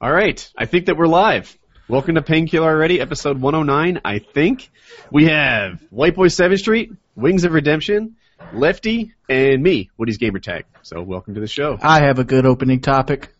All right, I think that we're live. Welcome to Painkiller Already, episode 109. I think we have White Boy Seventh Street, Wings of Redemption, Lefty, and me, Woody's Gamertag. So welcome to the show. I have a good opening topic.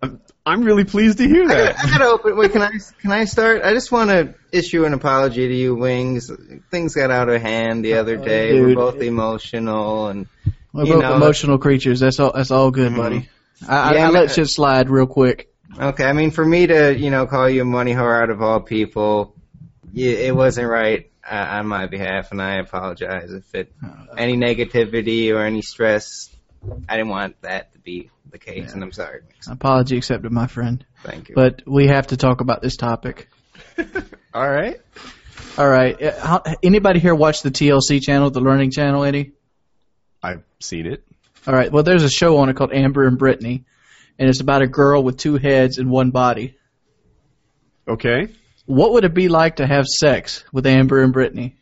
I'm, I'm really pleased to hear I that. gotta, I gotta open. Wait, can I can I start? I just want to issue an apology to you, Wings. Things got out of hand the other day. We're dude. both emotional, and We're You both know- emotional creatures. That's all. That's all good, Mhm. buddy. I, Yeah, I, I I let mean- shit slide real quick. Okay. I mean, for me to you know call you a money whore out of all people, yeah, it wasn't right uh, on my behalf, and I apologize if it any negativity or any stress. I didn't want that to be the case, and I'm sorry. Wings. Apology accepted, my friend. Thank you. But we have to talk about this topic. All right. All right. Uh, How, anybody here watch the TLC channel, the Learning Channel, Eddie? I've seen it. All right. Well, there's a show on it called Amber and Brittany, and it's about a girl with two heads and one body. Okay. What would it be like to have sex with Amber and Brittany?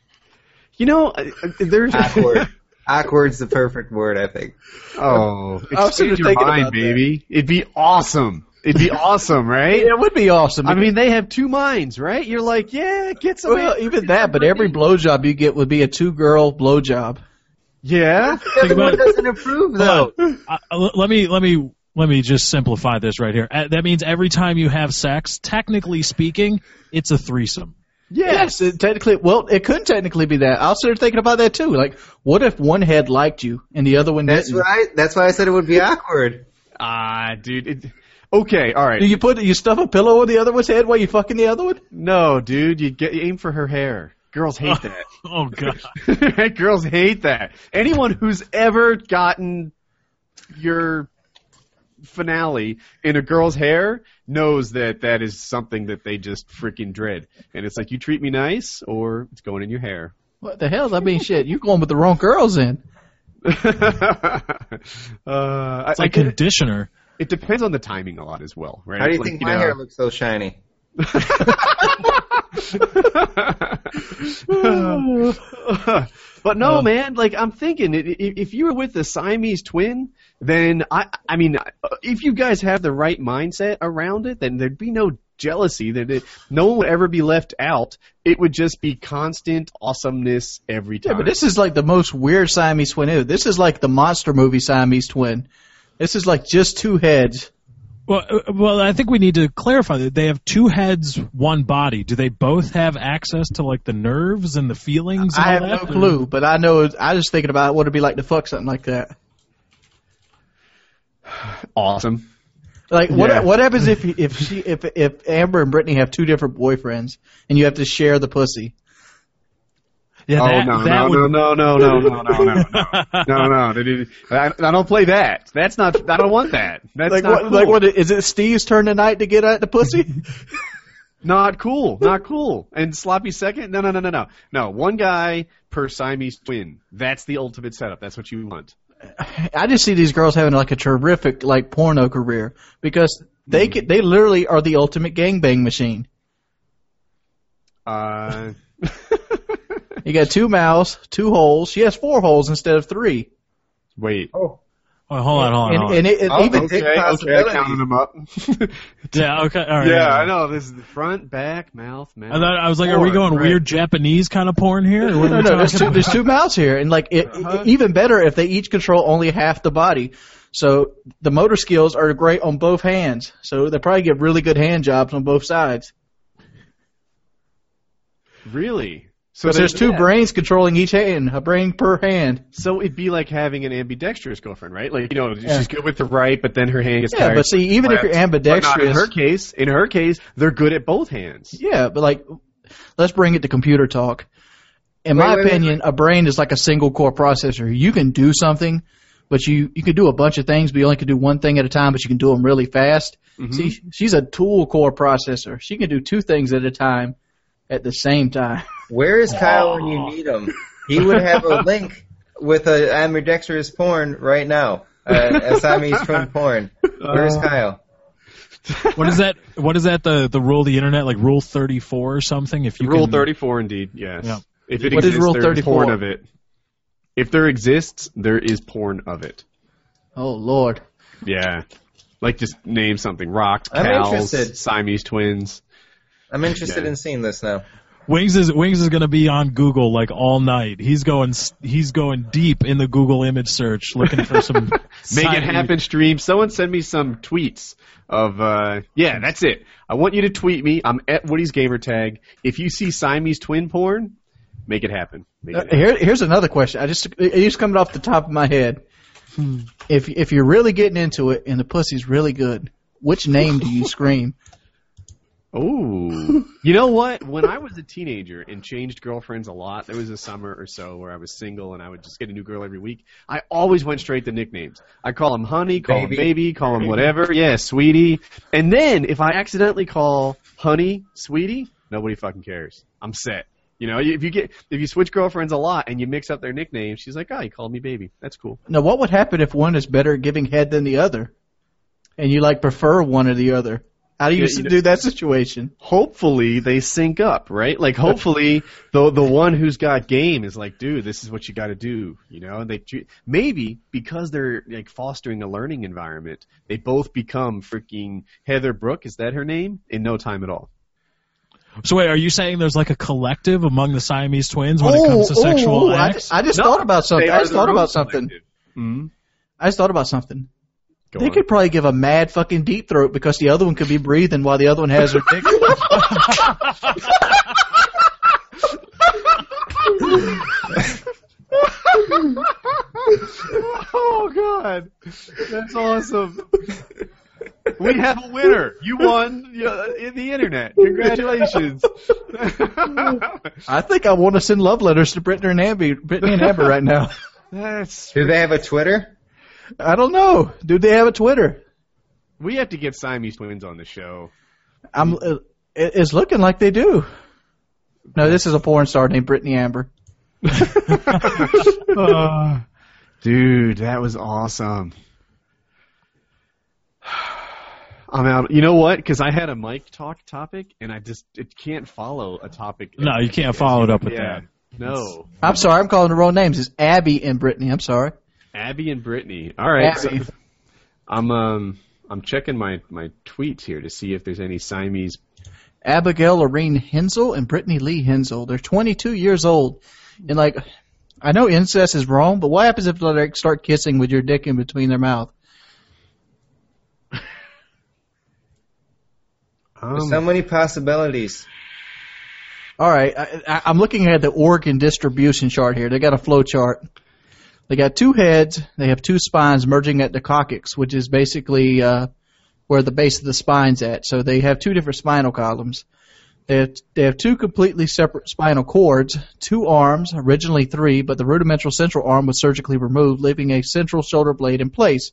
You know, there's Awkward. Awkward's the perfect word, I think. Oh, I was sort expand of your thinking mind, about that. baby. It'd be awesome. It'd be awesome, right? It would be awesome. I mean, they have two minds, right? You're like, yeah, get some. well, even that, but every blowjob you get would be a two-girl blowjob. yeah. The about one it. doesn't improve though. Uh, let me let me let me just simplify this right here. Uh, that means every time you have sex, technically speaking, it's a threesome. Yes, it technically. Well, it could technically be that. I was sort of thinking about that too. Like, what if one head liked you and the other one That's didn't? right. That's why I said it would be awkward. Ah, dude. It, okay, all right. Do you put you stuff a pillow on the other one's head while you fucking the other one? No, dude. You get you aim for her hair. Girls hate that. Oh god. Girls hate that. Anyone who's ever gotten your finale in a girl's hair knows that that is something that they just freaking dread. And it's like you treat me nice, or it's going in your hair. What the hell? I mean, shit, you're going with the wrong girls in. uh, I, It's like I get it. conditioner. It depends on the timing a lot as well, right? How do you Like, think my know- hair looks so shiny? but no, man. Like I'm thinking, i- i- if you were with a Siamese twin, then I, I mean, if you guys have the right mindset around it, then there'd be no jealousy. That it, no one would ever be left out. It would just be constant awesomeness every time. Yeah, but this is like the most weird Siamese twin ever. This is like the monster movie Siamese twin. This is like just two heads. Well, uh, well, I think we need to clarify that they have two heads, one body. Do they both have access to like the nerves and the feelings? And I have all no that? clue, but I know. I was thinking about what it'd be like to fuck something like that. Awesome. Like what? Yeah. What happens if if she if if Amber and Brittany have two different boyfriends and you have to share the pussy? Yeah, oh that, no, that no, would, no, no, no, no, no, no, no, no, no, no, they I, I don't play that. That's not. I don't want that. That's Like not what? cool. Like what? Is it Steve's turn tonight to get at the pussy? Not cool. Not cool. And sloppy second? No, no, no, no, no. No, one guy per Siamese twin. That's the ultimate setup. That's what you want. I just see these girls having like a terrific like porno career because they get, they literally are the ultimate gangbang machine. Uh, You got two mouths, two holes. She has four holes instead of three. wait. Oh, oh, hold on, hold on. And, hold on. and it, it Oh, even okay. Okay, okay, I possibility. them up. yeah, okay, all right. yeah, I know. This is the front, back, mouth, mouth. I thought I was like, are we going right. weird Japanese kind of porn here? Or no, no, there's talking two, there's two mouths here, and like it, Uh-huh. even better if they each control only half the body. So the motor skills are great on both hands. So they probably get really good hand jobs on both sides. Really? So there's two brains controlling each hand, a brain per hand. So it'd be like having an ambidextrous girlfriend, right? Like you know, Yeah. she's good with the right, but then her hand gets Yeah, tired. but see, even if you're not in ambidextrous, her case, in her case, they're good at both hands. Yeah, but like, let's bring it to computer talk. In Wait, my wait, wait, opinion, a brain is like a single core processor. You can do something, but you you can do a bunch of things, but you only can do one thing at a time. But you can do them really fast. Mhm. See, she's a dual core processor. She can do two things at a time, at the same time. where is Kyle when you need him? He would have a link with a ambidextrous porn right now. Uh, a Siamese twin porn. Where's Kyle? What is that? What is that? The the rule of the internet, like Rule Thirty Four or something? If you Rule can, 34, indeed, yes. Yeah. If it What is exists, Rule there's 34? porn of it. If there exists, there is porn of it. Oh Lord. Yeah. Like just name something. Rocked, cows. Siamese twins. I'm interested Yeah. in seeing this now. Wings is Wings is going to be on Google like all night. He's going he's going deep in the Google image search looking for some Make it happen stream. Someone send me some tweets of uh yeah, that's it. I want you to tweet me. I'm at Woody's gamer tag. If you see Siamese twin porn, make it happen. Make Uh, it happen. Here, here's another question. I just it just coming off the top of my head. If if you're really getting into it and the pussy's really good, which name do you scream? Oh, you know what? When I was a teenager and changed girlfriends a lot, there was a summer or so where I was single and I would just get a new girl every week. I always went straight to nicknames. I call them honey, call Baby. them baby, call them whatever. Yeah, sweetie. And then if I accidentally call honey, sweetie, nobody fucking cares. I'm set. You know, if you get if you switch girlfriends a lot and you mix up their nicknames, she's like, "Oh, you called me baby. That's cool." Now, what would happen if one is better at giving head than the other, and you like prefer one or the other? How do you, Yeah, s you know- do that situation? hopefully they sync up, right? Like hopefully the the one who's got game is like, dude, this is what you got to do, you know. And they treat- maybe because they're like fostering a learning environment, they both become freaking Heather Brooke. Is that her name? In no time at all. So wait, are you saying there's like a collective among the Siamese twins when it comes to sexual oh, I acts? just, I just No, thought about something. I just thought about something. collective. Mhm. I just thought about something. Go they on. could probably give a mad fucking deep throat because the other one could be breathing while the other one has her dick. oh God, that's awesome. We have a winner. You won in the internet. Congratulations. I think I want to send love letters to Brittany and Amber, Brittany and Amber right now. That's Do they have a Twitter? I don't know. Do they have a Twitter? we have to get Siamese twins on the show. I'm. Uh, it- it's looking like they do. No, this is a porn star named Brittany Amber. Uh, dude, that was awesome. I'm out. You know what? Because I had a mic talk topic, and I just it can't follow a topic. No, you can't follow it up with yeah. that. No, I'm sorry. I'm calling the wrong names. It's Abby and Brittany. I'm sorry. Abby and Brittany. All right, so I'm um I'm checking my my tweets here to see if there's any Siamese. Abigail Lorraine Hensel and Brittany Lee Hensel. They're 22 years old, and like, I know incest is wrong, but what happens if they like start kissing with your dick in between their mouth? Um, There's so many possibilities. All right, I, I, I'm looking at the organ distribution chart here. They got a flow chart. They got two heads. They have two spines merging at the coccyx, which is basically uh, where the base of the spine's at. So they have two different spinal columns. They have, they have two completely separate spinal cords, two arms, originally three, but the rudimental central arm was surgically removed, leaving a central shoulder blade in place.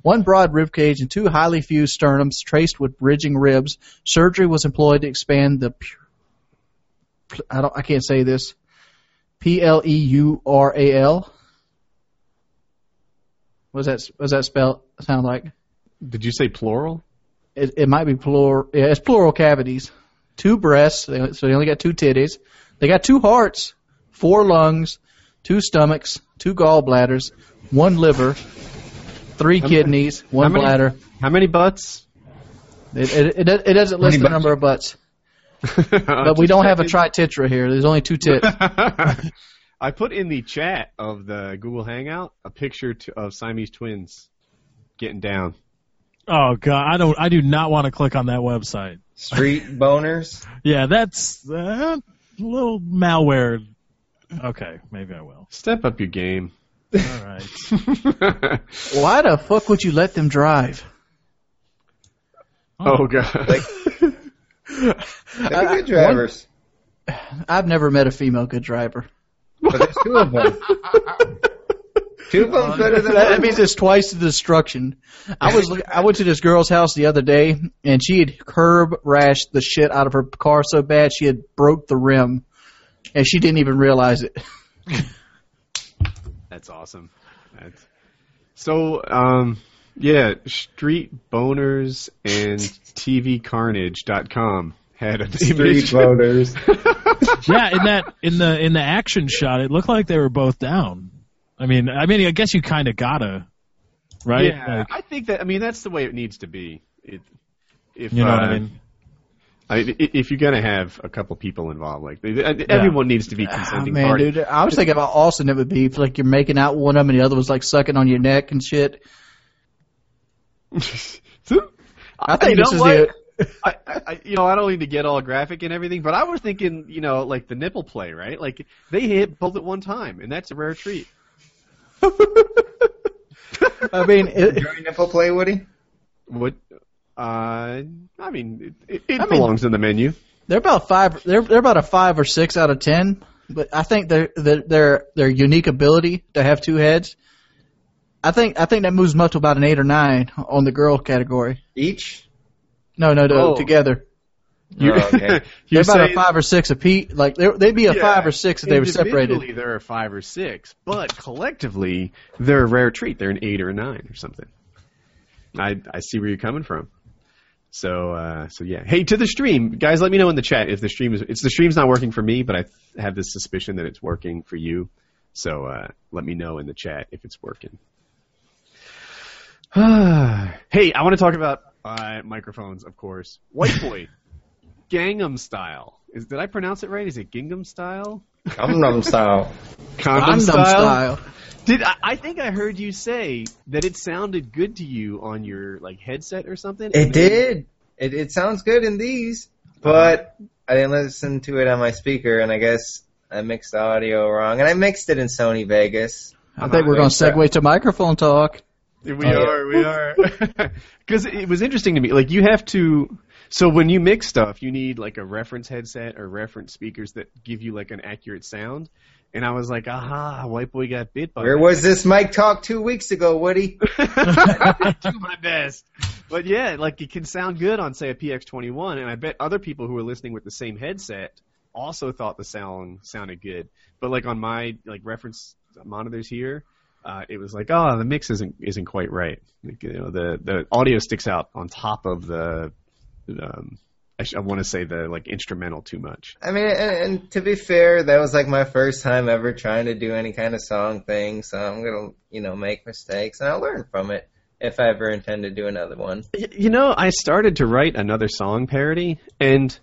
One broad rib cage and two highly fused sternums traced with bridging ribs. Surgery was employed to expand the I don't I can't say this. P L E U R A L. Does that does that spell sound like? did you say plural? It, it might be plural. Yeah, it's plural cavities. Two breasts, so they only got two titties. They got two hearts, four lungs, two stomachs, two gallbladders, one liver, three many- kidneys, one how many- bladder. How many butts? It, it, it, it doesn't list Many the number of butts, but we don't have a tritetra here. There's only two tits. I put in the chat of the Google Hangout a picture to, of Siamese twins getting down. Oh god, I don't. I do not want to click on that website. Street boners. Yeah, that's uh, a little malware. Okay, maybe I will. Step up your game. All right. Why the fuck would you let them drive? oh god. They're good drivers. I've never met a female good driver. But there's two of them. two of them better than That, that means it's twice the destruction. I was I went to this girl's house the other day, and she had curb rashed the shit out of her car so bad she had broke the rim, and she didn't even realize it. That's awesome. That's... So, um, yeah, Street Boners and tv TVCarnage.com had an Street image. boners. yeah, in that in the in the action shot, it looked like they were both down. I mean, I mean, I guess you kind of gotta. right? Yeah, Like, I think that. I mean, that's the way it needs to be. It, if you know uh, what I mean? I, i- if you're gonna have a couple people involved, like everyone needs to be Ah, consenting man, party. dude, I was thinking about Austin. It would be if, like you're making out one of them, and the other was like sucking on your neck and shit. I think you this is what? the. I, I, you know, I don't need to get all graphic and everything, but I was thinking, you know, like the nipple play, right? Like they hit both at one time, and that's a rare treat. I mean, it, Join nipple play, Woody. What? Uh, I mean, it, it, it I mean- belongs in the menu. they're about five. They're they're about a five or six out of ten. But I think their their their their unique ability to have two heads. I think I think that moves them up to about an eight or nine on the girl category. Each. No, no, no, Oh. together. You, Oh, okay. They're you're about saying a five or six apiece. Like they're- they'd be a Yeah, five or six if they were separated. individually There are five or six, but collectively they're a rare treat. They're an eight or a nine or something. I I see where you're coming from. So uh, so yeah. Hey, to the stream, guys. Let me know in the chat if the stream is. It's the stream's not working for me, but I have this suspicion that it's working for you. So uh, let me know in the chat if it's working. hey, I want to talk about uh, microphones, of course. White boy, Gangnam style. Is did I pronounce it right? Is it Gingham style? Gangnam style. Condom Gangnam style. style. Did I, I think I heard you say that it sounded good to you on your like headset or something? It did. It it sounds good in these, but I didn't listen to it on my speaker, and I guess I mixed the audio wrong, and I mixed it in Sony Vegas. I think we're going to segue to microphone talk. We Oh, yeah. are, we are. Because it was interesting to me. Like you have to. So when you mix stuff, you need like a reference headset or reference speakers that give you like an accurate sound. And I was like, aha, white boy got bit by. Where that. was this mic talk two weeks ago, Woody? I do my best. But yeah, like it can sound good on say a PX21, and I bet other people who are listening with the same headset also thought the sound sounded good. But like on my like reference monitors here, uh, it was like, oh, the mix isn't isn't quite right. Like, you know, the the audio sticks out on top of the. Um, I, sh- I want to say the like instrumental too much. I mean, and, and to be fair, that was like my first time ever trying to do any kind of song thing, so I'm gonna, you know, make mistakes, and I'll learn from it if I ever intend to do another one. You know, I started to write another song parody, and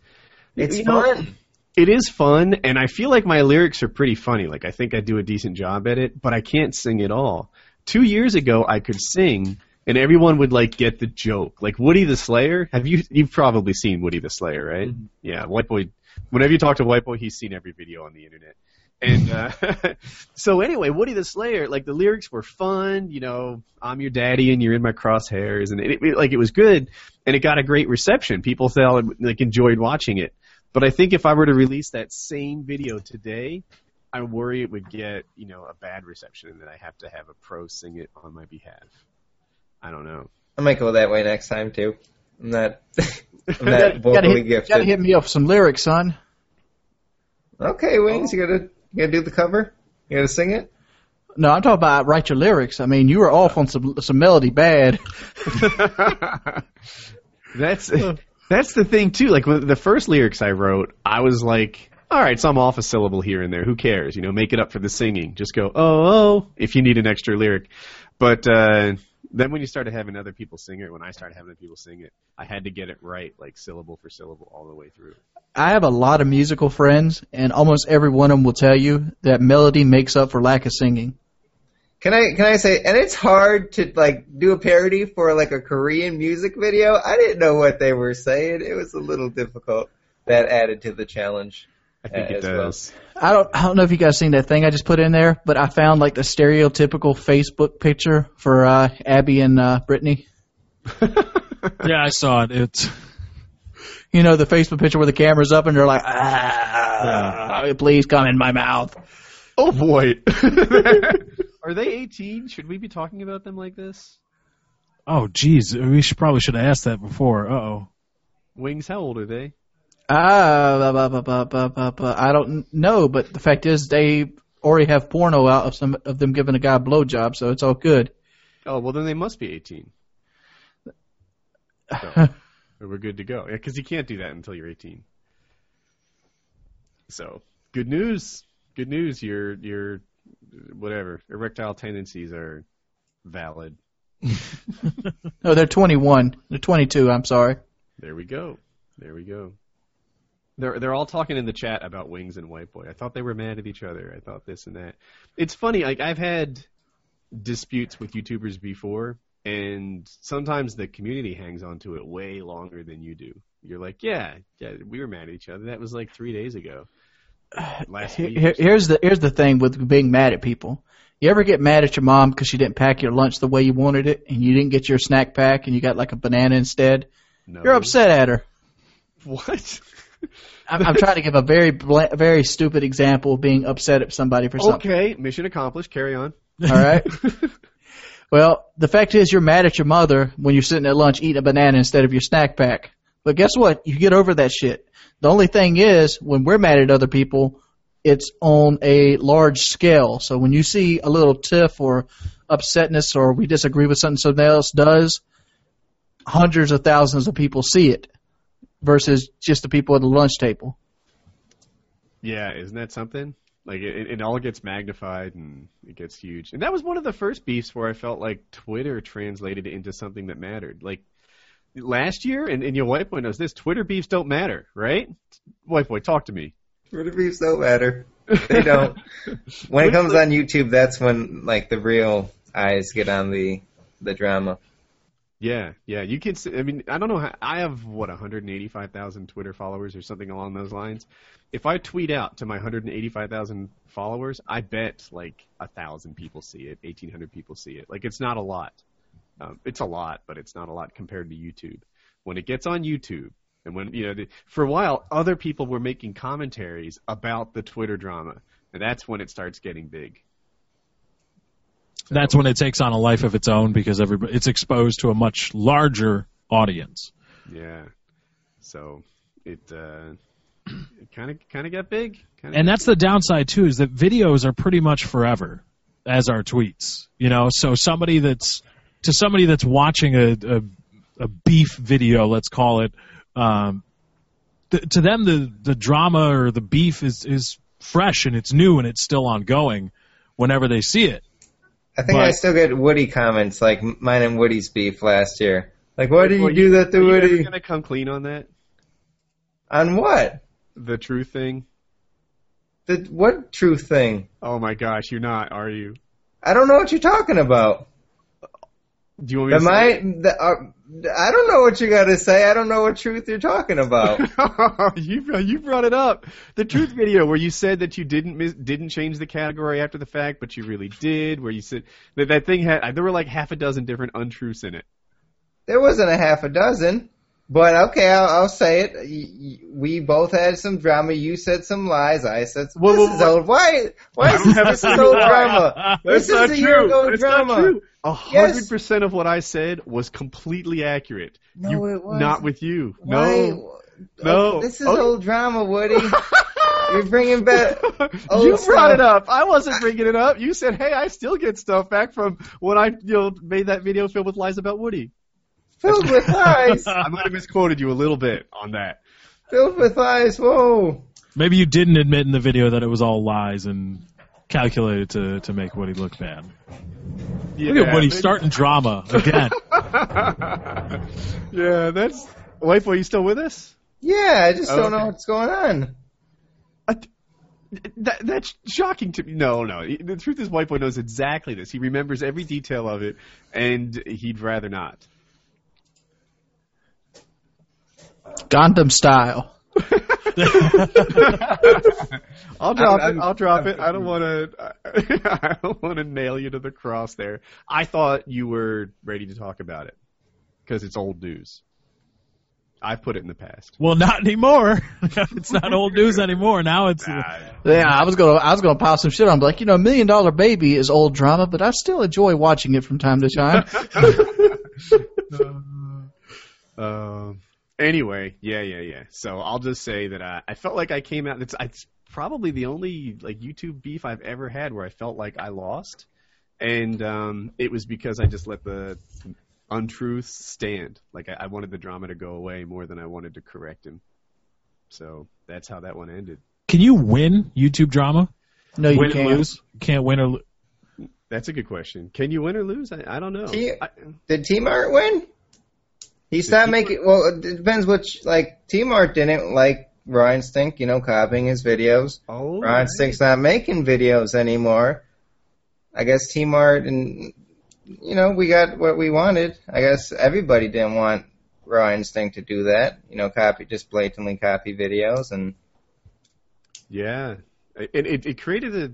It's you know, fun. It is fun, and I feel like my lyrics are pretty funny. Like I think I do a decent job at it, but I can't sing at all. Two years ago, I could sing, and everyone would like get the joke. Like Woody the Slayer. Have you? You've probably seen Woody the Slayer, right? Yeah, White Boy. Whenever you talk to White Boy, he's seen every video on the internet. And uh, so anyway, Woody the Slayer, like the lyrics were fun. You know, I'm your daddy and you're in my crosshairs, and it, it like it was good, and it got a great reception. People felt like enjoyed watching it. But I think if I were to release that same video today, I worry it would get you know a bad reception, and that I have to have a pro sing it on my behalf. I don't know. I might go that way next time too. I'm not, I'm You not gotta, vocally hit, gifted. gotta hit me up some lyrics, son. Okay, Wings, you gotta, you gotta do the cover. You gotta sing it. No, I'm talking about write your lyrics. I mean, you were off on some some melody bad. that's that's the thing too. Like the first lyrics I wrote, I was like, all right, so I'm off a syllable here and there. Who cares? You know, make it up for the singing. Just go, oh, oh, if you need an extra lyric. But uh, then when you started having other people sing it, when I started having other people sing it, I had to get it right, like syllable for syllable, all the way through. I have a lot of musical friends, and almost every one of them will tell you that melody makes up for lack of singing. Can I can I say? And it's hard to like do a parody for like a Korean music video. I didn't know what they were saying. It was a little difficult. That added to the challenge. I think it As well. does. I don't I don't know if you guys seen that thing I just put in there, but I found like the stereotypical Facebook picture for uh, Abby and uh, Brittany. Yeah, I saw it. It's You know the Facebook picture where the camera's up and they're like, ah, please come in my mouth. Oh boy. Are they 18? Should we be talking about them like this? oh, geez, we should probably should have asked that before. Uh oh. Wings, how old are they? Ah. I don't know, but the fact is they already have porno out of some of them giving a guy a blowjob, so it's all good. Oh, well then they must be 18. So, we're good to go. Yeah, because you can't do that until you're 18. So, good news. Good news. Your your whatever erectile tendencies are valid. No, they're 21. They're 22. I'm sorry. There we go. There we go. They're they're all talking in the chat about Wings and White Boy. I thought they were mad at each other. I thought this and that. It's funny. Like I've had disputes with YouTubers before, and sometimes the community hangs on to it way longer than you do. You're like, yeah, yeah, we were mad at each other. That was like three days ago. Last Here- here's the here's the thing with being mad at people. You ever get mad at your mom because she didn't pack your lunch the way you wanted it, and you didn't get your snack pack, and you got like a banana instead? No. You're upset at her. What? I'm, I'm trying to give a very bla- very stupid example of being upset at somebody for something. okay, mission accomplished. Carry on. All right. well, the fact is, you're mad at your mother when you're sitting at lunch eating a banana instead of your snack pack. But guess what? You get over that shit. The only thing is, when we're mad at other people, it's on a large scale. So when you see a little tiff or upsetness or we disagree with something somebody else does, hundreds of thousands of people see it versus just the people at the lunch table. Yeah, isn't that something? Like it, it all gets magnified and it gets huge. And that was one of the first beefs where I felt like Twitter translated into something that mattered. Like last year, and, and your white boy knows this. Twitter beefs don't matter, right? White boy, talk to me. Twitter beefs don't matter. They don't. when it comes on YouTube, that's when like the real eyes get on the the drama. Yeah, yeah. You can. I mean, I don't know. How, I have what 185,000 Twitter followers or something along those lines. If I tweet out to my 185,000 followers, I bet like a thousand people see it, 1,800 people see it. Like it's not a lot. Um, it's a lot, but it's not a lot compared to YouTube. When it gets on YouTube, and when you know, the, for a while, other people were making commentaries about the Twitter drama, and that's when it starts getting big. That's when it takes on a life of its own because everybody it's exposed to a much larger audience. Yeah. So it uh, it kind of kind of got big. Kinda And that's the downside too is that videos are pretty much forever as our tweets. You know, so somebody that's to somebody that's watching a a, a beef video, let's call it, um, th- to them the the drama or the beef is is fresh and it's new and it's still ongoing whenever they see it. I think I still get Woody comments like mine and Woody's beef last year. Like, why did Well, you do that to Are you ever Woody? gonna come clean on that? On what? The truth thing. The what truth thing? Oh my gosh, you're not, are you? I don't know what you're talking about. Do you want me to Am I? The, uh, I don't know what you got to say. I don't know what truth you're talking about. you you brought it up. The truth video where you said that you didn't mis- didn't change the category after the fact, but you really did. Where you said that that thing had there were like half a dozen different untruths in it. there wasn't a half a dozen, but okay, I'll, I'll say it. We both had some drama. You said some lies. I said some. Whoa, this is old. Why? Why is this is single old drama? This is a year ago That's drama. Not true. A hundred percent of what I said was completely accurate. No, You- it wasn't. With you. Why? No. No. This is Okay. old oh. drama, Woody. You're bringing back. old you brought stuff. it up. I wasn't bringing it up. You said, "Hey, I still get stuff back from when I, you know, made that video filled with lies about Woody." Filled with lies. I might have misquoted you a little bit on that. Filled with lies. Whoa. Maybe you didn't admit in the video that it was all lies and calculated to, to make Woody look bad. Yeah, Look at Woody maybe- starting drama again. yeah, that's. Wife, are you still with us? Yeah, I just don't know what's going on. Th- That, that's shocking to me. No, no. The truth is, White Boy knows exactly this. He remembers every detail of it, and he'd rather not. Gundam style. I'll drop I'm- it. I'll drop I'm- it. I don't want to. I don't want to nail you to the cross there. I thought you were ready to talk about it because it's old news. I've put it in the past. well, not anymore. it's not old news anymore. Now it's Yeah, I was gonna I was gonna pile some shit on, but like you know, Million Dollar Baby is old drama, but I still enjoy watching it from time to time. Um. Anyway, yeah, yeah, yeah. So I'll just say that I, I felt like I came out. It's, it's probably the only like YouTube beef I've ever had where I felt like I lost, and um, it was because I just let the untruths stand. Like I, I wanted the drama to go away more than I wanted to correct him. So that's how that one ended. Can you win YouTube drama? No, you win can't. lose? You can't win or lo- That's a good question. Can you win or lose? I, I don't know. He- I, Did Team Art win? He stopped making. Well, it depends which. Like Team Art didn't like Raw Instinct, you know, copying his videos. oh, Raw Instinct's not making videos anymore. I guess Team Art and you know we got what we wanted. I guess everybody didn't want Raw Instinct to do that. You know, copy just blatantly copy videos and Yeah, it, it it created a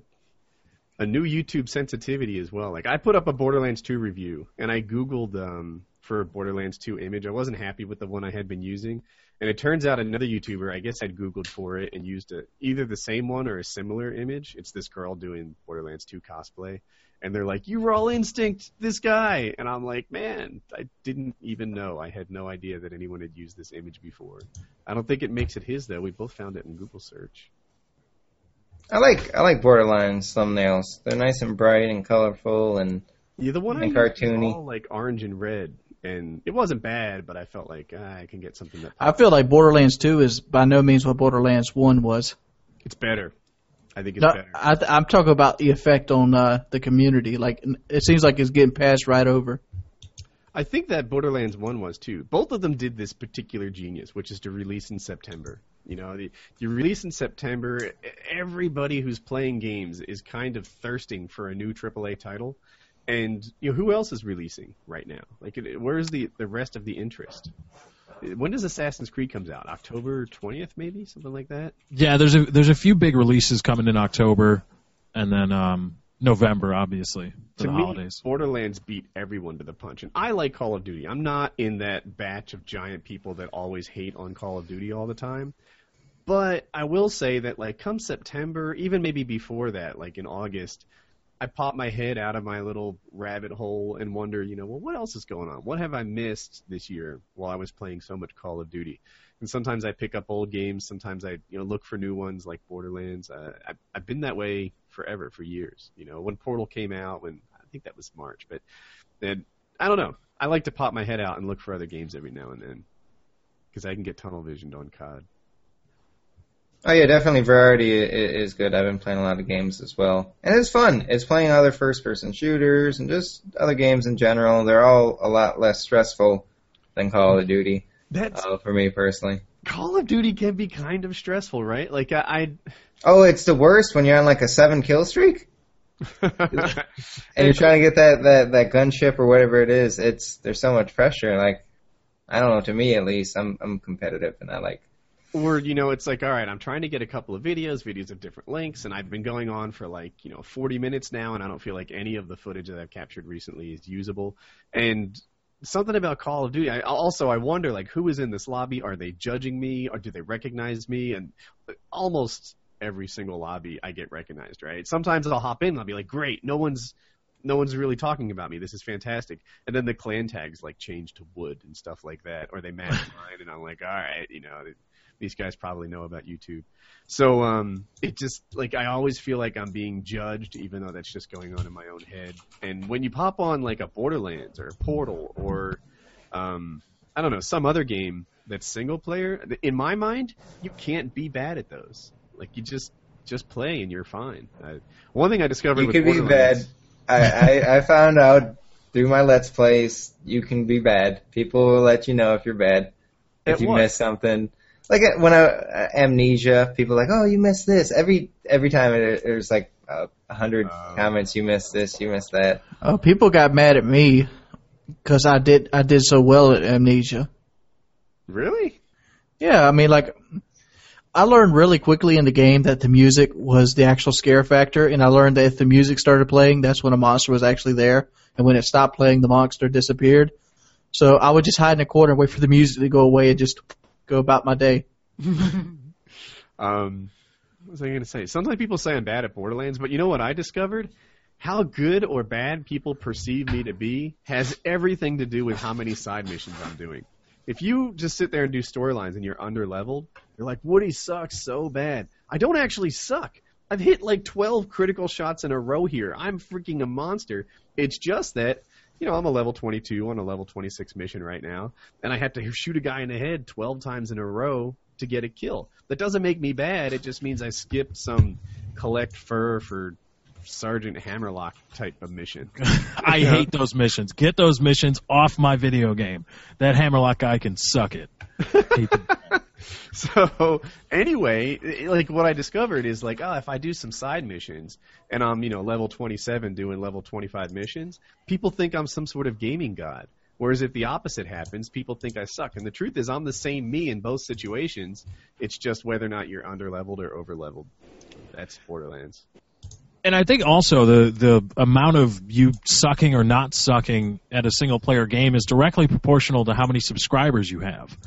a new YouTube sensitivity as well. Like I put up a Borderlands 2 review and I googled um for Borderlands 2 image. I wasn't happy with the one I had been using, and it turns out another YouTuber, I guess, had googled for it and used a, either the same one or a similar image. It's this girl doing Borderlands 2 cosplay, and they're like, "You Raw Instinct, this guy," and I'm like, "Man, I didn't even know. I had no idea that anyone had used this image before." I don't think it makes it his though. We both found it in Google search. I like I like Borderlands thumbnails. They're nice and bright and colorful and Yeah, the one I And was cartoony. all like orange and red, and it wasn't bad, but I felt like ah, I can get something that I feel like Borderlands 2 is by no means what Borderlands 1 was. it's better. I think it's No, better. I, th- I'm talking about the effect on uh, the community. Like it seems like it's getting passed right over. I think that Borderlands One was too. Both of them did this particular genius, which is to release in September. You know, the, you release in September. Everybody who's playing games is kind of thirsting for a new AAA title, and you know who else is releasing right now? Like, where's the the rest of the interest? When does Assassin's Creed comes out? October twentieth, maybe something like that. Yeah, there's a there's a few big releases coming in October, and then um, November, obviously for to the me, holidays. Borderlands beat everyone to the punch, and I like Call of Duty. I'm not in that batch of giant people that always hate on Call of Duty all the time. But I will say that, like, come September, even maybe before that, like in August, I pop my head out of my little rabbit hole and wonder, you know, well, what else is going on? What have I missed this year while I was playing so much Call of Duty? And sometimes I pick up old games. Sometimes I, you know, look for new ones like Borderlands. Uh, I, I've been that way forever, for years. You know, when Portal came out, when I think that was March, but then I don't know. I like to pop my head out and look for other games every now and then because I can get tunnel visioned on COD. Oh yeah, definitely variety i- i- is good. I've been playing a lot of games as well, and it's fun. It's playing other first-person shooters and just other games in general. They're all a lot less stressful than Call of Duty That's uh, for me personally. Call of Duty can be kind of stressful, right? Like I, Oh, it's the worst when you're on like a seven kill streak and you're trying to get that that that gunship or whatever it is. It's there's so much pressure. Like I don't know. To me, at least, I'm I'm competitive and I like. Or you know, it's like all right, I'm trying to get a couple of videos, videos of different lengths, and I've been going on for like you know 40 minutes now, and I don't feel like any of the footage that I've captured recently is usable. And something about Call of Duty. I, also, I wonder like who is in this lobby? Are they judging me, or do they recognize me? And almost every single lobby, I get recognized. Right? Sometimes I'll hop in, and I'll be like, great, no one's no one's really talking about me. This is fantastic. And then the clan tags like change to wood and stuff like that, or they match mine, and I'm like, all right, you know, these guys probably know about YouTube. So um, it just like I always feel like I'm being judged, even though that's just going on in my own head. And when you pop on like a Borderlands or a Portal or um, I don't know some other game that's single player, in my mind, you can't be bad at those. Like you just just play and you're fine. I, one thing I discovered You could be bad. I, I I found out through my Let's Plays you can be bad. People will let you know if you're bad. If At you what? miss something. Like uh, when I uh, amnesia, people are like, "Oh, you missed this." Every every time it, there's like uh, a hundred Oh. comments. You missed this. You missed that. Oh, people got mad at me because I did I did so well at Amnesia. Really? Yeah, I mean, like, I learned really quickly in the game that the music was the actual scare factor, and I learned that if the music started playing, that's when a monster was actually there, and when it stopped playing, the monster disappeared. So I would just hide in a corner, and wait for the music to go away, and just go about my day. Um, what was I going to say? Sometimes people say I'm bad at Borderlands, but you know what I discovered? How good or bad people perceive me to be has everything to do with how many side missions I'm doing. If you just sit there and do storylines and you're under leveled, you're like, Woody sucks so bad. I don't actually suck. I've hit like 12 critical shots in a row here. I'm freaking a monster. It's just that, you know, I'm a level 22 on a level 26 mission right now, and I have to shoot a guy in the head 12 times in a row to get a kill. That doesn't make me bad. It just means I skipped some collect fur for Sergeant Hammerlock type of mission. I hate those missions. Get those missions off my video game. That Hammerlock guy can suck it. So anyway, like what I discovered is like, oh, if I do some side missions and I'm, you know, level 27 doing level 25 missions, people think I'm some sort of gaming god. Whereas if the opposite happens, people think I suck. And the truth is, I'm the same me in both situations. It's just whether or not you're underleveled or overleveled. That's Borderlands. And I think also the the amount of you sucking or not sucking at a single player game is directly proportional to how many subscribers you have.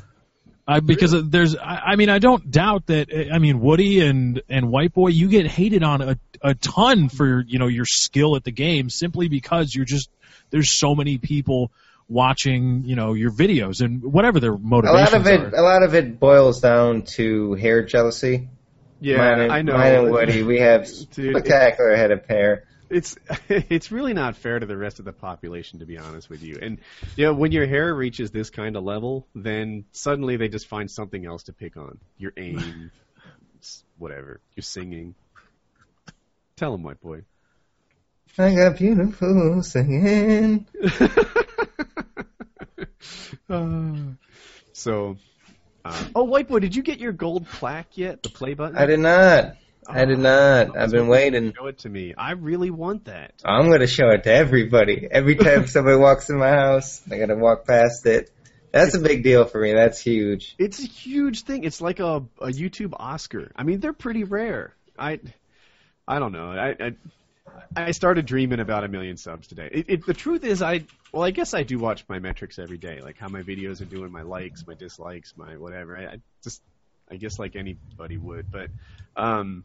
I, because there's, I, I mean, I don't doubt that. Eh, I mean, Woody and and White Boy, you get hated on a a ton for you know your skill at the game simply because you're just there's so many people watching you know your videos and whatever their motivation is. A lot of it, are. a lot of it boils down to hair jealousy. Yeah, mine and, I know. Mine and Woody, we have Dude, spectacular head of hair. It's it's really not fair to the rest of the population to be honest with you. And you know when your hair reaches this kind of level then suddenly they just find something else to pick on. Your aim whatever. Your singing. Tell them, white boy. I got beautiful singing. Uh, so uh, oh white boy did you get your gold plaque yet? The play button? I did not. I did not. I've been waiting. show it to me i really want that I'm gonna show it to everybody. Every time somebody walks in my house, I gotta walk past it. That's a big deal for me. That's huge. It's a huge thing. It's like a, a YouTube Oscar. I mean, they're pretty rare. I, I don't know. I, I, I started dreaming about a million subs today. It, it, the truth is, I well, I guess I do watch my metrics every day, like how my videos are doing, my likes, my dislikes, my whatever. I, I just, I guess like anybody would, but um,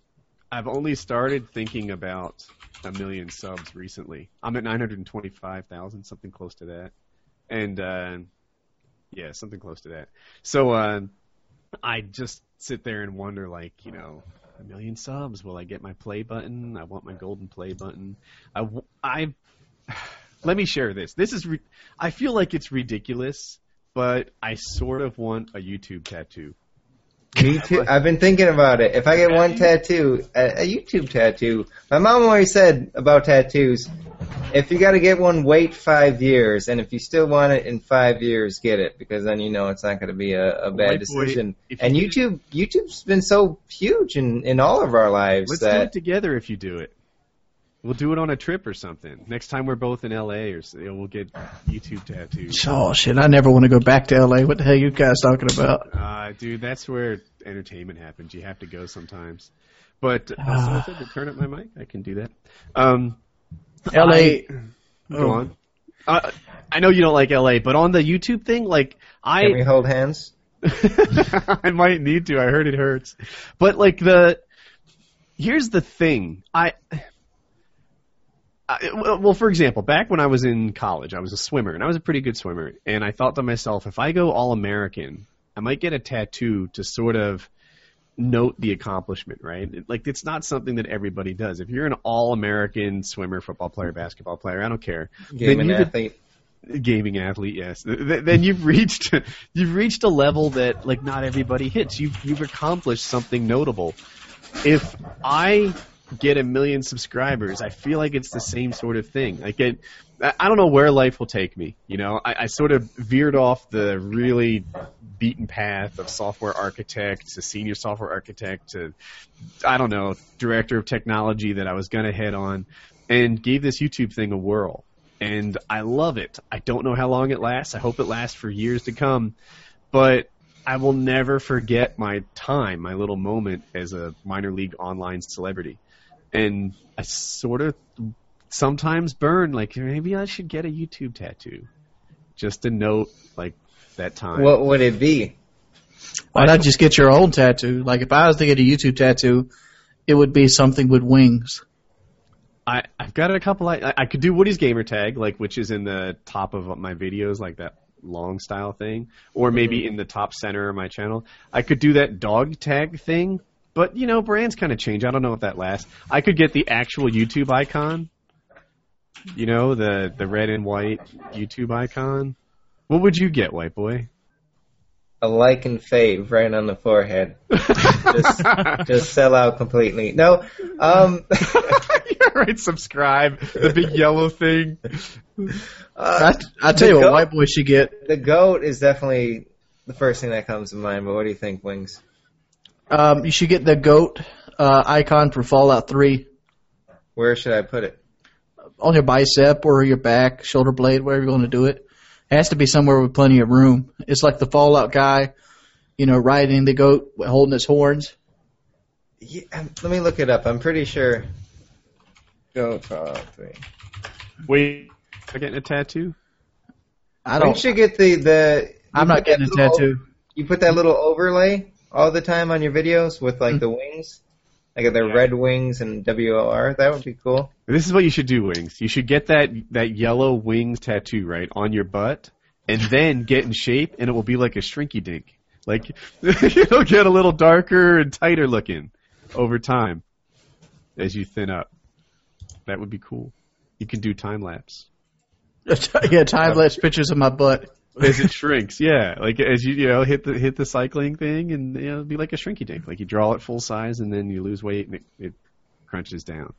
I've only started thinking about a million subs recently. I'm at 925,000, something close to that, and. uh yeah, something close to that. So uh, I just sit there and wonder, like, you know, a million subs. Will I get my play button? I want my golden play button. I, I let me share this. This is re- I feel like it's ridiculous, but I sort of want a YouTube tattoo. Me too. I've been thinking about it. If I get one tattoo, a, a YouTube tattoo. My mom always said about tattoos, if you got to get one, wait five years, and if you still want it in five years, get it because then you know it's not going to be a, a bad boy, decision. if And you- YouTube, YouTube's been so huge in in all of our lives Let's do it together if you do it. We'll do it on a trip or something. Next time we're both in LA, or you know, we'll get YouTube tattoos. Oh shit! I never want to go back to L.A. What the hell you guys talking about? Uh, dude, that's where entertainment happens. You have to go sometimes. But uh, so if I could turn up my mic, I can do that. Um, L.A. Go Oh. on. Uh, I know you don't like LA, but on the YouTube thing, like can we I, hold hands? I might need to. I heard it hurts, but like the here's the thing. I, Uh, I well, for example, back when I was in college, I was a swimmer, and I was a pretty good swimmer. And I thought to myself, if I go all American, I might get a tattoo to sort of note the accomplishment, right? Like it's not something that everybody does. If you're an all-American swimmer, football player, basketball player, I don't care. Gaming you could- athlete. gaming athlete, yes. Th- th- Then you've reached you've reached a level that like not everybody hits. You've you've accomplished something notable. If I get a million subscribers, I feel like it's the same sort of thing. Like it, I don't know where life will take me. You know, I, I sort of veered off the really beaten path of software architect to senior software architect to I don't know director of technology that I was gonna head on, and gave this YouTube thing a whirl and I love it. I don't know how long it lasts. I hope it lasts for years to come, but I will never forget my time, my little moment as a minor league online celebrity. And I sort of sometimes burn like maybe I should get a YouTube tattoo just to note like that time. What would it be? Why not just get your own tattoo? Like if I was to get a YouTube tattoo, it would be something with wings. I, I've got a couple. I, I could do Woody's gamer tag, like which is in the top of my videos, like that long style thing, or maybe mm-hmm. in the top center of my channel. I could do that dog tag thing, but you know, brands kind of change. I don't know if that lasts. I could get the actual YouTube icon. You know, the the red and white YouTube icon. What would you get, white boy? A like and fade right on the forehead. just, just sell out completely. No, um, You're right, subscribe. The big yellow thing. Uh, I, I tell you The what, goat- white boy should get. the goat is definitely the first thing that comes to mind. But what do you think, Wings? Um, you should get the goat uh, icon for Fallout 3 Where should I put it? on your bicep or your back, shoulder blade, wherever you're going to do it. It has to be somewhere with plenty of room. It's like the Fallout guy, you know, riding the goat, holding its horns. Yeah, um, let me look it up. I'm pretty sure. Goat Fallout Three. Wait, am I getting a tattoo? I Don't don't. you get the the? I'm you not put getting a that little- tattoo. You put that little overlay all the time on your videos with like hmm. the wings, like the red wings and WOR. That would be cool. This is what you should do, Wings. You should get that that yellow wings tattoo right on your butt, and then get in shape, and it will be like a shrinky dink. Like it'll get a little darker and tighter looking over time as you thin up. That would be cool. You can do time lapse yeah, time lapse pictures of my butt. as it shrinks. Yeah, like as you you know hit the hit the cycling thing, and you know it'll be like a shrinky dink. Like you draw it full size, and then you lose weight, and it, it crunches down.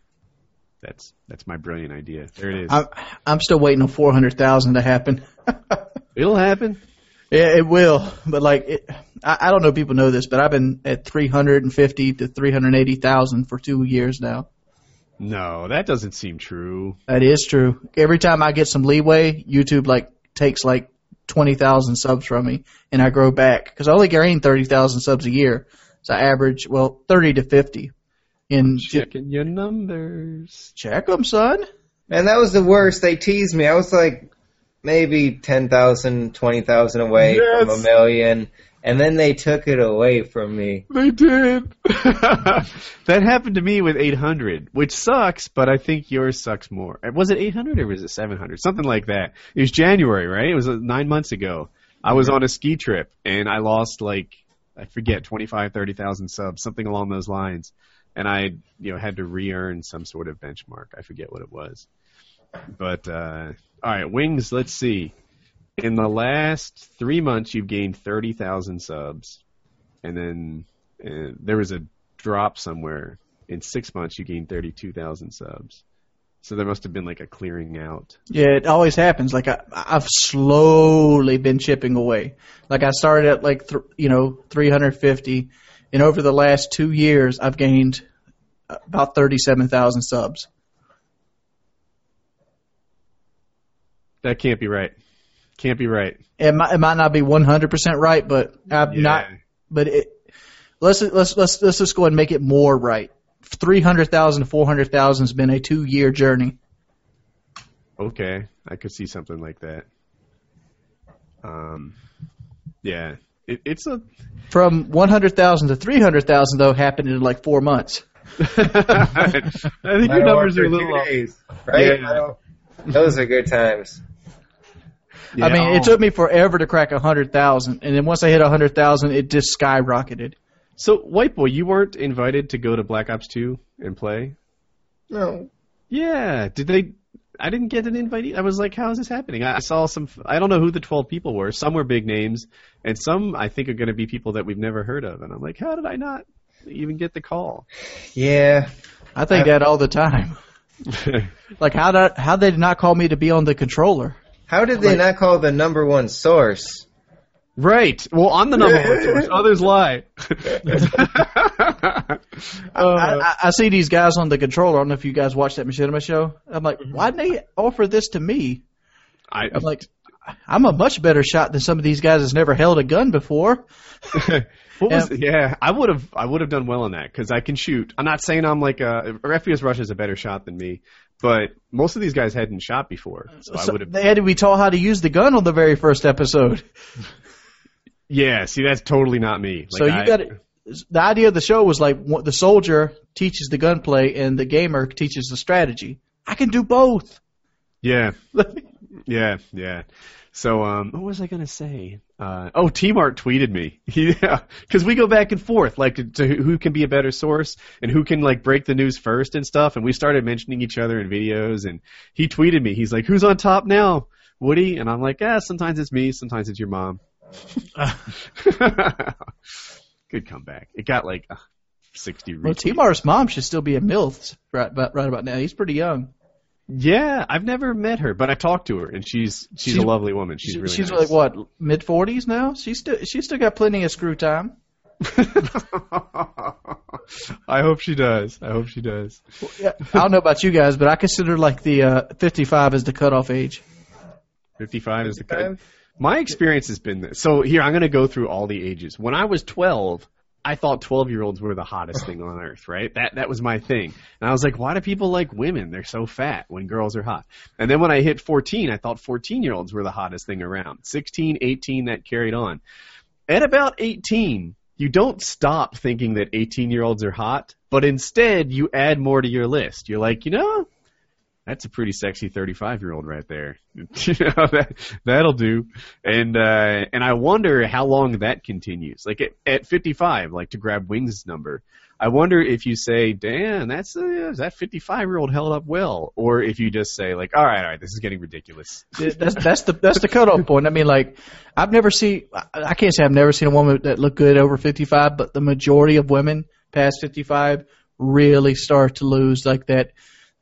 That's that's my brilliant idea. There it is. I'm, I'm still waiting on 400,000 to happen. It'll happen. Yeah, it will. But like, it, I, I don't know if people know this, but I've been at 350 to 380,000 for two years now. No, that doesn't seem true. That is true. Every time I get some leeway, YouTube like takes like 20,000 subs from me and I grow back because I only gain 30,000 subs a year. So I average, well, 30 to 50. And Checking your numbers. check them, son. Man, that was the worst. They teased me. I was like maybe 10,000, 20,000 away from a million, and then they took it away from me. They did. that happened to me with 800, which sucks, but I think yours sucks more. Was it 800 or was it 700? Something like that. It was January, right? It was uh, nine months ago. I was on a ski trip and I lost like, I forget, 25, 30,000 subs, something along those lines. And I, you know, had to re-earn some sort of benchmark. I forget what it was. But, uh, alright, Wings, let's see. In the last three months, you've gained 30,000 subs. And then uh, there was a drop somewhere. In six months, you gained 32,000 subs. So there must have been like a clearing out. Yeah, it always happens. Like I, I've slowly been chipping away. Like I started at like th- you know 350, and over the last two years, I've gained about 37,000 subs. That can't be right. Can't be right. It might, it might not be 100% right, but I'm Yeah. not. But it, let's let's let's let's just go ahead and make it more right. 300,000 to 400,000 has been a two year journey. Okay, I could see something like that. Um, yeah, it, it's a. From 100,000 to 300,000 though happened in like four months. I think your numbers are a little off. right? Yeah. Those are good times. Yeah, I mean, oh. it took me forever to crack a hundred thousand, and then once I hit a hundred thousand, it just skyrocketed. So, White Boy, you weren't invited to go to Black Ops 2 and play? No. Yeah. Did they? I didn't get an invite. I was like, how is this happening? I I saw some. I don't know who the 12 people were. Some were big names, and some I think are going to be people that we've never heard of. And I'm like, how did I not even get the call? Yeah. I think I- that all the time. Like how did how they did not call me to be on the controller? How did they Like- not call the number one source? right. Well, I'm the number one source. Others lie. Uh, I, I, I see these guys on the controller. I don't know if you guys watch that Machinima show. I'm like, mm-hmm. why didn't they offer this to me? I, uh, I'm like, I'm a much better shot than some of these guys that's never held a gun before. what was? Yeah, I would have. I would have done well in that because I can shoot. I'm not saying I'm like uh, a. FPS Russia is a better shot than me, but most of these guys hadn't shot before, so, I would have. they had to be taught how to use the gun on the very first episode. Yeah, see, that's totally not me. so you got to The idea of the show was like the soldier teaches the gunplay and the gamer teaches the strategy. I can do both. Yeah, yeah, yeah. So, um, what was I gonna say? Uh, oh, T-Mart tweeted me. Yeah, because we go back and forth, like to, to who can be a better source and who can like break the news first and stuff. And we started mentioning each other in videos. And he tweeted me. He's like, "Who's on top now, Woody?" And I'm like, "Yeah, sometimes it's me, sometimes it's your mom." Good comeback. It got like uh, 60 Well, retweets. T-Mar's mom should still be a MILF right right about now. He's pretty young. Yeah, I've never met her, but I talked to her, and she's she's, She's- a lovely woman. She's She- really she's nice. like what mid forties now. She's still she's still got plenty of screw time. I hope she does. I hope she does. Yeah, I don't know about you guys, but I consider like the uh, 55 as the cutoff age. 55 is the 55? cut. My experience has been this. So here, I'm going to go through all the ages. When I was 12, I thought 12 year olds were the hottest thing on earth, right? That that was my thing. And I was like, why do people like women? They're so fat when girls are hot. And then when I hit 14, I thought 14 year olds were the hottest thing around. 16, 18, that carried on. At about 18, you don't stop thinking that 18 year olds are hot, but instead you add more to your list. You're like, you know, that's a pretty sexy 35 year old right there. you know, that, that'll do. And, uh, and I wonder how long that continues. Like at, at 55, like to grab Wings' number, I wonder if you say, damn, that's, uh, that 55 year old held up well. Or if you just say like, all right, all right, this is getting ridiculous. That's that's the that's the cutoff point. I mean, like I've never seen. I I can't say I've never seen a woman that looked good over 55, but the majority of women past 55 really start to lose like that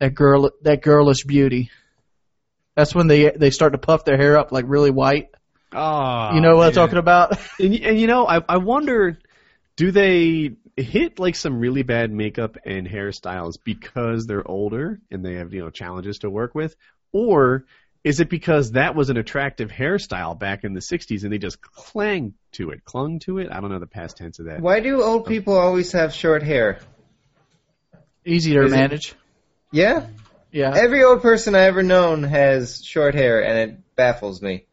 that girl that girlish beauty. That's when they they start to puff their hair up like really white. Oh, You know what I'm talking about? And, and you know, I, I wonder, do they hit like some really bad makeup and hairstyles because they're older and they have you know challenges to work with, or is it because that was an attractive hairstyle back in the '60s and they just clang to it, clung to it? I don't know the past tense of that. Why do old um, people always have short hair? Easier to Is it- manage. Yeah? Yeah. Every old person I ever known has short hair, and it baffles me.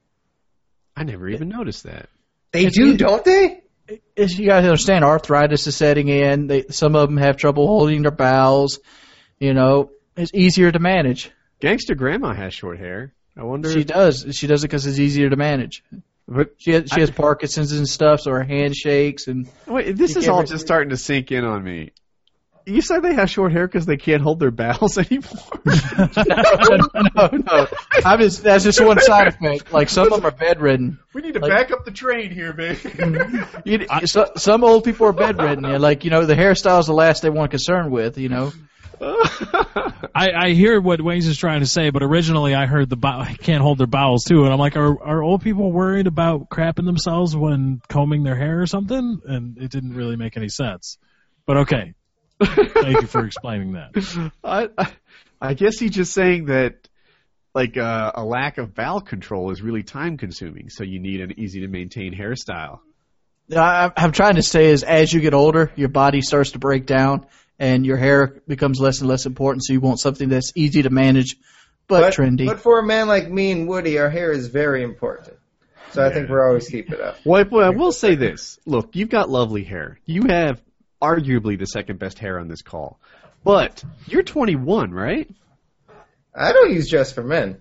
I never even noticed that. They It's do, easy- don't they? It's- you guys understand arthritis is setting in. They, some of them have trouble holding their bowels. You know, it's easier to manage. Gangster Grandma has short hair. I wonder. She does. She does it because it's easier to manage. but She has, she has Parkinson's and stuff, so her hand shakes and wait, this You is can't all re- just starting to sink in on me. You said they have short hair because they can't hold their bowels anymore. no, no. I'm just that's just one side effect. Like some of them are bedridden. We need to Like- back up the train here, baby. You, so, some old people are bedridden. You know, like you know, the hairstyle's the last they want concern with. You know, I, I hear what Waynes is trying to say, but originally I heard the bow- can't hold their bowels too, and I'm like, are are old people worried about crapping themselves when combing their hair or something? And it didn't really make any sense. But okay, thank you for explaining that. I, I, I guess he's just saying that, like, uh, a lack of bowel control is really time consuming, so you need an easy to maintain hairstyle. I, I'm trying to say is as you get older, your body starts to break down, and your hair becomes less and less important. So you want something that's easy to manage, but, trendy. But for a man like me and Woody, our hair is very important. So I think we're always keep it up. Well, I- I will say this. Look, you've got lovely hair. You have arguably the second best hair on this call. But you're 21, right? I don't use just for men.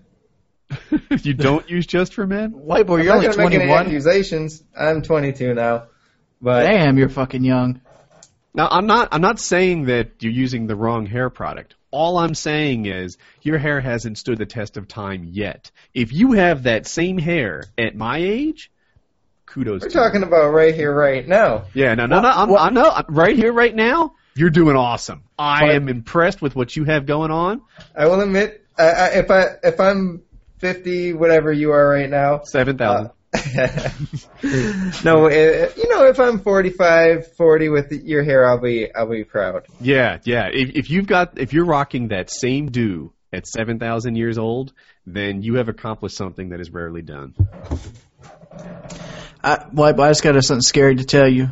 you don't use just for men? White boy, I'm you're not only gonna make any 21. accusations. I'm 22 now, but Damn, you're fucking young. Now, I'm not I'm not saying that you're using the wrong hair product. All I'm saying is your hair hasn't stood the test of time yet. If you have that same hair at my age, kudos we're to you. talking about right here, right now. Yeah, no, no, no. I'm, What- I know. I'm- Right here, right now, you're doing awesome. I am impressed with what you have going on. I will admit, I, I, if I if I'm 50, whatever you are right now, Seven thousand. uh, no, uh, you know, if I'm 45, 40 with your hair, I'll be I'll be proud. yeah, yeah. If, if you've got, if you're rocking that same do at seven thousand years old, then you have accomplished something that is rarely done. I, White boy, I just got something scary to tell you.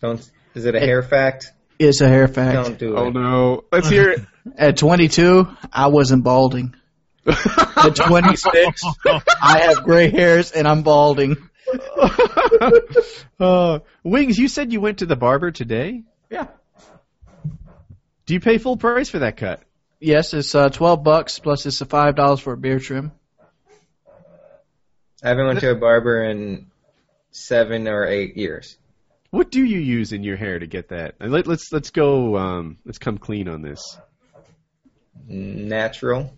Don't. Is it a hair fact? It's a hair fact. Don't do it. Oh no! Let's hear it. At 22, I wasn't balding. At 26, I have gray hairs and I'm balding. uh, Wings, you said you went to the barber today. Yeah. Do you pay full price for that cut? Yes, it's uh, 12 bucks plus it's five dollars for a beard trim. I haven't went to a barber in seven or eight years. What do you use in your hair to get that? And Let, let's let's go. Um, let's come clean on this. Natural.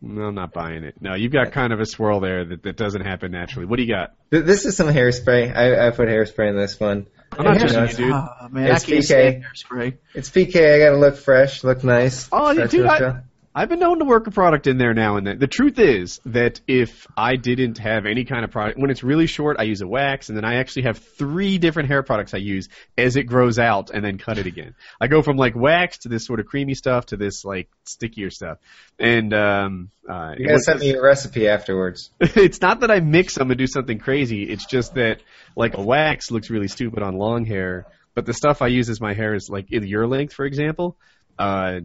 No, I'm not buying it. No, you've got kind of a swirl there that, that doesn't happen naturally. What do you got? This is some hairspray. I, I put hairspray in this one. I'm not Yeah. judging you, dude. Ah, man, It's I can't PK. hairspray. It's PK. I gotta look fresh, look nice. Oh, yeah, That's dude, I, up. I've been known to work a product in there now and then. The truth is that if I didn't have any kind of product, when it's really short, I use a wax, and then I actually have three different hair products I use as it grows out, and then cut it again. I go from like wax to this sort of creamy stuff to this like stickier stuff, and um, uh, You gotta send me a recipe afterwards. it's not that I mix them and do something crazy. It's just that like a wax looks really stupid on long hair, but the stuff I use as my hair is like in your length, for example, uh,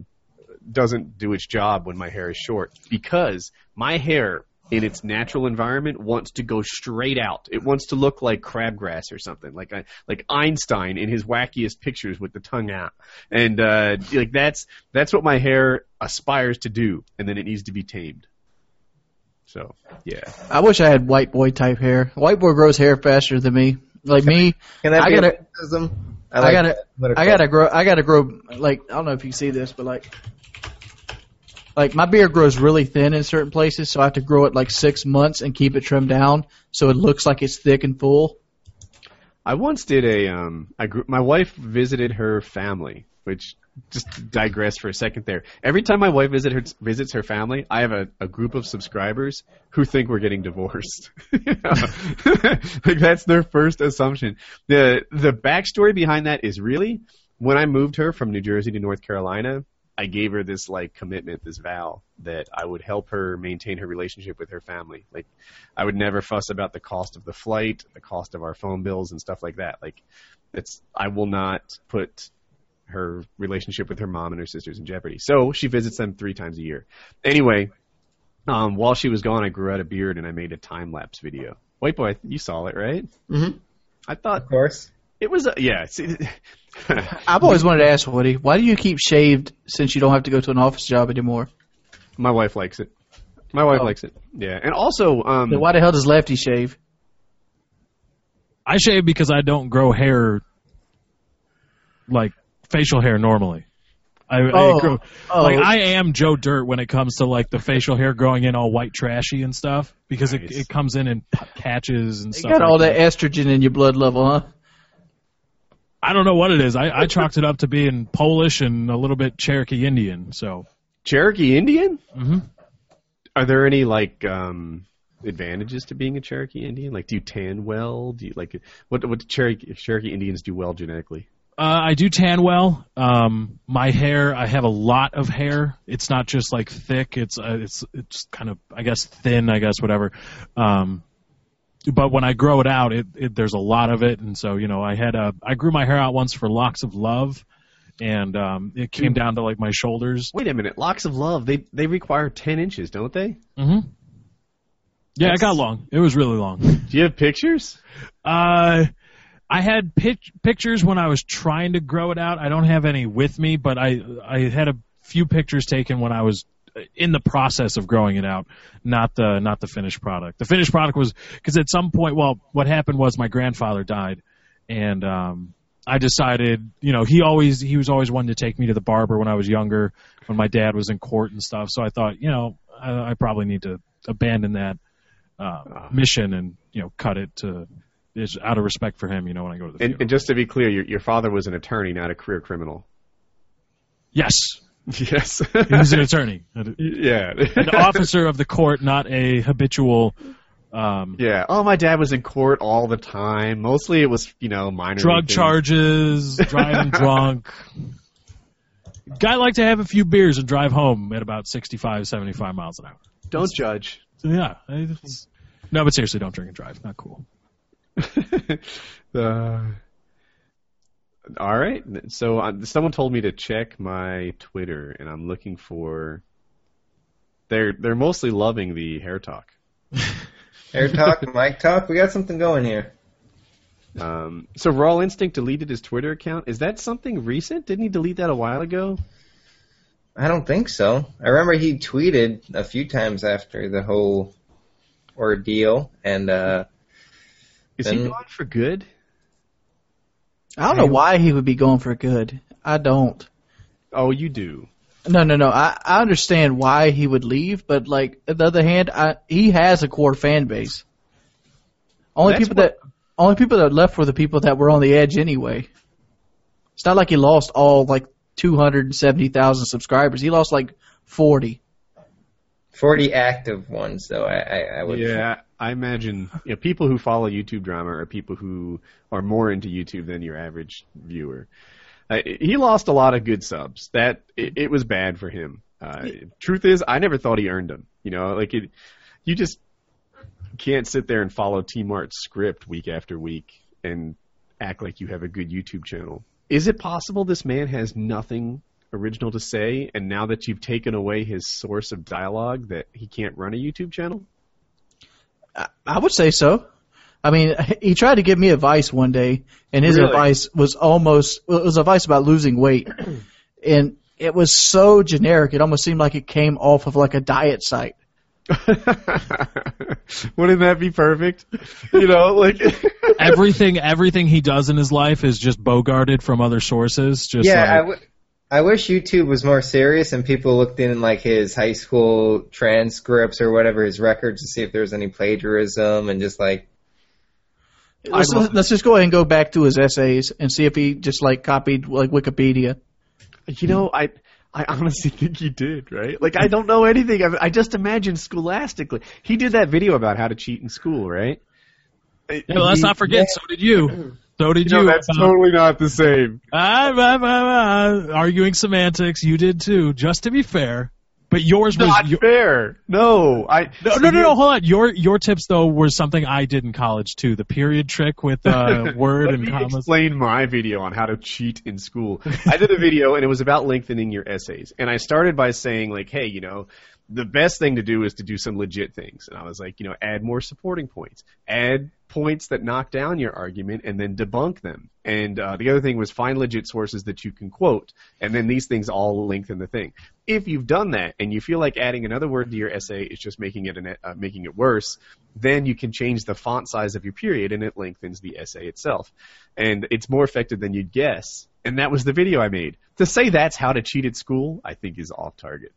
doesn't do its job when my hair is short because my hair in its natural environment wants to go straight out. It wants to look like crabgrass or something, like like Einstein in his wackiest pictures with the tongue out. And uh, like that's that's what my hair aspires to do, and then it needs to be tamed. So yeah. I wish I had white boy type hair. White boy grows hair faster than me. Like me, Can that I be gotta- a criticism? I, gotta, I gotta grow, I gotta grow. Like I don't know if you see this, but like, like my beard grows really thin in certain places, so I have to grow it like six months and keep it trimmed down so it looks like it's thick and full. I once did a um I grew, my wife visited her family, which just digress for a second there. Every time my wife visit her, visits her family, I have a, a group of subscribers who think we're getting divorced. like that's their first assumption. The the backstory behind that is really when I moved her from New Jersey to North Carolina, I gave her this like commitment, this vow that I would help her maintain her relationship with her family. Like I would never fuss about the cost of the flight, the cost of our phone bills and stuff like that. Like it's I will not put her relationship with her mom and her sisters in jeopardy. So she visits them three times a year. Anyway, um, while she was gone, I grew out a beard and I made a time lapse video. White boy, you saw it, right? Mhm. I thought Of course. It was a yeah. see- I've always wanted to ask Woody, why do you keep shaved since you don't have to go to an office job anymore? My wife likes it. My wife Oh. likes it. Yeah, and also, um, Then why the hell does Lefty shave? I shave because I don't grow hair like facial hair normally. I, Oh, I grow, oh. like I am Joe Dirt when it comes to like the facial hair growing in all white trashy and stuff because Nice. it it comes in and catches patches and You stuff. got like all that estrogen in your blood level, huh? I don't know what it is. I, I chalked it up to being Polish and a little bit Cherokee Indian. So Cherokee Indian. hmm Are there any like um, advantages to being a Cherokee Indian? Like, do you tan well? Do you like what? What do Cherokee Cherokee Indians do well genetically? Uh, I do tan well. Um, my hair, I have a lot of hair. It's not just like thick. It's uh, it's it's kind of I guess thin. I guess whatever. Um, but when I grow it out, it, it there's a lot of it, and so you know I had a I grew my hair out once for locks of love, and um, it came down to like my shoulders. Wait a minute, locks of love. They they require ten inches, don't they? Mm-hmm. Yeah, That's- it got long. It was really long. Do you have pictures? Uh, I had pic- pictures when I was trying to grow it out. I don't have any with me, but I I had a few pictures taken when I was in the process of growing it out, not the not the finished product. The finished product was because at some point, well, what happened was my grandfather died, and um, I decided, you know, he always he was always one to take me to the barber when I was younger, when my dad was in court and stuff. So I thought, you know, I, I probably need to abandon that uh, mission and you know cut it to is out of respect for him. You know, when I go to the And, and just to be clear, your your father was an attorney, not a career criminal. yes, Yes. he was an attorney, Yeah. an officer of the court, not a habitual um, Yeah. Oh, my dad was in court all the time. Mostly it was, you know, minor drug things. charges, driving drunk. Guy liked to have a few beers and drive home at about 65, 75 miles an hour. Don't judge. Yeah, no, but seriously, don't drink and drive. Not cool. uh, all right. So uh, someone told me to check my Twitter, and I'm looking for. They're they're mostly loving the hair talk. hair talk, mic talk. We got something going here. Um, so Raw Instinct deleted his Twitter account. Is that something recent? Didn't he delete that a while ago? I don't think so. I remember he tweeted a few times after the whole ordeal, and uh, Is he gone for good? I don't know why he would be going for good. I don't. Oh, you do. No, no, no. I, I understand why he would leave, but like on the other hand, I, he has a core fan base. Only That's people what- that only people that left were the people that were on the edge anyway. It's not like he lost all like 270,000 subscribers. He lost like 40. 40 active ones, though. I, I, I would. Yeah, I imagine you know, people who follow YouTube drama are people who are more into YouTube than your average viewer. Uh, he lost a lot of good subs. That it, it was bad for him. Uh, truth is, I never thought he earned them. You know, like it, you just can't sit there and follow T Mart's script week after week and act like you have a good YouTube channel. Is it possible this man has nothing original to say, and now that you've taken away his source of dialogue, that he can't run a YouTube channel? I, I would say so. I mean, he tried to give me advice one day, and his Really? advice was almost it was advice about losing weight, and it was so generic. It almost seemed like it came off of like a diet site. Wouldn't that be perfect? You know, like everything everything he does in his life is just bogarted from other sources. Just yeah, like, w- I wish YouTube was more serious and people looked in like his high school transcripts or whatever, his records to see if there was any plagiarism and just like, Let's, let's just go ahead and go back to his essays and see if he just like copied like Wikipedia. you know, I I honestly think he did, right? Like I don't know anything. I, I just imagine scholastically. He did that video about how to cheat in school, right? yeah, let's not forget. So did you. So did you. No, that's about- totally not the same. Ah, ah, ah, arguing semantics. You did too. Just to be fair, but yours was Not your, fair. No, I no, no, no, no. Hold on. Your your tips though were something I did in college too. The period trick with uh, word Let and me commas. explain my video on how to cheat in school. I did a video and it was about lengthening your essays. And I started by saying like, hey, you know, the best thing to do is to do some legit things. And I was like, you know, add more supporting points, add points that knock down your argument, and then debunk them. And uh, the other thing was find legit sources that you can quote, and then these things all lengthen the thing. If you've done that and you feel like adding another word to your essay is just making it an, uh, making it worse, then you can change the font size of your period, and it lengthens the essay itself. And it's more effective than you'd guess. And that was the video I made. To say that's how to cheat at school, I think is off target.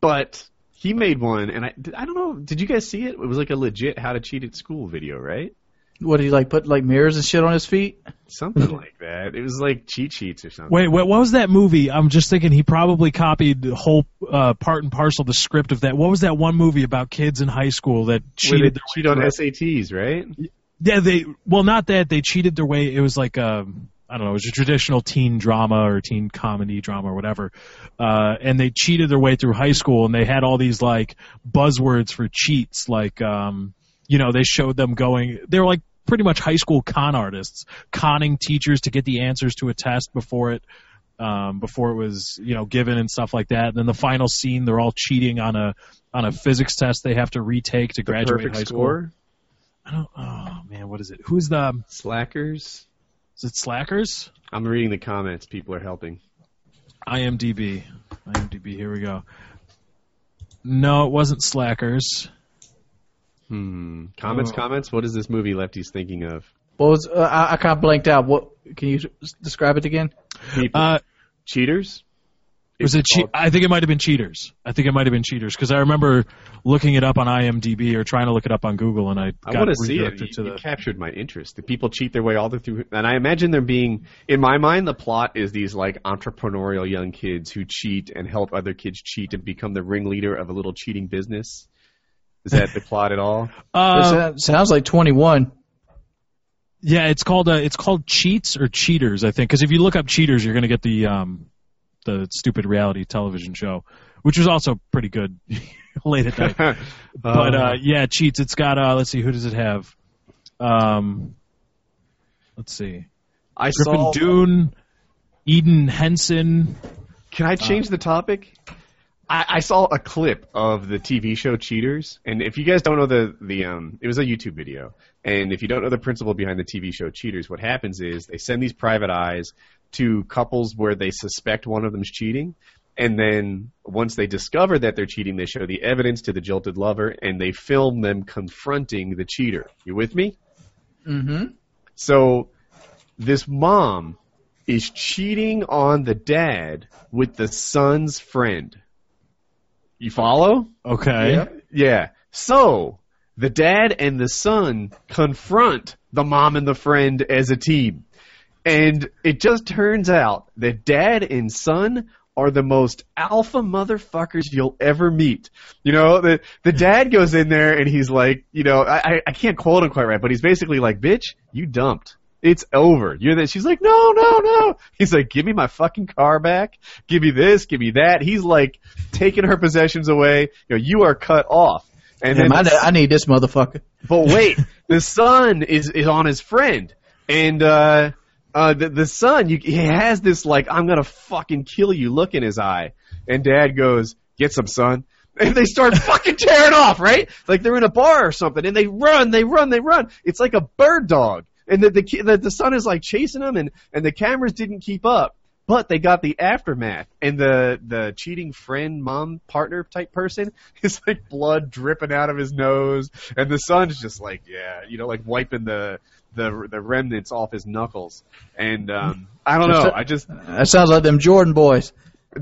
But he made one, and I I don't know. Did you guys see it? It was like a legit how to cheat at school video, right? What did he like put like mirrors and shit on his feet? Something like that. It was like cheat sheets or something. Wait, what, what was that movie? I'm just thinking he probably copied the whole uh, part and parcel the script of that. What was that one movie about kids in high school that Where cheated? they their cheat on SATs, right? Yeah, they well, not that they cheated their way. It was like um, I don't know, it was a traditional teen drama or teen comedy drama or whatever. Uh, and they cheated their way through high school, and they had all these like buzzwords for cheats, like um, you know, they showed them going. They were like pretty much high school con artists, conning teachers to get the answers to a test before it. Um, before it was, you know, given and stuff like that. And then the final scene, they're all cheating on a on a physics test they have to retake to graduate Perfect high school. score. I don't. Oh man, what is it? Who's the? Slackers. Is it Slackers? I'm reading the comments. People are helping. IMDb. IMDb. Here we go. No, it wasn't Slackers. Hmm. Comments, Oh. comments. What is this movie Lefty's thinking of? What was uh, I, I kind of blanked out. What can you describe it again? Uh, Cheaters. Was it? Che- I think it might have been Cheaters. I think it might have been Cheaters because I remember looking it up on IMDb or trying to look it up on Google, and I I got want to see it. redirected You, to you the. captured my interest. The people cheat their way all the through, and I imagine there being, in my mind, the plot is these like entrepreneurial young kids who cheat and help other kids cheat and become the ringleader of a little cheating business. Is that the plot at all? Uh, sounds like 21. yeah, it's called uh, it's called Cheats or Cheaters, I think. Because if you look up Cheaters, you're gonna get the um the stupid reality television show, which was also pretty good late at night. But uh, yeah, cheats. It's got uh, let's see, who does it have? Um, let's see, I Griffin saw. Dunne, Elden Henson. Can I change the topic? I, I saw a clip of the TV show Cheaters, and if you guys don't know the the um, it was a YouTube video, and if you don't know the principle behind the TV show Cheaters, what happens is they send these private eyes to couples where they suspect one of them's cheating, and then once they discover that they're cheating, they show the evidence to the jilted lover, and they film them confronting the cheater. You with me? Mm-hmm. So this mom is cheating on the dad with the son's friend. You follow? Okay. Yeah. So the dad and the son confront the mom and the friend as a team. And it just turns out that dad and son are the most alpha motherfuckers you'll ever meet. You know, the the dad goes in there and he's like, you know, I I can't quote him quite right, but he's basically like, "Bitch, you dumped. It's over. You're that." She's like, "No, no, no." He's like, "Give me my fucking car back. Give me this. Give me that." He's like taking her possessions away. You know, you are cut off. And Damn, then I, I need this motherfucker. but wait, the son is is on his friend, and uh, uh, the the son, you, he has this like I'm gonna fucking kill you look in his eye, and Dad goes, "Get some, son." And they start fucking tearing off, right? Like they're in a bar or something, and they run, they run, they run. It's like a bird dog, and the the the, the son is like chasing them, and and the cameras didn't keep up. But they got the aftermath, and the the cheating friend, mom, partner type person is like blood dripping out of his nose, and the son's just like, yeah, you know, like wiping the the the remnants off his knuckles. And um, I don't know, I just, That sounds like them Jordan boys.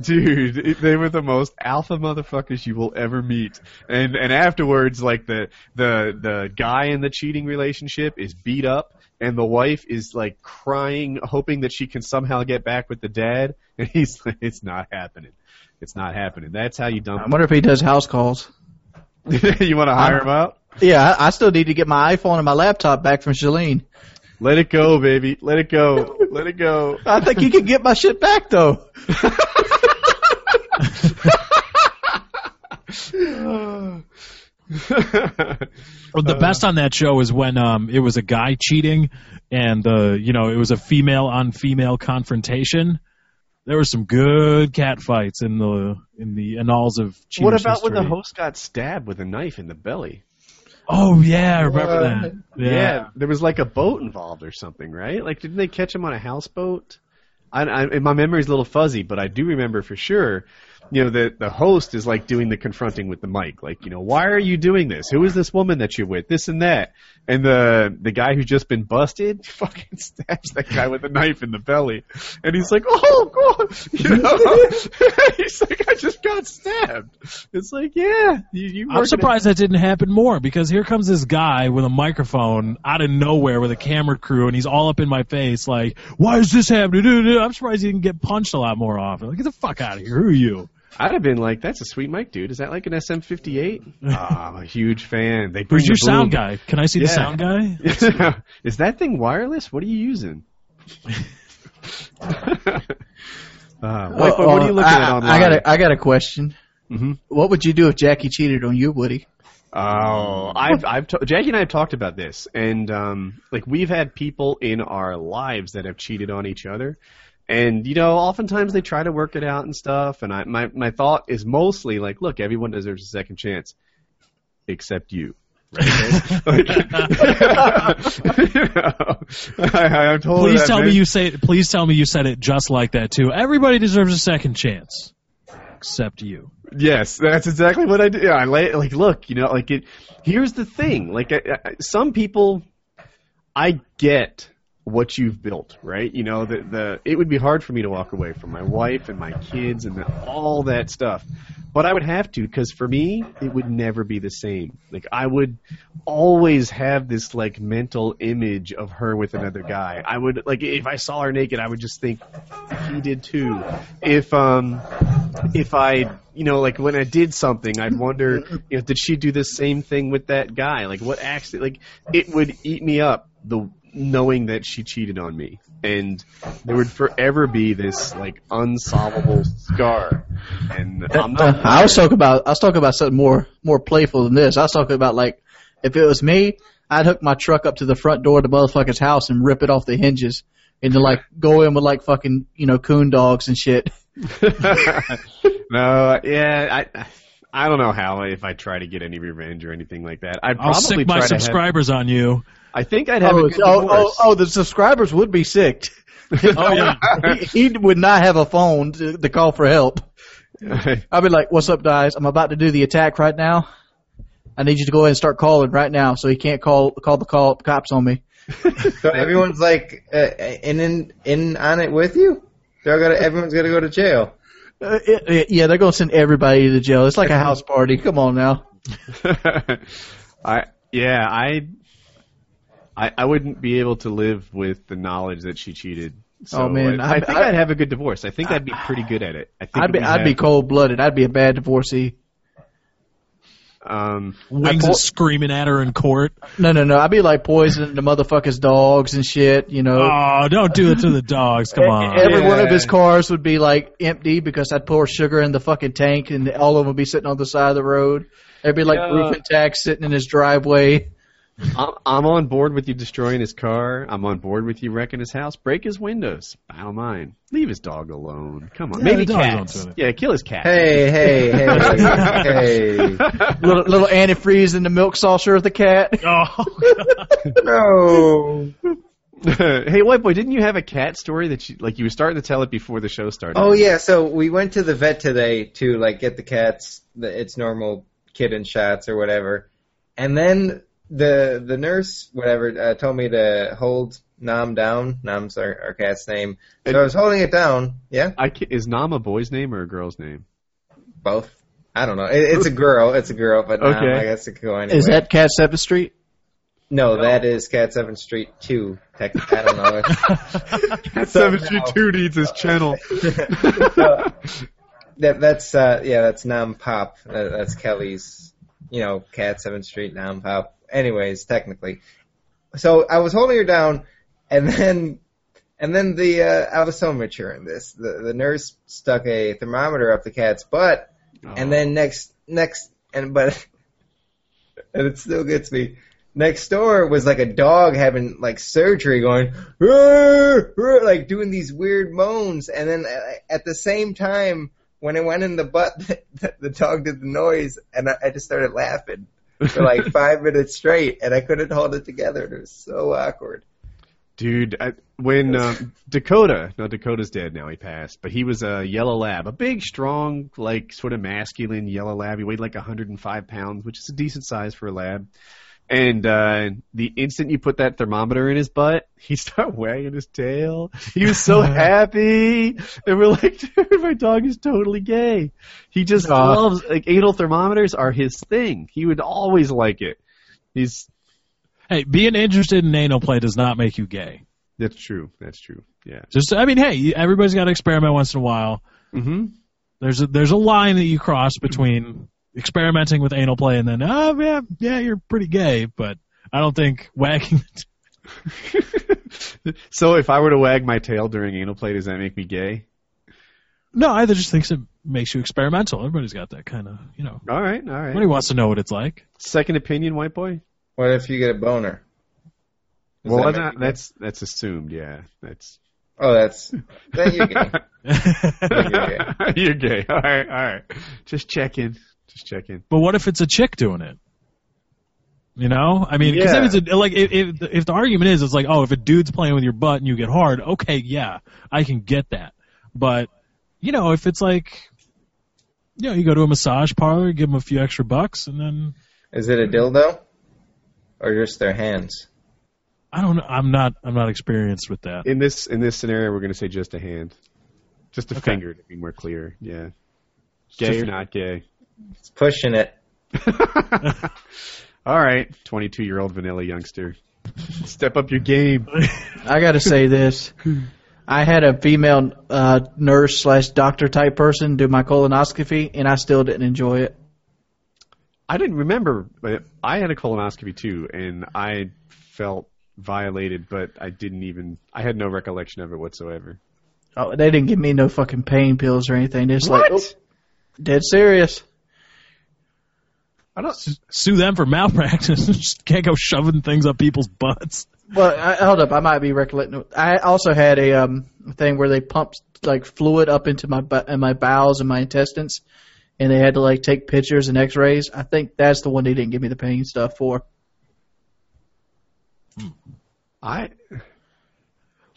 dude, they were the most alpha motherfuckers you will ever meet. And and afterwards, like the the the guy in the cheating relationship is beat up, and the wife is like crying, hoping that she can somehow get back with the dad, and he's like, it's not happening. It's not happening. That's how you dump. I wonder if he does house calls. you want to hire him out? Yeah, I, I still need to get my iPhone and my laptop back from Shalene. Let it go, baby. Let it go. Let it go. I think he can get my shit back though. Well, the best on that show is when um it was a guy cheating, and uh you know it was a female on female confrontation. There were some good cat fights in the in the annals of cheaters what about when the host got stabbed with a knife in the belly? Oh yeah, I remember What? that. Yeah. there was like a boat involved or something, right? Like, didn't they catch him on a houseboat? I, I, my memory's a little fuzzy, but I do remember for sure. You know, the the host is like doing the confronting with the mic, like, you know, why are you doing this? Who is this woman that you're with? This and that. And the the guy who's just been busted fucking stabs that guy with a knife in the belly, and he's like, oh god, you know, he's like, I just got stabbed. It's like, yeah, you, you I'm surprised that didn't happen more because here comes this guy with a microphone out of nowhere with a camera crew and he's all up in my face like, why is this happening? I'm surprised he didn't get punched a lot more often. Like, get the fuck out of here. Who are you? I'd have been like, "That's a sweet mic, dude. Is that like an SM58?" Ah, I'm a huge fan. They bring Who's your the boom. sound guy? Can I see the sound guy? Is that thing wireless? What are you using? uh, Wife, Uh, what are you looking I, at online? I got a, I got a question. Mhm. What would you do if Jackie cheated on you, Woody? Oh, I've I've ta- Jackie and I have talked about this, and um, like we've had people in our lives that have cheated on each other, and you know, oftentimes they try to work it out and stuff. And I my my thought is mostly like, look, everyone deserves a second chance, except you. Right? like, you know, I, Please tell me many- you say. Please tell me you said it just like that too. Everybody deserves a second chance, except you. Yes, that's exactly what I do. I lay, like look, you know, like it. Here's the thing, like I, I, some people, I get what you've built, right? You know, the the it would be hard for me to walk away from my wife and my kids and the, all that stuff, but I would have to because for me, it would never be the same. Like I would always have this like mental image of her with another guy. I would like if I saw her naked, I would just think he did too. If um if I, you know, like when I did something, I'd wonder, you know, did she do the same thing with that guy? Like what accident? Like it would eat me up the knowing that she cheated on me, and there would forever be this like unsolvable scar. And I'm Uh. I was talking about I was talking about something more more playful than this. I was talking about like if it was me, I'd hook my truck up to the front door of the motherfucker's house and rip it off the hinges and then like go in with like fucking you know coon dogs and shit. no, yeah, I. I don't know how if I try to get any revenge or anything like that. I'd I'll probably stick my try to have, subscribers on you. I think I'd have oh, a good oh, oh, divorce. oh, the subscribers would be sick. Oh yeah. he, he would not have a phone to, to call for help. I'd be like, "What's up, guys? I'm about to do the attack right now. I need you to go ahead and start calling right now, so he can't call call the call cops on me." So everyone's like uh, in in in on it with you. They're gonna everyone's gonna go to jail. Uh, it- it- yeah, they're gonna send everybody to jail. It's like a house party. Come on now. I Yeah, I, I, I wouldn't be able to live with the knowledge that she cheated. So Oh, man, I, I I- think I- I, would have a good divorce. I think I'd be pretty good at it. I think I'd be we I'd be cold blooded. I'd be a bad divorcee. Um, Wings I is screaming at her in court. No, no, no. I'd be like poisoning the motherfuckers' dogs and shit. You know. Oh, don't do it to the dogs. Come on. Every one of his cars would be like empty because I'd pour sugar in the fucking tank and all of them would be sitting on the side of the road. There'd be like Yeah. roof intact sitting in his driveway. I'm, I'm on board with you destroying his car. I'm on board with you wrecking his house. Break his windows. I don't mind. Leave his dog alone. Come on. Yeah, Maybe the dog's cats. onto it. Yeah, kill his cat. Hey, hey, hey, hey. Little little antifreeze in the milk saucer of the cat. Oh, No. hey, white boy, didn't you have a cat story that you like? You were starting to tell it before the show started. Oh yeah, so we went to the vet today to like get the cats the, its normal kitten shots or whatever, and then the the nurse whatever uh, told me to hold Nam down. Nam's our, our cat's name, so I was holding it down. Yeah, I ca is Nam a boy's name or a girl's name? both. I don't know. It, it's a girl. It's a girl, but Nam, Okay. I guess it could go anyway. Is that Cat Seventh Street? no? That is Cat Seventh Street Two. Tech, I don't know. Seven Street Two needs his channel. that that's uh yeah that's Nam Pop. That, that's Kelly's, you know, Cat Seventh Street Nam Pop. Anyways, technically, so I was holding her down, and then and then the uh, I was so mature in this. The the nurse stuck a thermometer up the cat's butt, and then next next and but and it still gets me. Next door was like a dog having like surgery, going "Rrr, rrr," like doing these weird moans, and then uh, at the same time when it went in the butt, the, the dog did the noise, and I, I just started laughing for like five minutes straight, and I couldn't hold it together. It was so awkward. Dude, I, when um, Dakota, no, Dakota's dead now. He passed, but he was a yellow lab, a big, strong, like sort of masculine yellow lab. He weighed like 105 pounds, which is a decent size for a lab. And uh, the instant you put that thermometer in his butt, he started wagging his tail. He was so happy, and we're like, "Dude, my dog is totally gay." He just loves like anal thermometers are his thing. He would always like it. He's hey, being interested in anal play does not make you gay. that's true. That's true. Yeah. Just, I mean, hey, everybody's got to experiment once in a while. Mm-hmm. There's a there's a line that you cross between experimenting with anal play and then, oh yeah, yeah, you're pretty gay, but I don't think wagging. so if I were to wag my tail during anal play, does that make me gay? no, I just thinks it makes you experimental. Everybody's got that kind of, you know. All right, all right. Everybody wants to know what it's like. Second opinion, white boy. What if you get a boner? Does well, that that make you gay? that's that's assumed. Yeah, that's. oh, that's then you're gay. gay. You're gay. All right, all right. Just checking. Just checking. But what if it's a chick doing it? You know, I mean, because Yeah. if it's a, like if, if if the argument is it's like, oh, if a dude's playing with your butt and you get hard, okay, yeah, I can get that. But you know, if it's like, you know, you go to a massage parlor, give them a few extra bucks, and then Is it a dildo or just their hands? I don't know. I'm not I'm not experienced with that. In this in this scenario, we're going to say just a hand, just a Okay. finger to be more clear. Yeah. Gay or not gay? It's pushing it. All right, 22 year old vanilla youngster. Step up your game. I got to say this. I had a female uh, nurse slash doctor type person do my colonoscopy, and I still didn't enjoy it. I didn't remember, but I had a colonoscopy too, and I felt violated, but I didn't even. I had no recollection of it whatsoever. Oh, they didn't give me no fucking pain pills or anything. Just like, oh, dead serious. I don't. Sue them for malpractice. Just can't go shoving things up people's butts. Well, I, hold up, I might be recollecting. I also had a um thing where they pumped like fluid up into my bu- in my bowels and my intestines, and they had to like take pictures and X-rays. I think that's the one they didn't give me the pain stuff for. I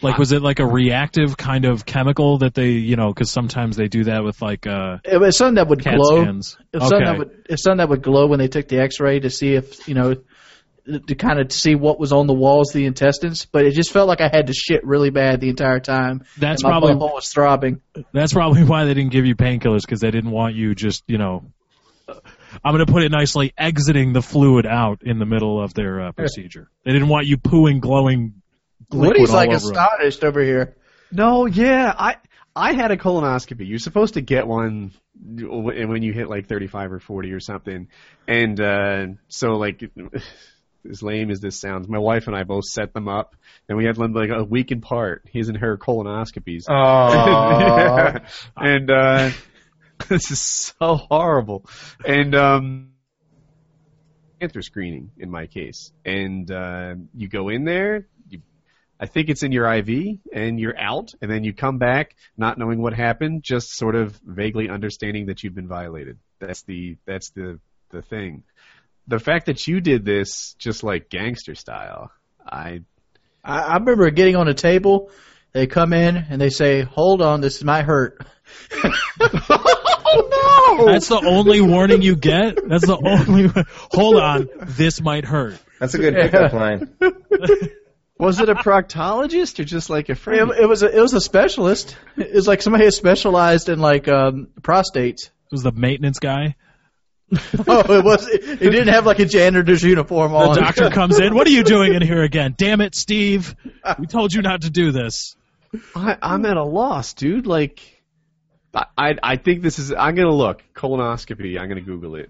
Like, was it like a reactive kind of chemical that they, you know, because sometimes they do that with like uh, It was something that would CAT glow. scans. If something that would, something that would glow when they took the X-ray to see if you know, to kind of see what was on the walls of the intestines. But it just felt like I had to shit really bad the entire time. That's my probably butthole was throbbing. That's probably why they didn't give you painkillers because they didn't want you just, you know. I'm going to put it nicely, exiting the fluid out in the middle of their uh, procedure. They didn't want you pooing glowing Woody's all like over 'em. astonished over here. No, yeah, I I had a colonoscopy. You're supposed to get one when you hit like 35 or 40 or something, and uh, so like as lame as this sounds, my wife and I both set them up, and we had them like a week apart. His and her colonoscopies. Oh, and uh, this is so horrible. And um, cancer screening in my case, and uh, you go in there. You, I think it's in your IV, and you're out, and then you come back not knowing what happened, just sort of vaguely understanding that you've been violated. That's the that's the the thing. The fact that you did this just like gangster style, I I, I remember getting on a table. They come in and they say, "Hold on, this might hurt." oh no! That's the only warning you get. That's the only. Hold on, this might hurt. that's a good pickup line. Was it a proctologist or just like a It, friend? it was a, it was a specialist. It was like somebody who specialized in like um, prostates. It was the maintenance guy. Oh, it was. It, it didn't have like a janitor's uniform on. The doctor comes in. What are you doing in here again? Damn it, Steve! We told you not to do this. I, I'm at a loss, dude. Like, I, I, I think this is. I'm gonna look colonoscopy. I'm gonna Google it.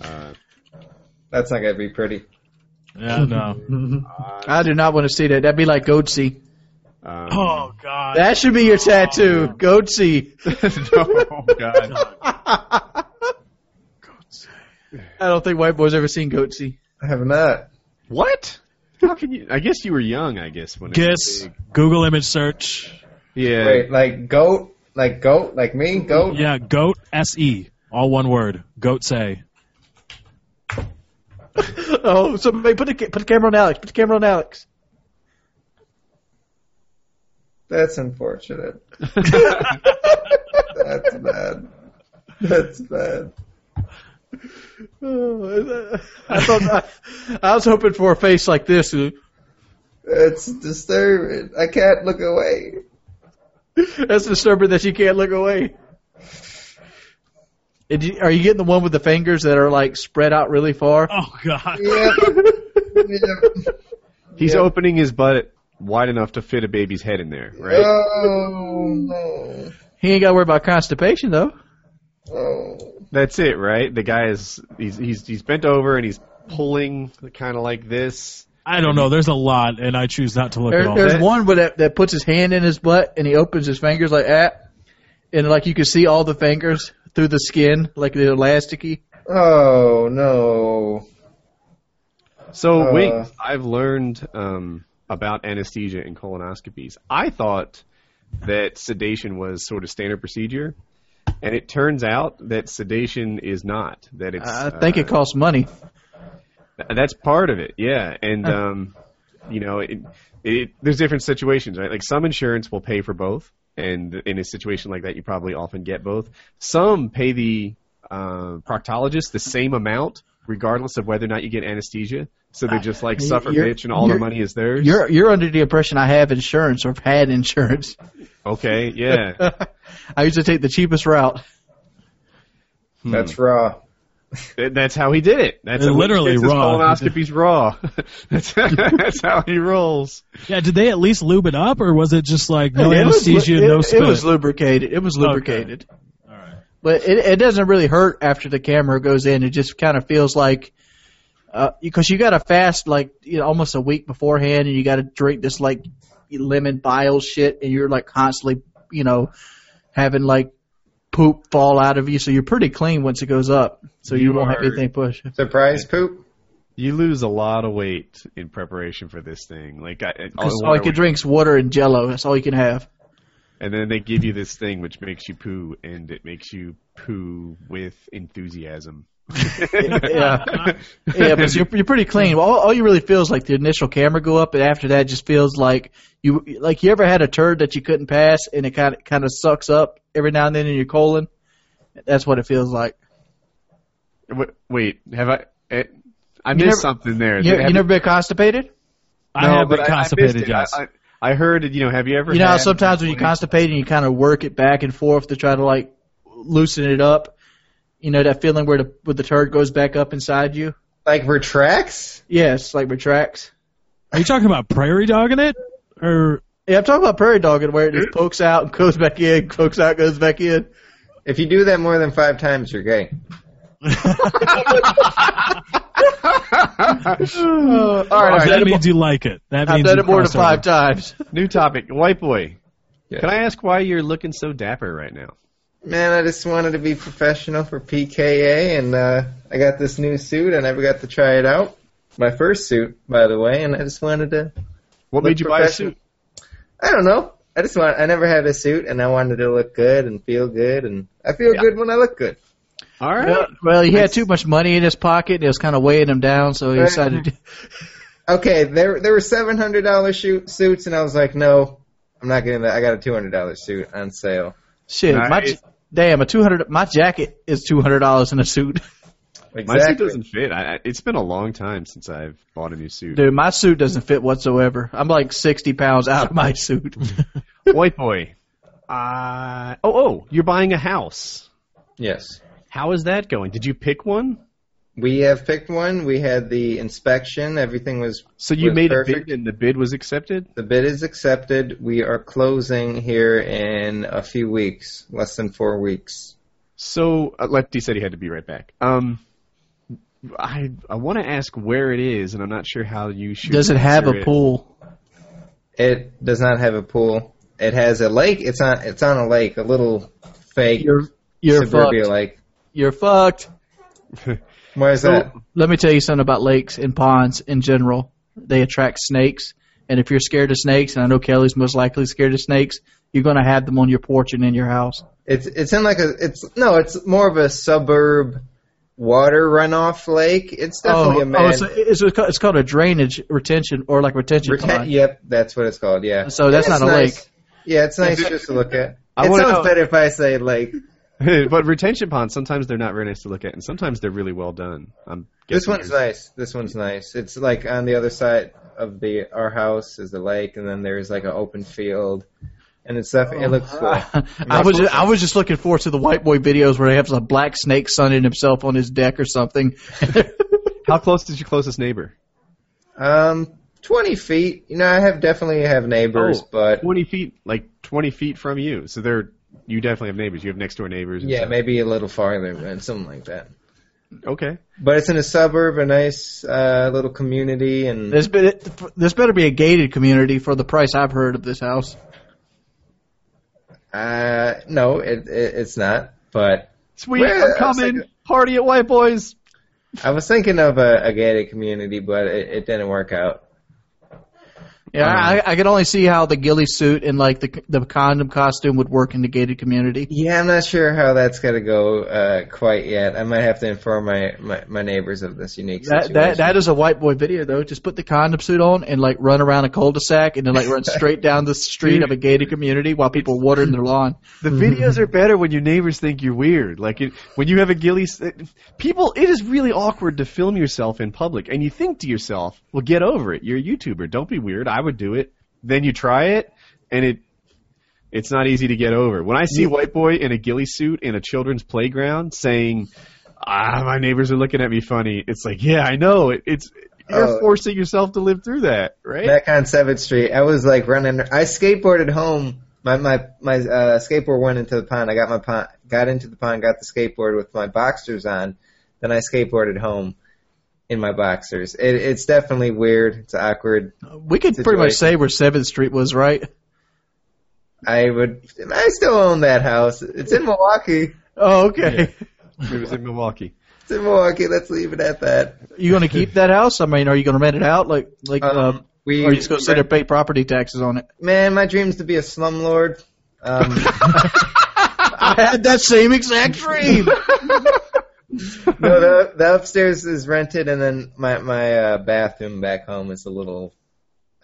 Uh, That's not gonna be pretty. Yeah, no. I do not want to see that. That'd be like goatse. um, Oh God. That should be your tattoo, goatse. no, God. I don't think white boys ever seen goatse. I have not. What? How can you? I guess you were young. I guess when it was Guess. Google image search. Yeah. Wait, like goat, like goat, like me, goat. Yeah, goat S E. All one word. Goat say. Oh, somebody put the put the camera on Alex. Put the camera on Alex. That's unfortunate. That's bad. That's bad. Oh, I thought I, I was hoping for a face like this. It's disturbing. I can't look away. That's disturbing that you can't look away. Did you, are you getting the one with the fingers that are like spread out really far? Oh God. Yep. yep. He's Yeah. opening his butt wide enough to fit a baby's head in there, right? Oh no. He ain't got to worry about constipation though. Oh. That's it, right? The guy is he's he's he's bent over and he's pulling kind of like this. I don't know. There's a lot, and I choose not to look There, at all. there's that. one where that, that puts his hand in his butt and he opens his fingers like that, and like you can see all the fingers through the skin, like they're elasticy. Oh no. So Uh. wait, I've learned um, about anesthesia and colonoscopies. I thought that sedation was sort of standard procedure, and it turns out that sedation is not. That it's I think uh, it costs money. That's part of it, yeah. And um, you know, it, it, there's different situations, right? Like some insurance will pay for both, and in a situation like that, you probably often get both. Some pay the uh, proctologist the same amount, regardless of whether or not you get anesthesia. So they're just like suffer You're- bitch, and all the money is theirs. You're you're under the impression I have insurance or have had insurance. okay, yeah. I used to take the cheapest route. Hmm. That's raw. Th- That's how he did it. That's It how he literally gets his raw. Colonoscopy's raw. that's, that's how he rolls. Yeah, did they at least lube it up, or was it just like no It was- anesthesia, it, no it was lubricated. It was Okay. lubricated. All right. But it, it doesn't really hurt after the camera goes in. It just kind of feels like, uh, because you got to fast like you know, almost a week beforehand, and you got to drink this like lemon bile shit, and you're like constantly, you know, having like poop fall out of you. So you're pretty clean once it goes up. So you, You won't have are- anything push. Surprise poop. You lose a lot of weight in preparation for this thing. Like, I, Because all you can drink's water and Jello. That's all you can have. and then they give you this thing which makes you poo, and it makes you poo with enthusiasm. yeah, yeah, but you're, you're pretty clean. All, all you really feel is like the initial camera go up, and after that, just feels like you like you ever had a turd that you couldn't pass, and it kind of kind of sucks up every now and then in your colon. That's what it feels like. Wait, wait, have I? eh, I missed never- something there. You, Have you never been constipated? I No, have but been I- I constipated, it. yes. I, I, I heard. You know, have you ever? You know, had- sometimes when you constipate and you kind of work it back and forth to try to like loosen it up, You know that feeling where the where the turd goes back up inside you? Like retracts? Yes, like retracts. Are you talking about prairie dogging it? Or Yeah, I'm talking about prairie dogging where it just pokes out and goes back in, pokes out, goes back in. If you do that more than five times, you're gay. all right, all that means you like it. That I've means done it more than crossed over. five times. New topic, white boy. Yeah. Can I ask why you're looking so dapper right now? Man, I just wanted to be professional for PKA, and uh, I got this new suit. And I never got to try it out. My first suit, by the way, and I just wanted to. What made you buy a suit? I don't know. I just want. I never had a suit, and I wanted to look good and feel good, and I feel Yeah. good when I look good. All right. Well, well, he had too much money in his pocket. and It was kind of weighing him down, so he decided. To, Okay, there there were seven hundred dollar suits, and I was like, no, I'm not getting that. I got a two hundred dollar suit on sale. shit, my, Nice. Damn, a two hundred. My jacket is two hundred dollars in a suit. My suit doesn't fit. I, I- it's been a long time since I've bought a new suit. Dude, my suit doesn't fit whatsoever. I'm like sixty pounds out of my suit. White boy. Uh, oh, oh, you're buying a house. Yes. How is that going? Did you pick one? We have picked one. We had the inspection. Everything was So you Was made perfect. a bid and the bid was accepted? the bid is accepted. We are closing here in a few weeks, less than four weeks. So uh, Lefty said he had to be right back. Um, I I want to ask where it is, and I'm not sure how you should. Does it have answer a pool? It does not have a pool. It has a lake. It's on. It's on a lake, a little fake You're you're suburbia fucked. lake. You're fucked. Why is that? Let me tell you something about lakes and ponds in general. They attract snakes, and if you're scared of snakes, and I know Kelly's most likely scared of snakes, you're gonna have them on your porch and in your house. It's it's in like a. It's no. It's more of a suburb water runoff lake. It's definitely oh, a man. oh, it's, it's, a- it's called a drainage retention or like retention Reten- pond. yep, that's what it's called. Yeah. So that's Yeah, not a nice. lake. Yeah, it's nice just to look at. I it sounds know- better if I say lake. but retention ponds sometimes they're not very nice to look at, and sometimes they're really well done. I'm This one's nice. This one's nice. It's like on the other side of the our house is the lake, and then there's like an open field, and it's stuff. It looks cool. I was just, I was just looking forward to the white boy videos where they have a black snake sunning himself on his deck or something. How close is your closest neighbor? Um, twenty feet. You know, I have definitely have neighbors, Oh, but Twenty feet, like twenty feet from you. So they're you definitely have neighbors. You have next door neighbors. and yeah, stuff. maybe a little farther, and something like that. Okay. But it's in a suburb, a nice uh, little community, and this, be, this better be a gated community for the price I've heard of this house. uh, no, it, it it's not. But Sweet, Well, I'm coming. thinking- Party at White Boys. I was thinking of a, a gated community, but it, it didn't work out. Yeah, I, I can only see how the ghillie suit and like the the condom costume would work in the gated community. Yeah, I'm not sure how that's gonna go uh, quite yet. I might have to inform my, my, my neighbors of this unique That situation. that that is a white boy video though. Just put the condom suit on and like run around a cul-de-sac and then like run straight down the street of a gated community while people are watering their lawn. The videos are better when your neighbors think you're weird. Like it, when you have a ghillie, s- people. It is really awkward to film yourself in public, and you think to yourself, "Well, get over it. You're a YouTuber. Don't be weird. I would do it." Then you try it, and it. It's not easy to get over. When I see white boy in a ghillie suit in a children's playground saying, "Ah, my neighbors are looking at me funny," it's like, yeah, I know. It, it's you're Oh. forcing yourself to live through that, right? Back on Seventh Street, I was like running. I skateboarded home. My my my uh, skateboard went into the pond. I got my pond, got into the pond, got the skateboard with my boxers on. Then I skateboarded home in my boxers. It, it's definitely weird. It's awkward. We could pretty much say where Seventh Street was, right? I would. I still own that house. It's in Milwaukee. Oh, okay. it was in Milwaukee. It's in Milwaukee. Let's leave it at that. You going to keep that house? I mean, are you going to rent it out? Like, like, Um, um, we or are you just going to sit there pay property taxes on it? Man, my dream's to be a slumlord. Um, I had that same exact dream. no, the, the upstairs is rented, and then my my uh, bathroom back home is a little.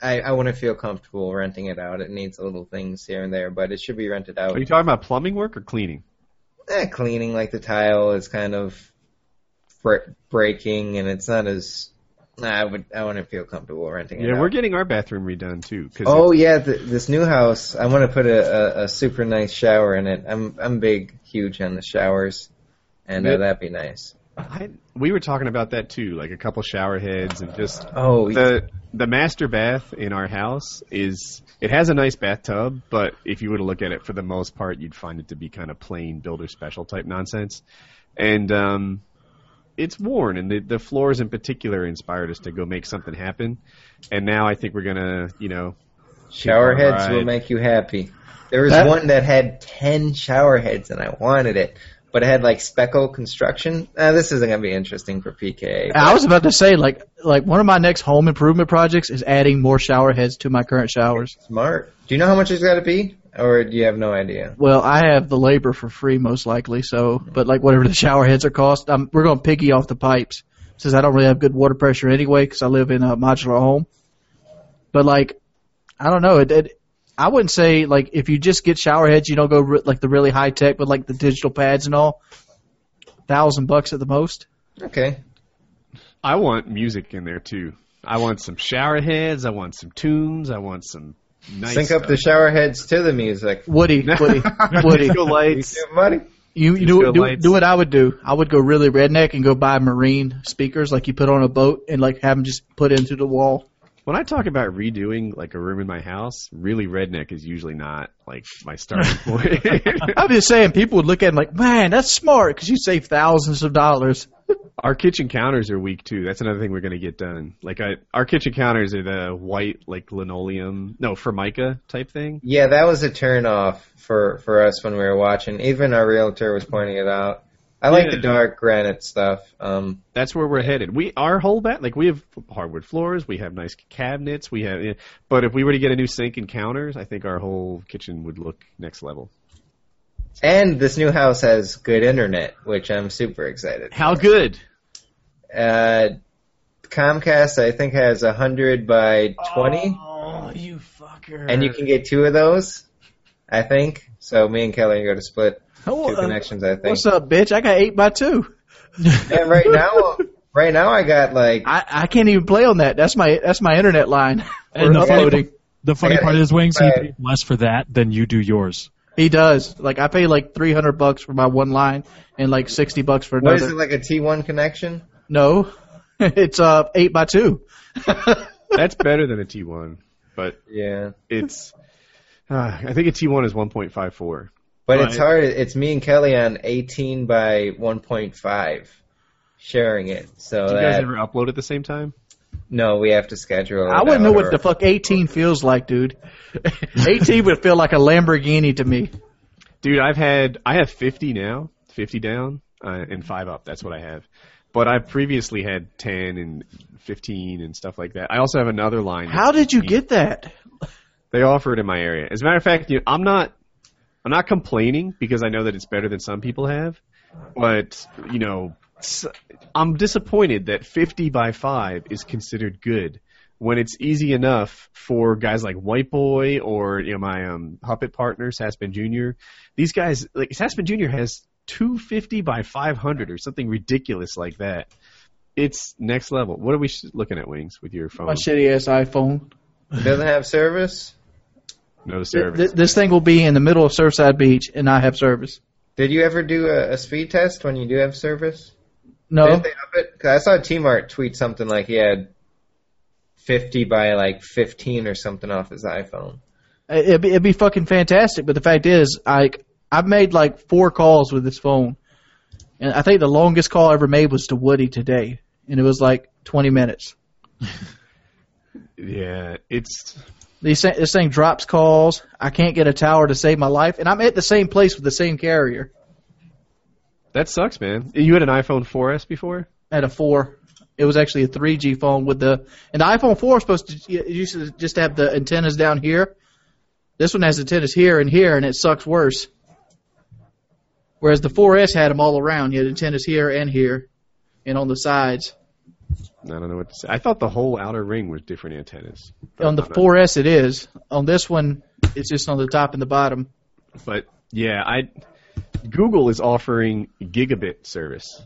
I I wouldn't feel comfortable renting it out. It needs a little things here and there, but it should be rented out. Are you talking about plumbing work or cleaning? Eh, cleaning like the tile is kind of bre- breaking, and it's not as. Nah, I would I wouldn't feel comfortable renting it Yeah, out. we're getting our bathroom redone too. 'cause Oh yeah, th- this new house. I want to put a, a, a super nice shower in it. I'm I'm big, huge on the showers. And uh, that'd be nice. I, we were talking about that too, like a couple shower heads and just Oh, the the master bath in our house is it has a nice bathtub, but if you were to look at it for the most part, you'd find it to be kind of plain builder special type nonsense, and um, it's worn, and the the floors in particular inspired us to go make something happen, and now I think we're gonna, you know, shower Keep on heads will make you happy. There was That- one that had ten shower heads, and I wanted it, but it had like speckle construction. Uh, this isn't gonna be interesting for PK. I was about to say, like, like one of my next home improvement projects is adding more shower heads to my current showers. Smart. Do you know how much it's got to be, or do you have no idea? Well, I have the labor for free, most likely. So, but like whatever the shower heads are cost, I'm, we're going to piggy off the pipes since I don't really have good water pressure anyway because I live in a modular home. But like, I don't know. It, it, I wouldn't say like if you just get shower heads, you don't go re- like the really high tech, but like the digital pads and all, thousand bucks at the most. Okay. I want music in there too. I want some shower heads. I want some tunes. I want some nice. Sync up the stuff. shower heads to the music. Woody, Woody, Woody. Disco lights. Yeah, buddy. You, you Disco do, do, do what I would do. I would go really redneck and go buy marine speakers like you put on a boat and like have them just put into the wall. When I talk about redoing like a room in my house, really redneck is usually not like my starting point. I'm just saying, people would look at him like, man, that's smart because you save thousands of dollars. our kitchen counters are weak too. That's another thing we're gonna get done. Like I, our kitchen counters are the white like linoleum, no formica type thing. Yeah, that was a turn off for for us when we were watching. Even our realtor was pointing it out. I like the dark granite stuff. Um, That's where we're headed. We our whole bat like we have hardwood floors, we have nice cabinets, we have. yeah, But if we were to get a new sink and counters, I think our whole kitchen would look next level. and this new house has good internet, which I'm super excited. How good? Uh, Comcast, I think, has a hundred by twenty, Oh, you fucker. and you can get two of those. I think. So me and Kelly are going to split Oh, two uh, connections. I think. What's up, bitch? I got eight by two. And right now, right now I got like I, I can't even play on that. That's my that's my internet line. And for the funny, uploading. the funny part is, Wings, he Right. pays less for that than you do yours. He does. Like I pay like three hundred bucks for my one line and like sixty bucks for what another. is it like a T1 connection? No, it's uh eight by two. That's better than a T1, but Yeah. it's. Uh, I think a T1 is 1.54. But Right. it's hard. It's me and Kelly on 18 by 1.5, sharing it. So Do you guys that ever upload at the same time? no, we have to schedule. I wouldn't know what or- the fuck eighteen feels like, dude. eighteen would feel like a Lamborghini to me. Dude, I've had I have 50 now, 50 down, uh, and five up. That's what I have. But I've previously had 10 and 15 and stuff like that. I also have another line. How did you 15. get that? They offer it in my area. As a matter of fact, you I'm not I'm not complaining because I know that it's better than some people have. But you know, I'm disappointed that 50 by 5 is considered good when it's easy enough for guys like White Boy or you know my um, puppet partner Saspin Jr. These guys like Saspin Jr. has 250 by 500 or something ridiculous like that. It's next level. What are we sh- looking at, Wings, with your phone? My shitty ass iPhone. It doesn't have service. No service. th- this thing will be in the middle of Surfside Beach and not have service. Did you ever do a, a speed test when you do have service? No, Didn't they up it? 'Cause I saw T-Mart tweet something like he had 50 by like 15 or something off his iPhone. it'd be, it'd be fucking fantastic. But the fact is, I I've made like four calls with this phone, and I think the longest call I ever made was to Woody today, and it was like 20 minutes. Yeah, it's These this thing drops calls. I can't get a tower to save my life, and I'm at the same place with the same carrier that sucks, man. You had an iPhone 4S before? at a four. It was actually a 3G phone with the and the iPhone 4 is supposed to used to just have the antennas down here. This one has antennas here and here, and it sucks worse. Whereas the 4S had them all around. You had antennas here and here, and on the sides. I don't know what to say. I thought the whole outer ring was different antennas. On the I'm 4S, it is. On this one, it's just on the top and the bottom. But yeah, I Google is offering gigabit service.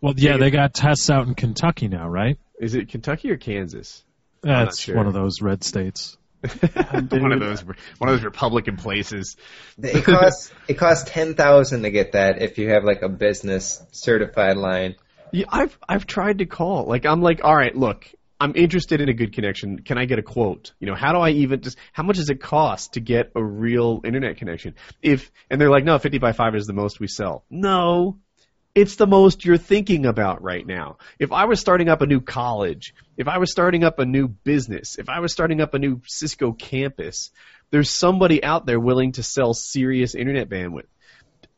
Well, yeah, they got tests out in Kentucky now, right? Is it Kentucky or Kansas? That's sure. one of those red states. one of those one of those Republican places. It costs it costs ten thousand to get that if you have like a business certified line. Yeah, I've I've tried to call. Like I'm like, all right, look, I'm interested in a good connection. Can I get a quote? You know, how do I even just how much does it cost to get a real internet connection? If and they're like, no, 50 by 5 is the most we sell. No. It's the most you're thinking about right now. If I was starting up a new college, if I was starting up a new business, if I was starting up a new Cisco campus, there's somebody out there willing to sell serious internet bandwidth.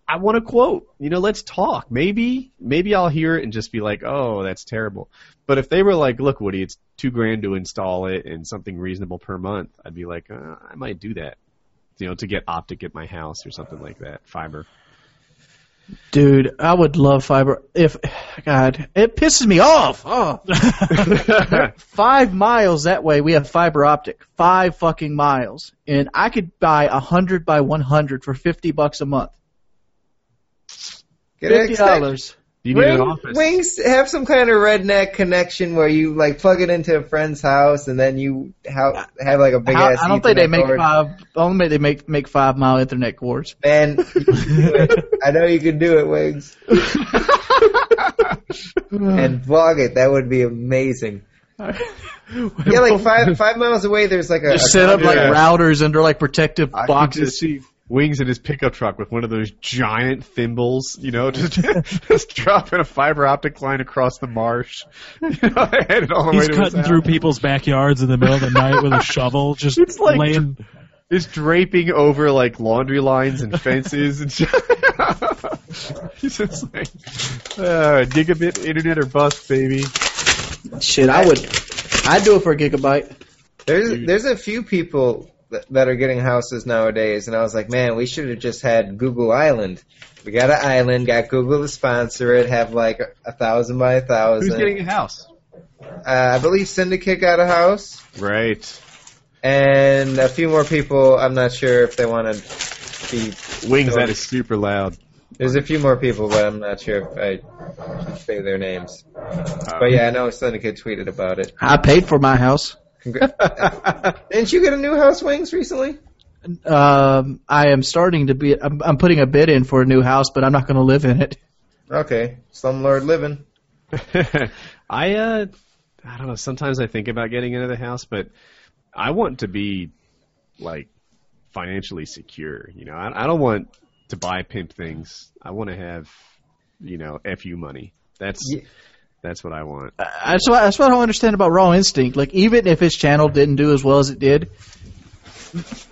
I want a quote. You know, let's talk. Maybe, maybe I'll hear it and just be like, oh, that's terrible. But if they were like, look, Woody, it's two grand to install it and something reasonable per month, I'd be like, uh, I might do that. You know, to get optic at my house or something like that, fiber. Dude, I would love fiber. If God, it pisses me off. Oh. Five miles that way, we have fiber optic. Five fucking miles, and I could buy a hundred by one hundred for fifty bucks a month. Get Fifty extension. dollars. You need an office. Wings have some kind of redneck connection where you like plug it into a friend's house and then you ha- have like a big I, ass. I don't think they make cord. five. I don't think they make make five mile Ethernet cords. Man, you can do it. I know you can do it, Wings. and vlog it. That would be amazing. Yeah, like five five miles away, there's like a, Just a set up like Yeah. routers under like protective I could boxes. just see Wings in his pickup truck with one of those giant thimbles, you know, just just dropping a fiber optic line across the marsh. You know, headed all the way He's to cutting through people's backyards in the middle of the night with a shovel, just It's like laying. It's draping over like laundry lines and fences and shit. He's just like uh, gigabit internet or bust, baby. Shit, I would. I'd do it for a gigabyte. There's there's a few people that, that are getting houses nowadays, and I was like, man, we should have just had Google Island. We got an island, got Google to sponsor it, have like a, a thousand by a thousand. Who's thousand. getting a house? uh, I believe Syndicate got a house, Right. and a few more people. I'm not sure if they want to be. Wings, that is super loud. There's a few more people, but I'm not sure if I should say their names. But yeah, I know Syndicate tweeted about it. I paid for my house. Congra- Didn't you get a new house, Wings, recently? Um, I am starting to be. I'm, I'm putting a bid in for a new house, but I'm not going to live in it. Okay, slumlord living. I uh I don't know, sometimes I think about getting into the house, but I want to be like financially secure, you know. I, I don't want to buy pimp things. I want to have, you know, FU money. That's Yeah. That's what I want. Uh, That's what that's what I don't understand about Raw Instinct. Like even if his channel didn't do as well as it did,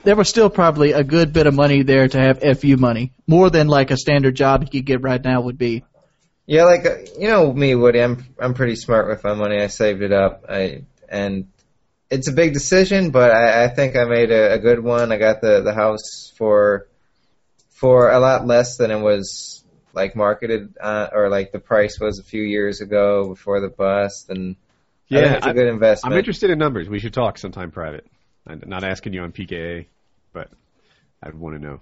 there was still probably a good bit of money there to have FU money, more than like a standard job he could get right now would be. Yeah, like uh, you know me, Woody. I'm I'm pretty smart with my money. I saved it up. I and it's a big decision, but I, I think I made a, a good one. I got the the house for for a lot less than it was like marketed uh, or like the price was a few years ago before the bust, and I think Yeah, it's a I- good investment. I'm interested in numbers. We should talk sometime private. I'm not asking you on PKA, but I'd want to know.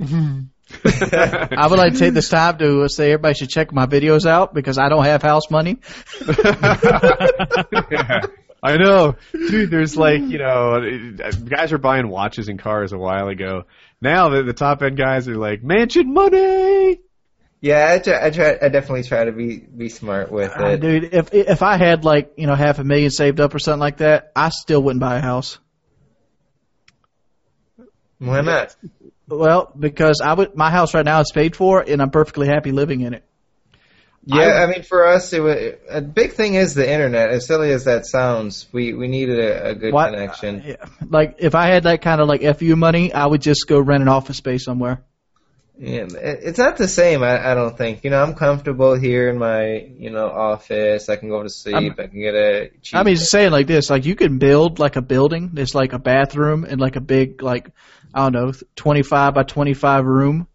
I would like to take this time to uh, say everybody should check my videos out because I don't have house money. yeah, I know, dude. There's like you know, guys are buying watches and cars a while ago. Now the, the top end guys are like mansion money. Yeah, I try, I try. I definitely try to be be smart with Uh, it. dude, if if I had like you know half a million saved up or something like that, I still wouldn't buy a house. Why not? Well, because I would my house right now is paid for and I'm perfectly happy living in it. Yeah, I, mean, for us, it was, a big thing is the internet. As silly as that sounds, we we needed a, a good What- connection. Uh, yeah, Like if I had that kind of like FU money, I would just go rent an office space somewhere. Yeah, it- it's not the same. I, I don't think. You know, I'm comfortable here in my you know office. I can go to sleep. I'm- i can get a. Cheap, I mean, saying like this, like you can build like a building that's like a bathroom and like a big like I don't know, 25 by 25 room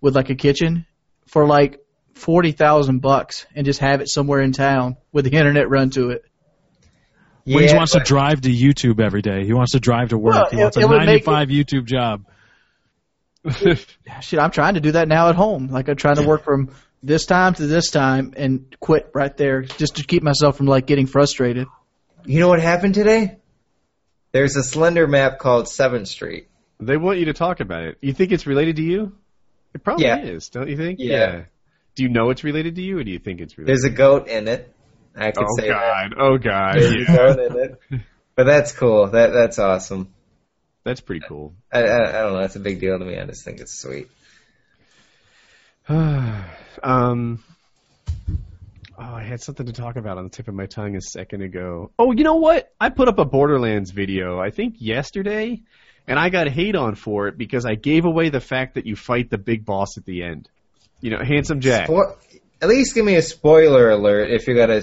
with like a kitchen for like 40,000 bucks and just have it somewhere in town with the internet run to it. Wings wants but- to drive to YouTube every day. He wants to drive to work. Well, he it- a it would make 95 YouTube job. Shit, I'm trying to do that now at home. Like I'm trying to work from this time to this time and quit right there just to keep myself from like getting frustrated. You know what happened today? There's a slender map called Seventh Street. They want you to talk about it. You think it's related to you? It probably Yeah. is, don't you think? Yeah. Do you know it's related to you, or do you think it's related? There's a goat in it. I oh say God! Oh God! that. There's a Yeah. goat in it. But that's cool. That that's awesome. That's pretty cool. I, I, I don't know. That's a big deal to me. I just think it's sweet. um. Oh, I had something to talk about on the tip of my tongue a second ago. Oh, you know what? I put up a Borderlands video, I think yesterday, and I got hate on for it because I gave away the fact that you fight the big boss at the end. You know, Handsome Jack. Spo- at least give me a spoiler alert if you're gonna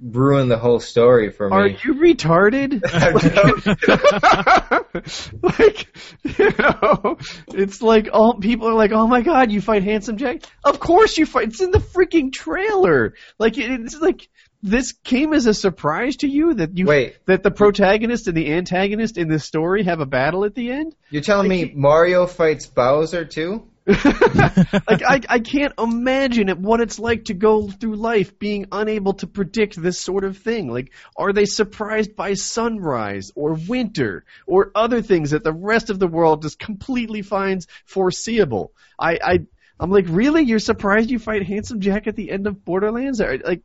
ruin the whole story for me. Are you retarded? like, you know, it's like all people are like, "Oh my god, you fight Handsome Jack?" Of course you fight. It's in the freaking trailer. Like it's like this came as a surprise to you that you Wait. that the protagonist and the antagonist in this story have a battle at the end. You're telling me Mario fights Bowser too? like I, I can't imagine it, what it's like to go through life being unable to predict this sort of thing. Like, are they surprised by sunrise or winter or other things that the rest of the world just completely finds foreseeable? I, I I'm like, really? You're surprised you fight Handsome Jack at the end of Borderlands? Like,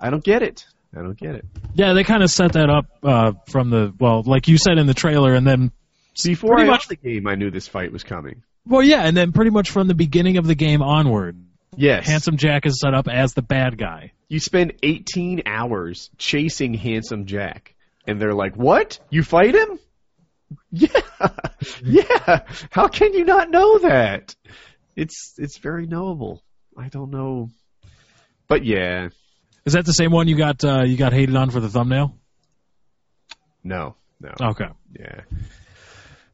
I don't get it. I don't get it. Yeah, they kind of set that up uh, from the well, like you said in the trailer, and then Before Pretty I much the game, I knew this fight was coming. Well, yeah, and then pretty much from the beginning of the game onward, Yes. Handsome Jack is set up as the bad guy. You spend 18 hours chasing Handsome Jack, and they're like, "What? You fight him?" Yeah, yeah. How can you not know that? It's it's very knowable. I don't know, but yeah, Is that the same one you got uh, you got hated on for the thumbnail? no, no, Okay. yeah.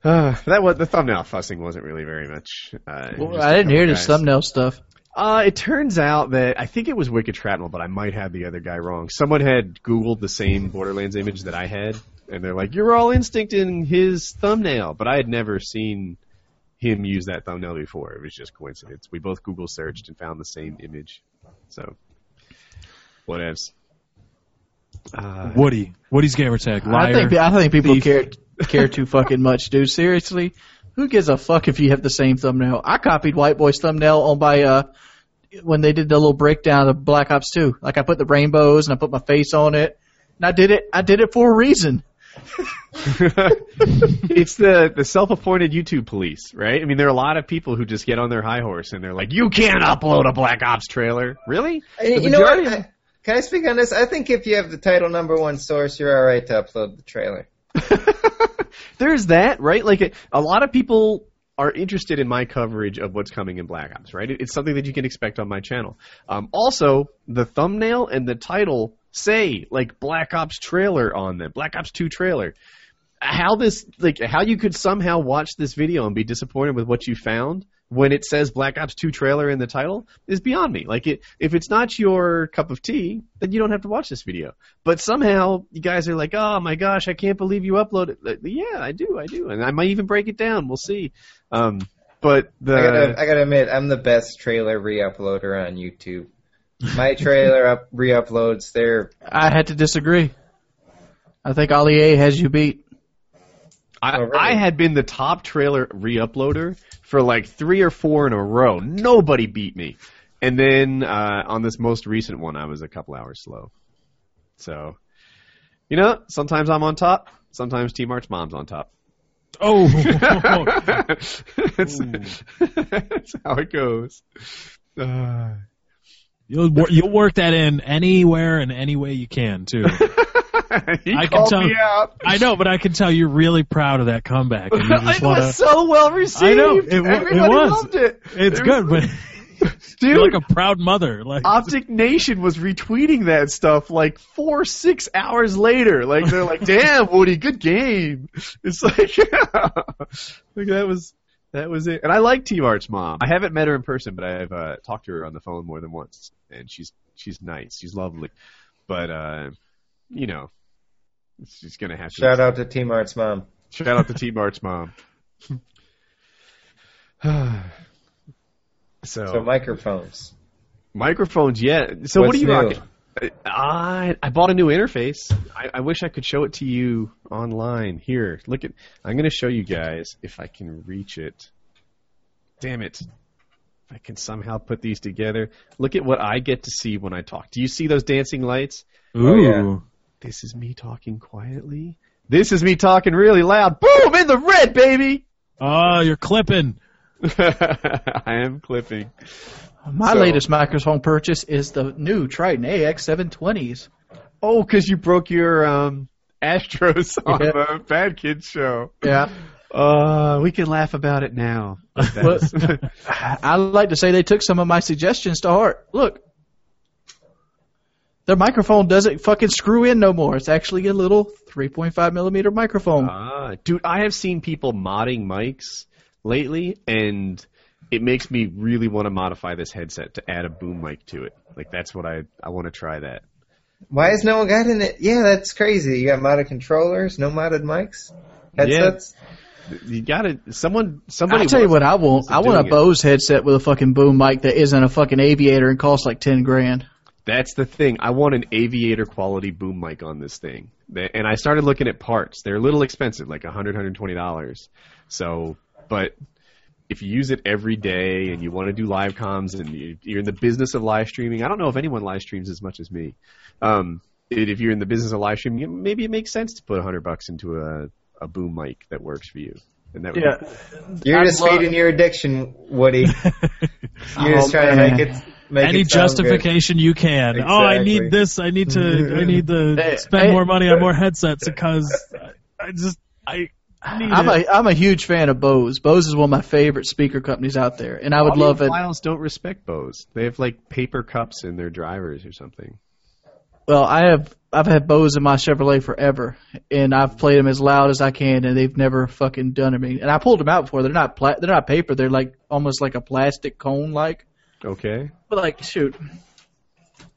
Uh, that was the thumbnail fussing wasn't really very much. Uh, Well, just I a didn't hear the guys. thumbnail stuff. Uh, it turns out that I think it was Wicked Shrapnel, but I might have the other guy wrong. Someone had Googled the same Borderlands image that I had, and they're like, "You're all instinct in his thumbnail," but I had never seen him use that thumbnail before. It was just coincidence. We both Google searched and found the same image. So, whatevs. Uh, Woody. Woody's gamer tag. Liar. I think I think people thief. care care too fucking much, dude. Seriously, who gives a fuck if you have the same thumbnail? I copied White Boy's thumbnail on my uh when they did the little breakdown of Black Ops 2. Like I put the rainbows and I put my face on it, and I did it. I did it for a reason. it's the the self-appointed YouTube police, right? I mean, there are a lot of people who just get on their high horse and they're like, "You can't upload a Black Ops trailer." Really? Hey, The you know what? of- I, can I speak on this? I think if you have the title number one source, you're all right to upload the trailer. There's that, right? Like a, a lot of people are interested in my coverage of what's coming in Black Ops, right? It- It's something that you can expect on my channel. Um, also, the thumbnail and the title say like Black Ops trailer on them, Black Ops 2 trailer. How this, like, how you could somehow watch this video and be disappointed with what you found when it says Black Ops 2 trailer in the title is beyond me. Like, it, if it's not your cup of tea, then you don't have to watch this video. But somehow you guys are like, oh my gosh, I can't believe you uploaded. Like, yeah, I do, I do, and I might even break it down. We'll see. Um, but the I gotta, I gotta admit, I'm the best trailer re-uploader on YouTube. My trailer up re-uploads, they're I had to disagree. I think Ali A has you beat. I, Oh, really? I had been the top trailer re-uploader for like three or four in a row. Nobody beat me. And then uh, on this most recent one, I was a couple hours slow. So, you know, sometimes I'm on top. Sometimes T Mart's mom's on top. Oh. that's, that's how it goes. Uh, you'll you'll work that in anywhere and any way you can too. I can tell- me out. I know, but I can tell you're really proud of that comeback. It wanna, was so well received. I know, it wa- it Everybody was. loved it. it's It good, was- but Dude, you're like a proud mother. Like Optic Nation was retweeting that stuff like four, six hours later. Like they're like, "Damn, Woody, good game." It's like, like that was that was it. And I like T Mart's mom. I haven't met her in person, but I've uh, talked to her on the phone more than once, and she's she's nice, she's lovely. But uh, you know, she's gonna have to shout out to T Mart's mom. Shout out to T Mart's mom. so, So microphones. microphones, yeah. So what are you new? rocking? I I bought a new interface. I, I wish I could show it to you online. Here, look at. I'm going to show you guys if I can reach it. Damn it! If I can somehow put these together. Look at what I get to see when I talk. Do you see those dancing lights? Oh, yeah. This is me talking quietly. This is me talking really loud. Boom! In the red, baby. Oh, you're clipping. I am clipping. My So- latest microphone purchase is the new Tritton AX720s. Oh, because you broke your um, Astros on Yeah. the Bad Kids show. Yeah. Uh, we can laugh about it now. That's- I like to say they took some of my suggestions to heart. Look. Their microphone doesn't fucking screw in no more. It's actually a little 3.5 millimeter microphone. ah, dude, I have seen people modding mics lately, and it makes me really want to modify this headset to add a boom mic to it. Like that's what I I want to try that. Why has no one gotten it? Yeah, that's crazy. You got modded controllers, no modded mics, headsets. Yeah. You gotta someone somebody. I'll tell you what I want. wants I want a doing it. Bose headset with a fucking boom mic that isn't a fucking aviator and costs like 10 grand. That's the thing. I want an aviator quality boom mic on this thing. And I started looking at parts. They're a little expensive, like $100, $120. So, but if you use it every day and you want to do live comms and you- you're in the business of live streaming, I don't know if anyone live streams as much as me. Um, if you're in the business of live streaming, maybe it makes sense to put 100 bucks into a, a boom mic that works for you. And that would be You're I'd just love- feeding your addiction, Woody. You're just Oh, trying to make it make Any it sound justification you can. Oh, I need this. I need to. I need to spend more money on more headsets because I just I need I'm it. a I'm a huge fan of Bose. Bose is one of my favorite speaker companies out there, and I would love it. Audiophiles don't respect Bose. They have like paper cups in their drivers or something. Well, I have I've had Bose in my Chevrolet forever, and I've played them as loud as I can, and they've never fucking done it. And I pulled them out before. They're not pla- they're not paper. They're like almost like a plastic cone like. Okay. But like, shoot,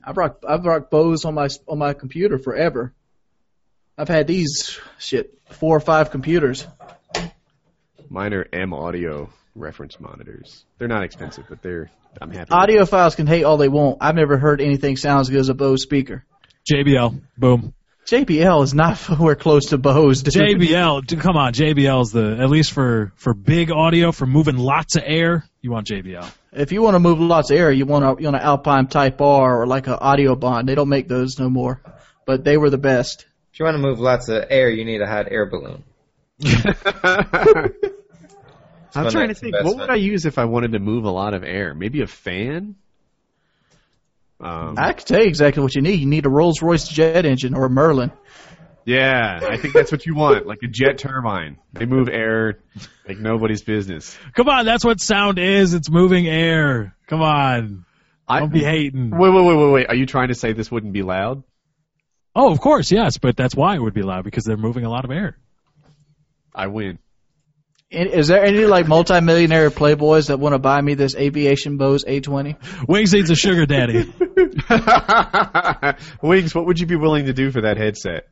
I've rocked I've rocked Bose on my on my computer forever. I've had these shit four or five computers. Mine are M Audio reference monitors. They're not expensive, but they're I'm happy. with Audiophiles can hate all they want. I've never heard anything sound as good as a Bose speaker. JBL. Boom. JBL is not nowhere close to Bose. Dude. JBL. Come on. JBL's the at least for for big audio for moving lots of air. You want JBL. If you want to move lots of air, you want a you want an Alpine Type R or like an Audiobahn. They don't make those no more, but they were the best. If you want to move lots of air, you need a hot air balloon. I'm trying to next think. What would I use if I wanted to move a lot of air? Maybe a fan. Um, I can tell you exactly what you need. You need a Rolls Royce jet engine or a Merlin. yeah, I think that's what you want, like a jet turbine. They move air like nobody's business. Come on, that's what sound is. It's moving air. Come on. I, Don't be hating. Wait, wait, wait, wait, wait. Are you trying to say this wouldn't be loud? Oh, of course, yes, but that's why it would be loud because they're moving a lot of air. I win. And Is there any like multimillionaire playboys that want to buy me this aviation Bose A20? Wings needs a sugar daddy. Wings, what would you be willing to do for that headset?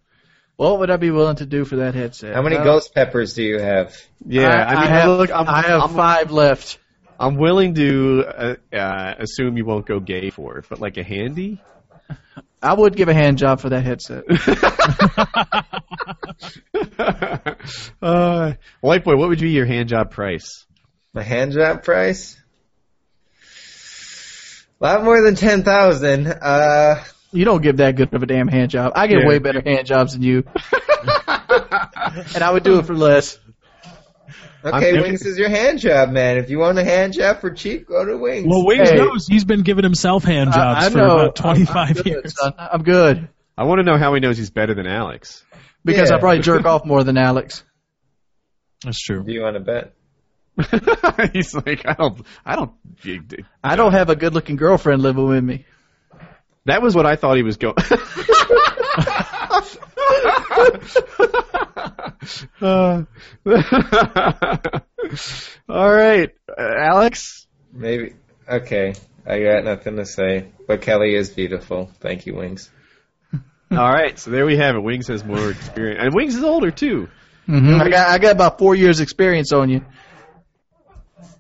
What would I be willing to do for that headset? How many Well, ghost peppers do you have? Yeah, I, I, mean, have, look, I'm, I have I'm, five left. I'm willing to uh, uh, assume you won't go gay for it, but like a handy. I would give a hand job for that headset. uh, white boy, what would be your hand job price? My hand job price? A lot more than ten thousand. Uh, You don't give that good of a damn hand job. I get Yeah. way better hand jobs than you, and I would do it for less. Okay, I'm- Wings is your hand job, man. If you want a hand job for cheap, go to Wings. Well, Wings Hey. knows he's been giving himself hand jobs I, I for know. about 25 I'm good, years. son. I'm good I want to know how he knows he's better than Alex. because Yeah. I probably jerk off more than Alex. That's true. do you want to bet? he's like, I don't, I don't. I don't have a good-looking girlfriend living with me. That was what I thought he was going. Uh, all right, uh, Alex. Maybe. Okay, I got nothing to say. But Kelly is beautiful. Thank you, Wings. All right, so there we have it. Wings has more experience, and Wings is older too. Mm-hmm. I got I got about four years experience on you.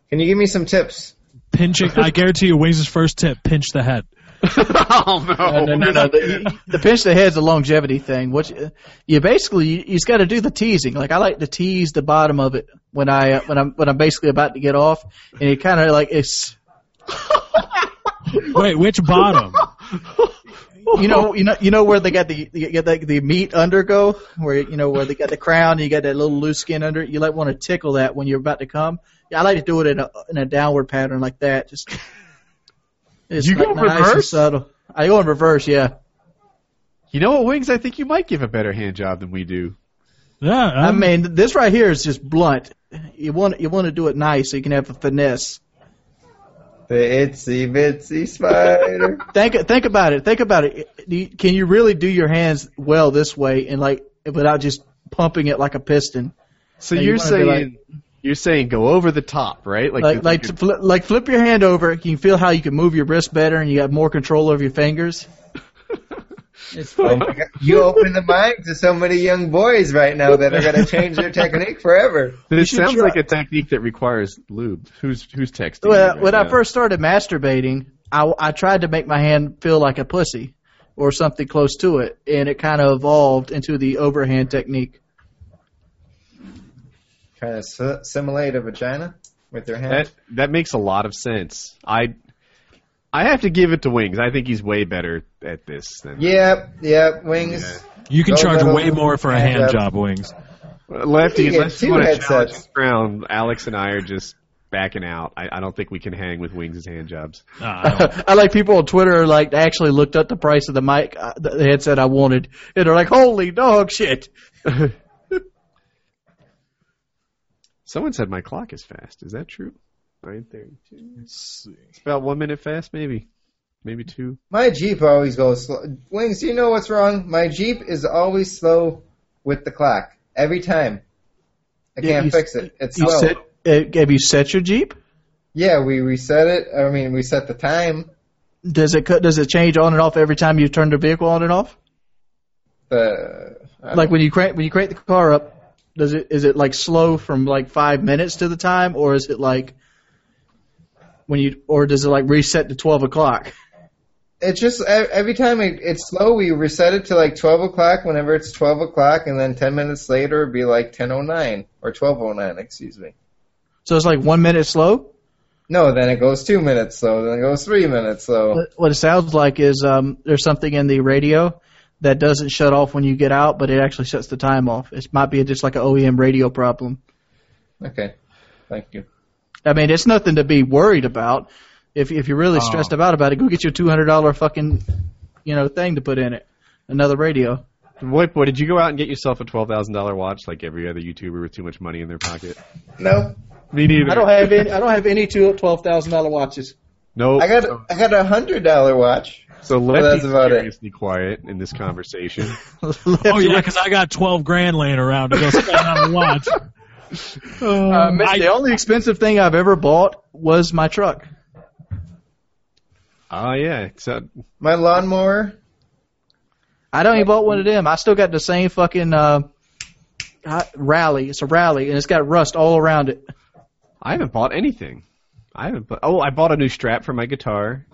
Can you give me some tips? Pinching, I guarantee you, Wings' first tip: pinch the head. oh no! No, no, no. The, the pinch the head's a longevity thing. What you, you basically you, you just got to do the teasing. Like I like to tease the bottom of it when I uh, when I'm when I'm basically about to get off, and it kind of like it's Wait, which bottom? you know you know you know where they got the you get the, the meat undergo where you know where they got the crown and you got that little loose skin under it. You like want to tickle that when you're about to come. Yeah, I like to do it in a in a downward pattern like that. Just it's You like go nice and reverse? subtle. I go in reverse. Yeah. You know what, Wings? I think you might give a better hand job than we do. Yeah, I I'm- mean, this right here is just blunt. You want you want to do it nice so you can have a finesse. The itsy bitsy spider. Think think about it. Think about it. You- Can you really do your hands well this way and like without just pumping it like a piston? So Yeah, you you're wanna be saying you're saying go over the top, right? Like you- like you- fli- like flip your hand over. You can feel how you can move your wrist better and you have more control over your fingers. It's Oh. You open the mind to so many young boys right now that are going to change their technique forever. Then it sounds try- like a technique that requires lube. Who's who's texting? you Well, right when I first started masturbating, I, I tried to make my hand feel like a pussy or something close to it, and it kind of evolved into the overhand technique. Trying of si- simulate a vagina with their hand. that that makes a lot of sense. I I have to give it to Wings. I think he's way better at this than Yep, yep, wings. Yeah. you can Go charge little way more for a hand hand job. job, wings. Lefty. You get Unless you two want to headsets. challenge this Alex and I are just backing out. I, I don't think we can hang with Wings' hand jobs. Nah, I I like people on Twitter like actually looked up the price of the mic, uh, the the headset I wanted, and they're like, "Holy dog shit!" Someone said my clock is fast. Is that true? Nine thirty-two. Let's see. It's about one minute fast, maybe, maybe two. My Jeep always goes slow. Wings, do you know what's wrong? My Jeep is always slow with the clock. Every time. I Yeah, can't you- fix it. It's slow. set, uh, have you set your Jeep? Yeah, we reset it. I mean, we set the time. Does it cut- does it change on and off every time you turn the vehicle on and off? The Like when you crank when you crank the car up, does it is it like slow from like five minutes to the time, or is it like when you or does it like reset to twelve o'clock? it's just every time it, it's slow, we reset it to like 12 o'clock whenever it's 12 o'clock, and then 10 minutes later it'd be like 10:09 or 12:09, excuse me. So it's like one minute slow. No, then it goes two minutes slow, then it goes three minutes slow. What- What it sounds like is um, there's something in the radio that doesn't shut off when you get out, but it actually shuts the time off. It might be just like an OEM radio problem. Okay, thank you. I mean, it's nothing to be worried about. If if you're really Oh. stressed about about it, go get your two hundred dollar fucking you know thing to put in it. Another radio. White boy, did you go out and get yourself a twelve thousand dollar watch like every other YouTuber with too much money in their pocket? No, Me neither. I don't have any. I don't have any two twelve thousand dollar watches. No. I got I got a hundred dollar watch. So that's Lefty's about it. seriously quiet in this conversation. Oh yeah, because I got twelve grand laying around to go spend on a watch. Uh, Mitch, I- the only expensive thing I've ever bought was my truck. Oh yeah. So My lawnmower. I don't even bought one of them. I still got the same fucking uh, uh, rally. It's a rally, and it's got rust all around it. I haven't bought anything. I haven't. Bought, oh, I bought a new strap for my guitar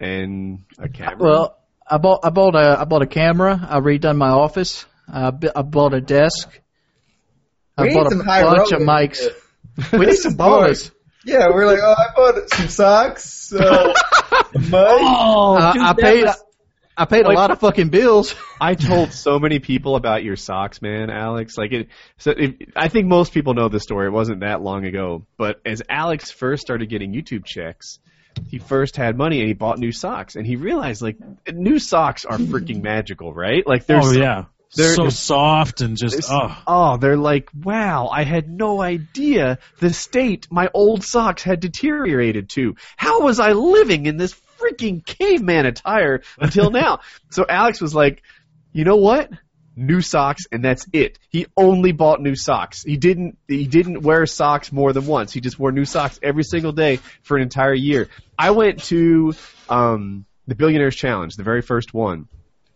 and a camera. Well, I bought I bought a I bought a camera. I redone my office. I, I bought a desk. I We need bought a some high bunch of mics. We need some ballers. Yeah, we're like, oh, I bought some socks, uh, mud. Oh, Uh, I paid was- I paid a lot of fucking bills. I told so many people about your socks, man, Alex. Like it. So it, I think most people know the story. It wasn't that long ago. But as Alex first started getting YouTube checks, he first had money and he bought new socks, and he realized like new socks are freaking magical, right? Like there's oh yeah, they're- so soft and just oh. oh, they're like, wow, I had no idea the state my old socks had deteriorated to. How was I living in this freaking caveman attire until now? so Alex was like, you know what? New socks and that's it. He only bought new socks. He didn't he didn't wear socks more than once. He just wore new socks every single day for an entire year. I went to um the Billionaires Challenge, the very first one.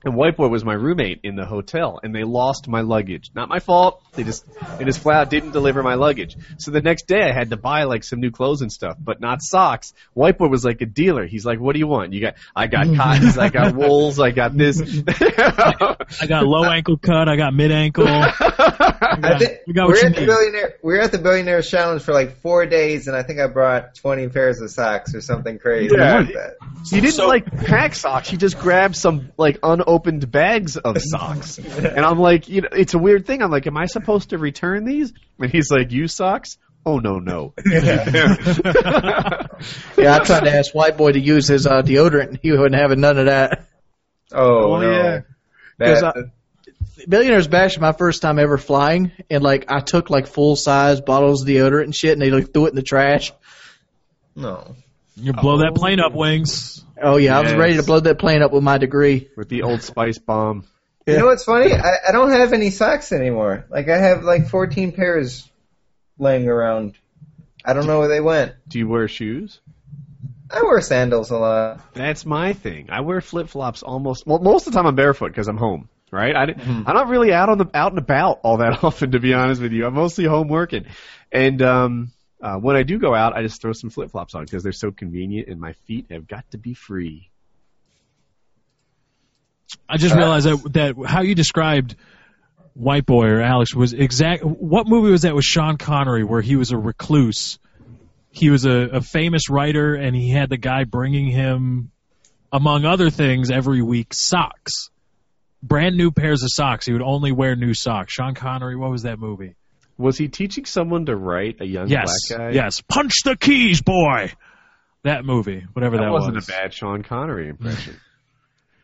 And White Boy was my roommate in the hotel, and they lost my luggage. Not my fault. They just they just flat out didn't deliver my luggage. So the next day I had to buy like some new clothes and stuff, but not socks. White Boy was like a dealer. He's like, "What do you want? You got I got cottons, I got wools, I got this." I got low ankle cut. I got mid ankle. I think we got we're what you at the need. billionaire. We're at the billionaire challenge for like four days, and I think I brought twenty pairs of socks or something crazy Yeah. like that. He didn't So- like pack socks. He just grabbed some like unopened bags of socks. and I'm like, you know, it's a weird thing. I'm like, am I supposed to return these? And he's like, you socks? Oh no no. Yeah, I tried to ask White Boy to use his uh, deodorant, and he wasn't having none of that. Oh, Oh, no. yeah. 'Cause That, I- Billionaire's Bash is my first time ever flying, and like I took like full size bottles of deodorant and shit, and they like threw it in the trash. no. You blow that plane up, wings. Oh yeah, I was ready to blow that plane up with my degree. With the old spice bomb. You know what's funny? I, I don't have any socks anymore. Like I have like 14 pairs laying around. I don't know where they went. Do you wear shoes? I wear sandals a lot. That's my thing. I wear flip flops almost. Well, most of the time I'm barefoot because I'm home. Right? I, Mm-hmm. I'm not really out on the out and about all that often, to be honest with you. I'm mostly home working, and um, uh, when I do go out, I just throw some flip flops on because they're so convenient, and my feet have got to be free. I just realized that that how you described White Boy or Alex was exact. What movie was that with Sean Connery where he was a recluse? He was a, a famous writer, and he had the guy bringing him, among other things, every week socks, brand new pairs of socks. He would only wear new socks. Sean Connery. What was that movie? Was he teaching someone to write a young Yes, black guy? yes. Punch the keys, boy. That movie, whatever that, that, wasn't was. a bad Sean Connery impression.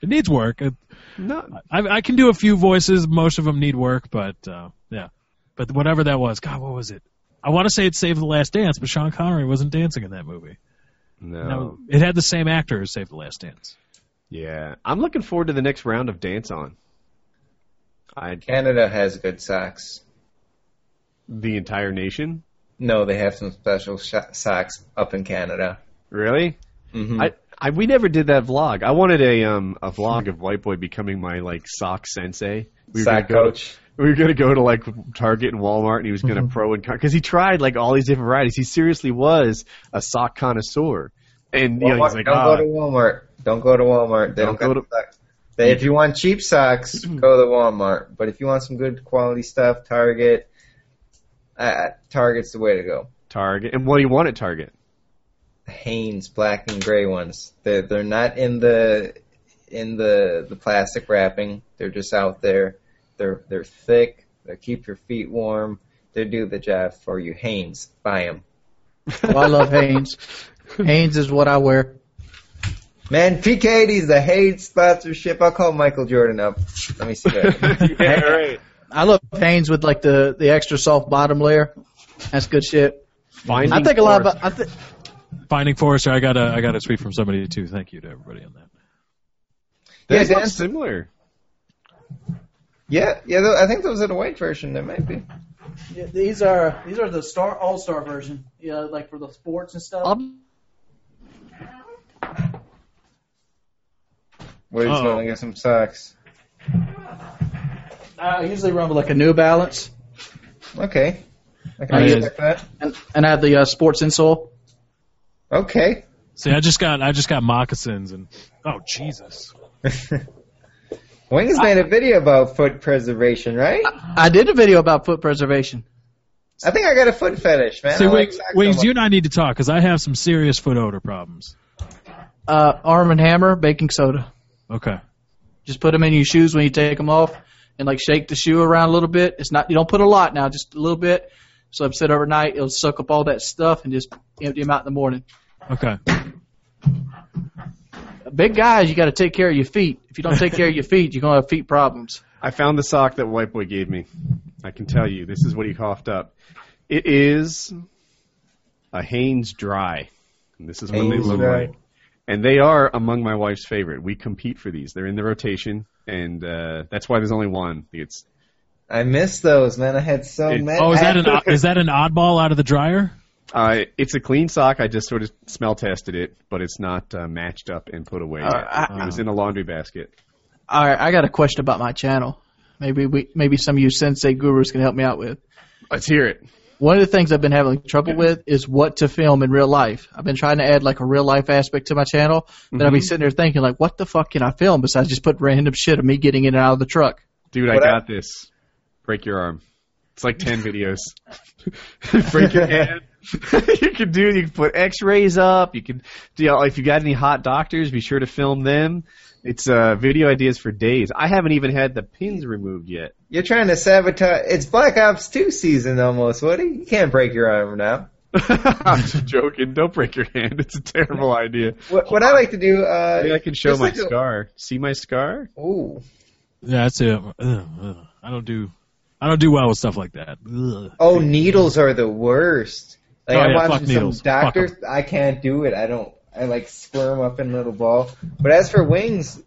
It needs work. It, no, I, I can do a few voices. Most of them need work, but uh, yeah. But whatever that was, God, what was it? I want to say it Save the Last Dance, but Sean Connery wasn't dancing in that movie. no, No, it had the same actor as Save the Last Dance. Yeah, I'm looking forward to the next round of Dance On. I Canada has good socks. The entire nation. No, they have some special sh- socks up in Canada. Really? hmm I, I we never did that vlog. I wanted a um a vlog of White Boy becoming my like sock sensei. We were Sock gonna go coach. we were gonna go to like Target and Walmart, and he was gonna pro and because he tried like all these different varieties. He seriously was a sock connoisseur, and you know, he's like, don't ah, go to Walmart. Don't go to Walmart. They Don't don't, go got the socks. If you want cheap socks, go to Walmart. But if you want some good quality stuff, Target. Uh, Target's the way to go. Target. And what do you want at Target? Hanes black and gray ones. They're they're not in the in the the plastic wrapping. They're just out there. They're they're thick. They keep your feet warm. They do the job for you. Hanes, buy them. Oh, I love Hanes. Hanes is what I wear. Man, PK80's the Hanes sponsorship. I'll call Michael Jordan up. Let me see that. yeah, right. I love Hanes with like the the extra soft bottom layer. That's good shit. Finding I think a lot of about. I th- Finding Forrester, I got a I got a tweet from somebody too. Thank you to everybody on that. That Yeah, looks Dan- similar. yeah, yeah. I think those are the white version. That might be. Yeah, these are these are the star all star version. Yeah, like for the sports and stuff. Um, Wait, Uh-oh. so get some socks. I usually run with like a New Balance, Okay. I can Oh, yeah. respect that. and and I have the uh, sports insole. Okay. See, I just got I just got moccasins and oh Jesus. Wings made a video about foot preservation, right? I did a video about foot preservation. I think I got a foot fetish, man. See, I like Wings, socks so Wings much. you and I need to talk because I have some serious foot odor problems. Uh, Arm and Hammer baking soda. Okay. Just put them in your shoes when you take them off, and like shake the shoe around a little bit. It's not you don't put a lot now, just a little bit. So if sit overnight, it'll suck up all that stuff and just empty them out in the morning. Okay. Big guys, you got to take care of your feet. If you don't take care of your feet, you're gonna have feet problems. I found the sock that White Boy gave me. I can tell you, this is what he coughed up. It is a Hanes Dry. And this is what they look Dry. like. And they are among my wife's favorite. We compete for these. They're in the rotation, and uh, that's why there's only one. It's I miss those, man. I had so It- many. Oh, is that an is that an oddball out of the dryer? uh, it's a clean sock. I just sort of smell tested it, but it's not uh, matched up and put away. Uh, yet. I- it was in a laundry basket. All right, I got a question about my channel. Maybe we, maybe some of you sensei gurus can help me out with. Let's hear it. One of the things I've been having trouble with is what to film in real life. I've been trying to add like a real life aspect to my channel, but I'll be mm-hmm. sitting there thinking like, what the fuck can I film besides just put random shit of me getting in and out of the truck? Dude, I What I- got this. Break your arm. It's like ten videos. Break your hand. you can do. You can put X-rays up. You can. You know, if you got any hot doctors, be sure to film them. It's uh, video ideas for days. I haven't even had the pins removed yet. You're trying to sabotage. It's Black Ops 2 season almost, Woody. You can't break your arm now. I'm just joking. Don't break your hand. It's a terrible idea. What, what I like to do, uh, Maybe I can show my like a- scar. See my scar? Ooh. Yeah, that's it. Ugh, ugh. I don't do. I don't do well with stuff like that. Ugh. Oh, needles are the worst. Like Oh, I'm yeah, fuck watching some needles. Fuck 'em. doctors. I can't do it. I don't. I like squirm up in a little ball. But as for wings,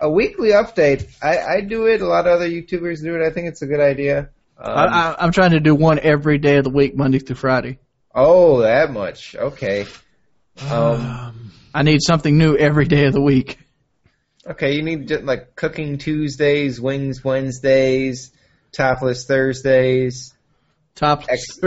a weekly update. I, I do it. A lot of other YouTubers do it. I think it's a good idea. Um, I, I'm trying to do one every day of the week, Monday through Friday. oh, that much. Okay. Um, Um, I need something new every day of the week. okay. You need like cooking Tuesdays, wings Wednesdays, topless Thursdays. Top Ex-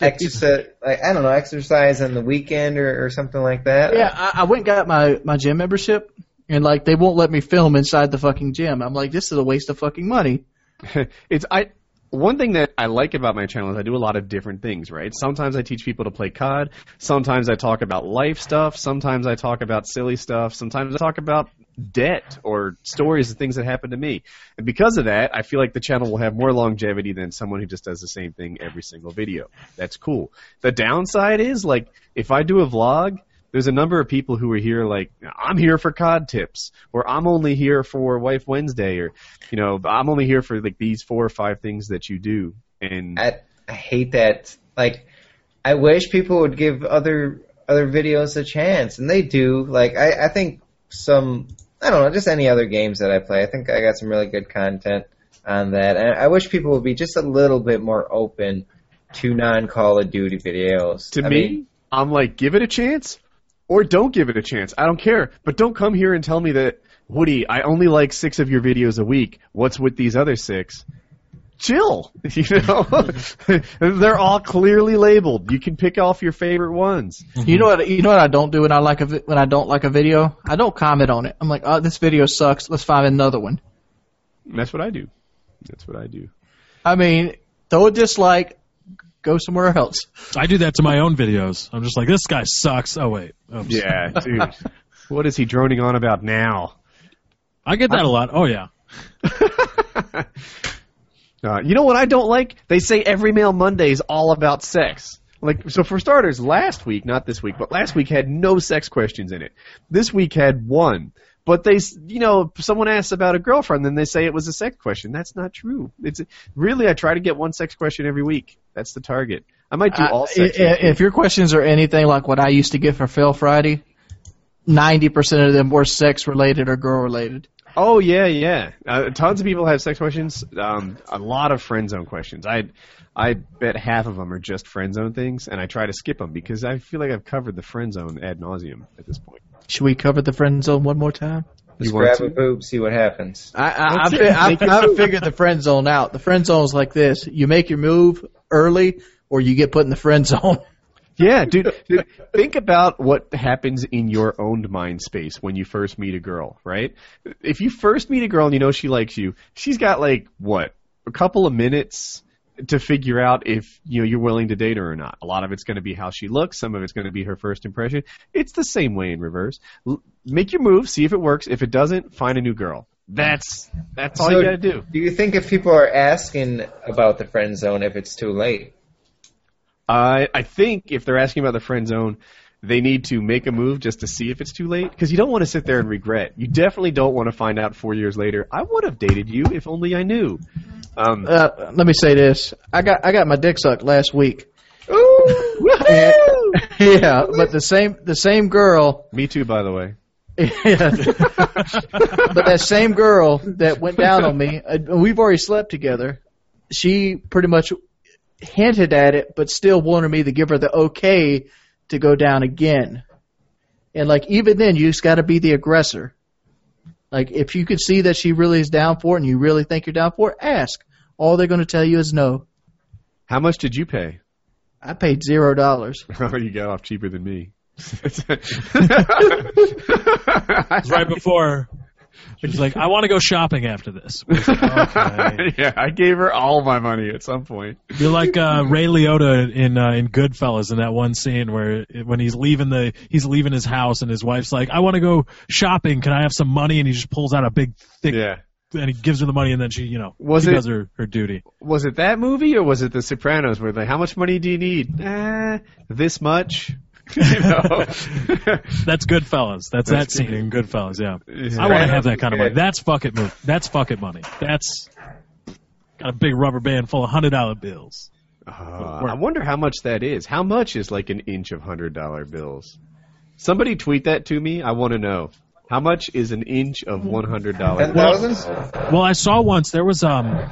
Exercise, like I don't know, exercise on the weekend or, or something like that. Yeah, I, I went and got my my gym membership, and like they won't let me film inside the fucking gym. I'm like, this is a waste of fucking money. it's I one thing that I like about my channel is I do a lot of different things, right? Sometimes I teach people to play COD, sometimes I talk about life stuff, sometimes I talk about silly stuff, sometimes I talk about debt or stories of things that happened to me. And because of that, I feel like the channel will have more longevity than someone who just does the same thing every single video. That's cool. The downside is like if I do a vlog, there's a number of people who are here like I'm here for COD tips or I'm only here for Wife Wednesday or you know I'm only here for like these four or five things that you do and I, I hate that. Like, I wish people would give other other videos a chance, and they do. Like, I, I think some, I don't know, just any other games that I play. I think I got some really good content on that, and I wish people would be just a little bit more open to non Call of Duty videos. to I me mean, I'm like give it a chance or don't give it a chance. I don't care, but don't come here and tell me that Woody, I only like 6 of your videos a week. What's with these other 6? Chill, you know. They're all clearly labeled. You can pick off your favorite ones. You know what? You know what I don't do when I like a vi- when I don't like a video. I don't comment on it. I'm like, oh, this video sucks. Let's find another one. And that's what I do. That's what I do. I mean, throw a dislike, go somewhere else. I do that to my own videos. I'm just like, this guy sucks. Oh wait, Oops. Yeah, dude. what is he droning on about now? I get that a lot. Oh yeah. Uh, you know what I don't like? They say every mail Monday is all about sex. Like, so for starters, last week, not this week, but last week had no sex questions in it. This week had one. But they, s- you know, someone asks about a girlfriend, then they say it was a sex question. That's not true. It's really, I try to get one sex question every week. That's the target. I might do all I- sex. i- if your questions are anything like what I used to get for Phil Friday, ninety percent of them were sex related or girl related. Oh yeah, yeah. Uh, tons of people have sex questions. Um, a lot of friend zone questions. I, I bet half of them are just friend zone things, and I try to skip them because I feel like I've covered the friend zone ad nauseum at this point. Should we cover the friend zone one more time? just You grab to? a boob, see what happens. I, I, I, That's fi- it. I, Make it I've figured the friend zone out. The friend zone is like this: you make your move early, or you get put in the friend zone. Yeah, dude, dude, think about what happens in your own mind space when you first meet a girl, right? If you first meet a girl and you know she likes you, she's got like what a couple of minutes to figure out if you know you're willing to date her or not. A lot of it's going to be how she looks. Some of it's going to be her first impression. It's the same way in reverse. L- make your move, see if it works. If it doesn't, find a new girl. That's that's all So- you got to do. Do you think if people are asking about the friend zone, if it's too late? I I think if they're asking about the friend zone, they need to make a move just to see if it's too late because you don't want to sit there and regret. You definitely don't want to find out four years later. I would have dated you if only I knew. Um, Uh, let me say this: I got I got my dick sucked last week. Ooh, And- yeah, but the same the same girl. me too, by the way. Yeah. but that same girl that went down on me, uh, we've already slept together. She pretty much hinted at it, but still wanted me to give her the okay to go down again. And like even then, you just got to be the aggressor. Like if you could see that she really is down for it and you really think you're down for it, ask. All they're going to tell you is no. How much did you pay? I paid zero dollars. Oh, you got off cheaper than me. It's right before. She's like, I want to go shopping after this. Like, okay. yeah, I gave her all my money at some point. You're like uh, Ray Liotta in uh, in Goodfellas in that one scene where when he's leaving the he's leaving his house and his wife's like, I want to go shopping. Can I have some money? And he just pulls out a big thick Yeah. and he gives her the money and then she you know Was she it- does her her duty. Was it that movie or was it The Sopranos where they like, how much money do you need? Eh, this much. you know? That's Goodfellas. That's, that That's scene good. in Goodfellas. Yeah, Yeah. I want to have that kind of money. That's fuck it move. That's fuck it money. That's got a big rubber band full of hundred dollar bills. Uh, I wonder how much that is. How much is like an inch of hundred dollar bills? Somebody tweet that to me. I want to know. How much is an inch of one hundred dollar Ten bills? Well, I saw once there was um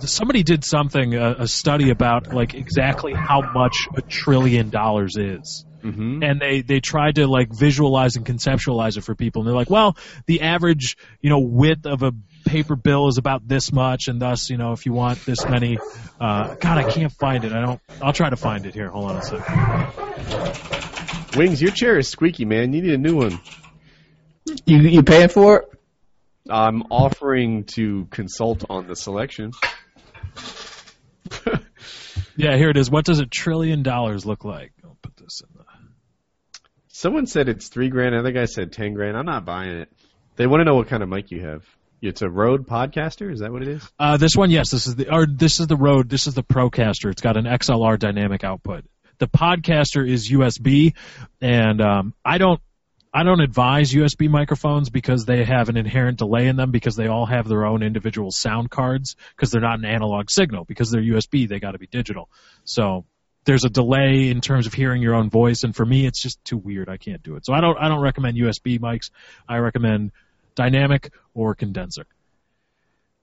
somebody did something a, a study about like exactly how much a trillion dollars is. Mm-hmm. And they they tried to like visualize and conceptualize it for people, and they're like, well, the average you know width of a paper bill is about this much, and thus you know if you want this many, uh, God, I can't find it. I don't. I'll try to find it here. Hold on a second. Wings, your chair is squeaky, man. You need a new one. You you paying for it? I'm offering to consult on the selection. Yeah, here it is. What does a trillion dollars look like? I'll put this in the. Someone said it's three grand. Another guy said ten grand. I'm not buying it. They want to know what kind of mic you have. It's a Rode Podcaster. Is that what it is? Uh, this one, yes, this is the or this is the Rode. This is the Procaster. It's got an XLR dynamic output. The Podcaster is USB, and um, I don't I don't advise USB microphones because they have an inherent delay in them because they all have their own individual sound cards because they're not an analog signal because they're USB. They got to be digital. So there's a delay in terms of hearing your own voice, and for me, it's just too weird. I can't do it. So I don't I don't recommend USB mics. I recommend dynamic or condenser.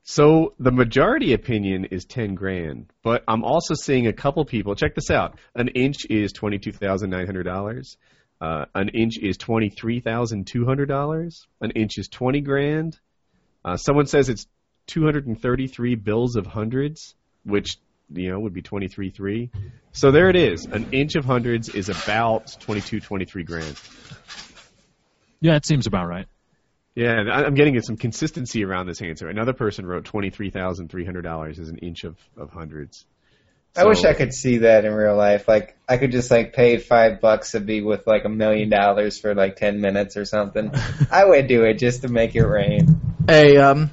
So the majority opinion is ten grand, but I'm also seeing a couple people. Check this out: an inch is twenty two thousand nine hundred dollars. Uh, an inch is twenty three thousand two hundred dollars. An inch is twenty grand. Uh, someone says it's two hundred and thirty three bills of hundreds, which you know would be twenty three three. So there it is. An inch of hundreds is about 22, 23 grand. Yeah, it seems about right. Yeah, I- I'm getting some consistency around this answer. Another person wrote twenty three thousand three hundred dollars is an inch of, of hundreds. I wish I could see that in real life. Like I could just like pay five bucks to be with like a million dollars for like ten minutes or something. I would do it just to make it rain. Hey, um,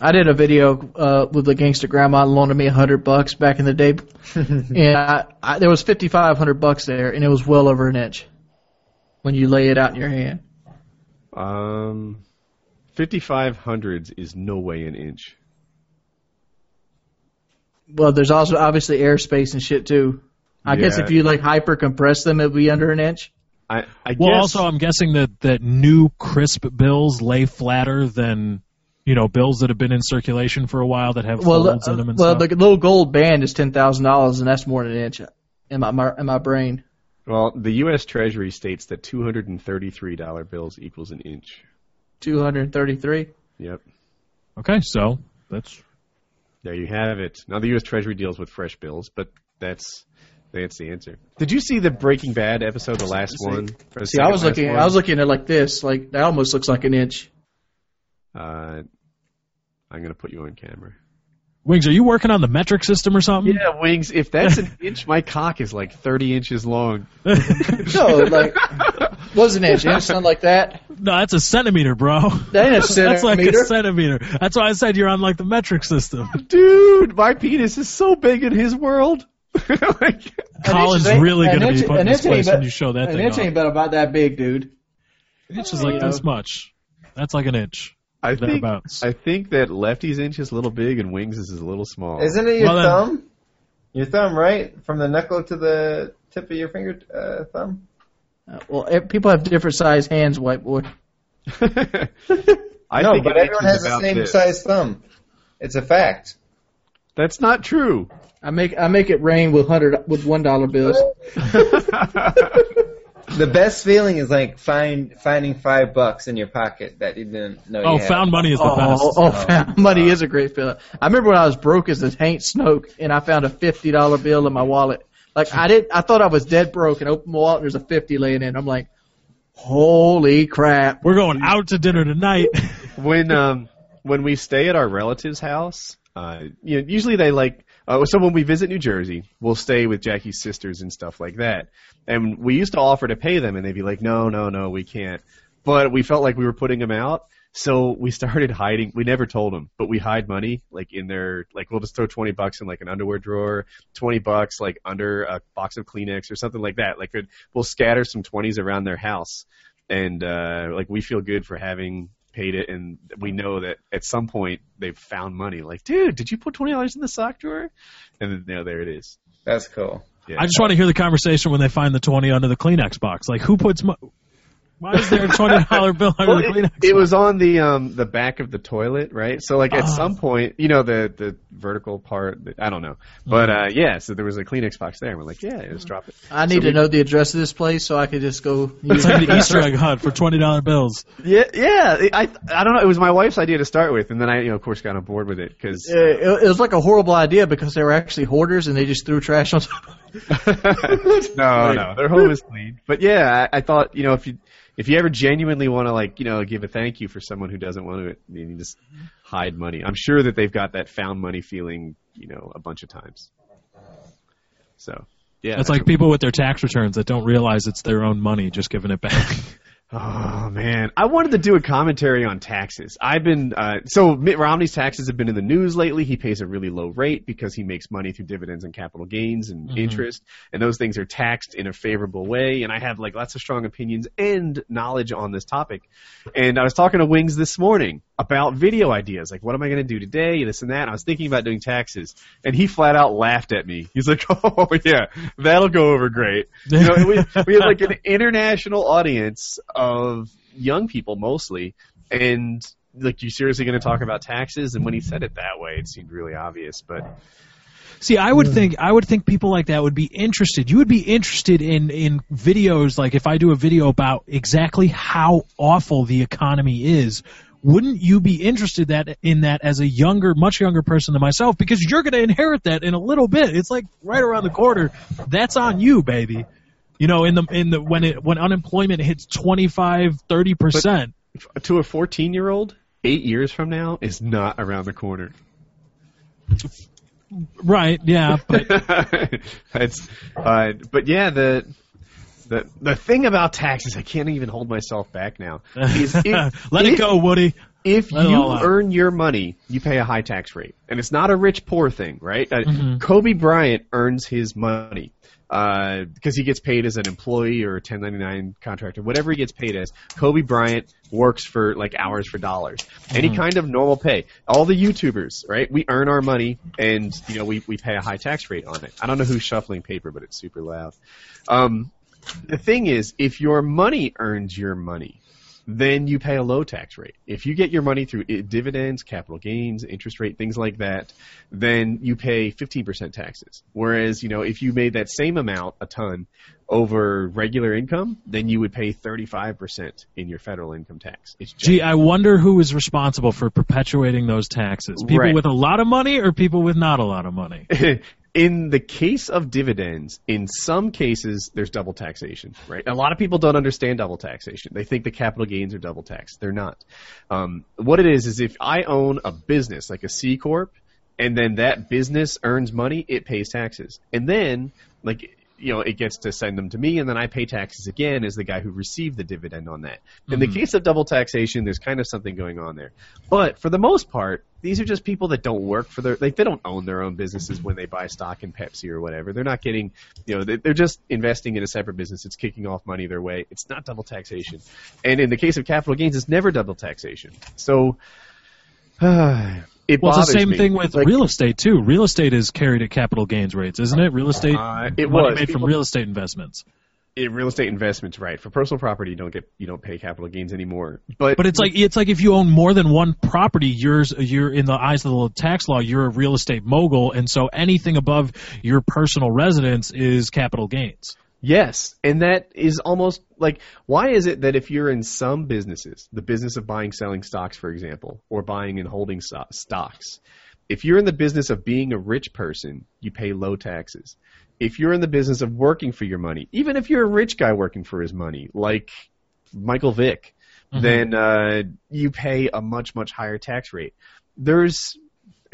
I did a video uh, with the gangster grandma loaning me a hundred bucks back in the day, and I, I, there was fifty five hundred bucks there, and it was well over an inch when you lay it out in your hand. Um, fifty five hundreds is no way an inch. Well, there's also obviously airspace and shit too. I guess if you like hyper compress them, it'd be under an inch. I I Well, guess also, I'm guessing that that new crisp bills lay flatter than you know bills that have been in circulation for a while that have Well, folds uh, in them and well, stuff. the little gold band is ten thousand dollars, and that's more than an inch in my, my in my brain. well the U.S. Treasury states that two hundred and thirty three dollar bills equals an inch. Two hundred thirty three. Yep, okay, so that's there you have it. Now the U.S. Treasury deals with fresh bills, but that's that's the answer. Did you see the Breaking Bad episode, the last one? The See, I was looking. one? I was looking at it like this. Like that almost looks like an inch. Uh, I'm gonna put you on camera. wings. Are you working on the metric system or something? Yeah, wings. If that's an inch, my cock is like 30 inches long. No, like was an inch. Inch, something like that. No, that's a centimeter, bro. That ain't a That's like a centimeter. centimeter. That's why I said you're on like the metric system. Dude, my penis is so big in his world. like, Colin's inch really going to an be inch- put in this place about- when you show that An thing inch off. ain't about about that big, dude. An inch is like know. this much. That's like an inch. I think I think that Lefty's inch is a little big and Wings is a little small. Isn't it your Well, then- thumb? Your thumb, right? From the knuckle to the tip of your finger uh, thumb. Uh, well, eh, people have different size hands, white boy. I no, think but everyone has the same this. size thumb. It's a fact. That's not true. I make I make it rain with hundred with one dollar bills. The best feeling is like find finding five bucks in your pocket that you didn't know. Oh, you had. found money is the Oh, best. oh, oh, found money is a great feeling. I remember when I was broke as a Hank Snoke, and I found a fifty dollar bill in my wallet. Like I did, I thought I was dead broke, and opened my wallet, and there's a fifty laying in. I'm like, holy crap! We're going out to dinner tonight. when um when we stay at our relative's house, uh, you know, usually they like. Uh, so when we visit New Jersey, we'll stay with Jackie's sisters and stuff like that. And we used to offer to pay them, and they'd be like, "No, no, no, we can't." But we felt like we were putting them out, so we started hiding. We never told them, but we hide money like in their like we'll just throw twenty bucks in like an underwear drawer, twenty bucks like under a box of Kleenex or something like that. Like we'll scatter some twenties around their house, and uh, like we feel good for having paid it, and we know that at some point they've found money. Like, dude, did you put twenty dollars in the sock drawer? And then you there it is. That's cool. Yeah. I just want to hear the conversation when they find the twenty under the Kleenex box. Like, who puts? Mo- Why is there a twenty dollar bill under Well, the it, Kleenex? it box? was on the um the back of the toilet, right? So like at Oh. some point, you know the the vertical part. I don't know, but uh yeah. So there was a Kleenex box there. and We're like, yeah, just drop it. I need So to we- know the address of this place so I could just go. It's like the Easter egg hunt for twenty dollar bills. Yeah, yeah. I I don't know. It was my wife's idea to start with, and then I you know of course got on board with it because Uh, it, it was like a horrible idea because they were actually hoarders and they just threw trash on top. of it. no, no, their home is clean. But yeah, I, I thought you know if you if you ever genuinely want to like you know give a thank you for someone who doesn't want to, then you just mm-hmm. hide money. I'm sure that they've got that found money feeling, you know, a bunch of times. So yeah, It's like people with their tax returns that don't realize it's their own money, just giving it back. Oh man, I wanted to do a commentary on taxes. I've been uh, so Mitt Romney's taxes have been in the news lately. He pays a really low rate because he makes money through dividends and capital gains and Mhm. interest, and those things are taxed in a favorable way. And I have like lots of strong opinions and knowledge on this topic. And I was talking to Wings this morning about video ideas, like what am I going to do today, this and that. And I was thinking about doing taxes, and he flat out laughed at me. He's like, "Oh yeah, that'll go over great." You know, we, we had like an international audience of young people mostly, and like, you seriously going to talk about taxes? And when he said it that way, it seemed really obvious. But See, I would hmm. think I would think people like that would be interested. You would be interested in in videos like if I do a video about exactly how awful the economy is. Wouldn't you be interested that in that as a younger, much younger person than myself? Because you're going to inherit that in a little bit. It's like right around the corner. That's on you, baby. You know, in the in the when it when unemployment hits 25, 30 percent. to a 14 year old, eight years from now is not around the corner. Right? Yeah, but That's, uh, but yeah, the. The, the thing about taxes, I can't even hold myself back now. Is if, let if- it go, Woody. If Let you earn your money, you pay a high tax rate, and it's not a rich poor thing, right? Uh, Mhm. Kobe Bryant earns his money because he gets paid as an employee or a 1099 contractor, whatever he gets paid as. Kobe Bryant works for like hours for dollars, any Mhm. kind of normal pay. All the YouTubers, right? We earn our money, and you know we we pay a high tax rate on it. I don't know who's shuffling paper, but it's super loud. Um, the thing is, if your money earns your money, then you pay a low tax rate. If you get your money through i- dividends, capital gains, interest rate, things like that, then you pay 15% taxes. Whereas, you know, if you made that same amount, a ton, over regular income, then you would pay 35% in your federal income tax. It's Gee, I wonder who is responsible for perpetuating those taxes. People Right. with a lot of money or people with not a lot of money? in the case of dividends, in some cases, there's double taxation, right? A lot of people don't understand double taxation. They think the capital gains are double taxed. They're not. Um, what it is, is if I own a business, like a C Corp, and then that business earns money, it pays taxes. And then, like, you know, it gets to send them to me, and then I pay taxes again as the guy who received the dividend on that. In the Mhm. case of double taxation, there's kind of something going on there. But for the most part, these are just people that don't work for their, like, they don't own their own businesses when they buy stock in Pepsi or whatever. They're not getting, you know, they- they're just investing in a separate business. It's kicking off money their way. It's not double taxation. And in the case of capital gains, it's never double taxation. So, it Well, it's the same me. thing with Like, real estate too. Real estate is carried at capital gains rates, isn't it? Real estate, Uh, it money was. made from real estate investments. in real estate investments, right? For personal property, you don't get you don't pay capital gains anymore. But But it's like it's like if you own more than one property, you're you're in the eyes of the tax law, you're a real estate mogul, and so anything above your personal residence is capital gains. Yes, and that is almost like why is it that if you're in some businesses, the business of buying selling stocks for example, or buying and holding so- stocks, if you're in the business of being a rich person, you pay low taxes. If you're in the business of working for your money, even if you're a rich guy working for his money, like Michael Vick, then uh, you pay a much much higher tax rate. There's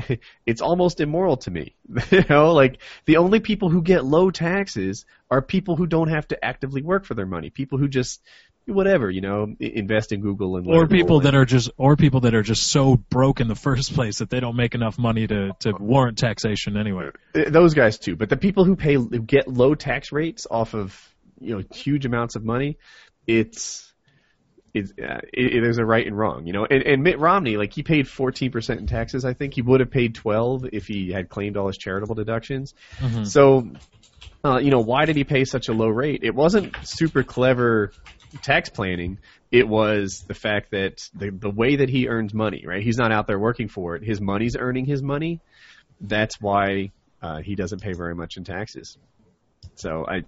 it's almost immoral to me. you know, like the only people who get low taxes are people who don't have to actively work for their money. People who just whatever, you know, invest in Google and or people that are just or people that are just so broke in the first place that they don't make enough money to to warrant taxation anyway. Uh, those guys too. But the people who pay who get low tax rates off of you know huge amounts of money, it's it's uh, it, there's a right and wrong, you know. And, and Mitt Romney, like he paid 14% in taxes. I think he would have paid 12 if he had claimed all his charitable deductions. So, uh, you know, why did he pay such a low rate? It wasn't super clever tax planning. It was the fact that the the way that he earns money, right? He's not out there working for it. His money's earning his money. That's why uh, he doesn't pay very much in taxes. So I,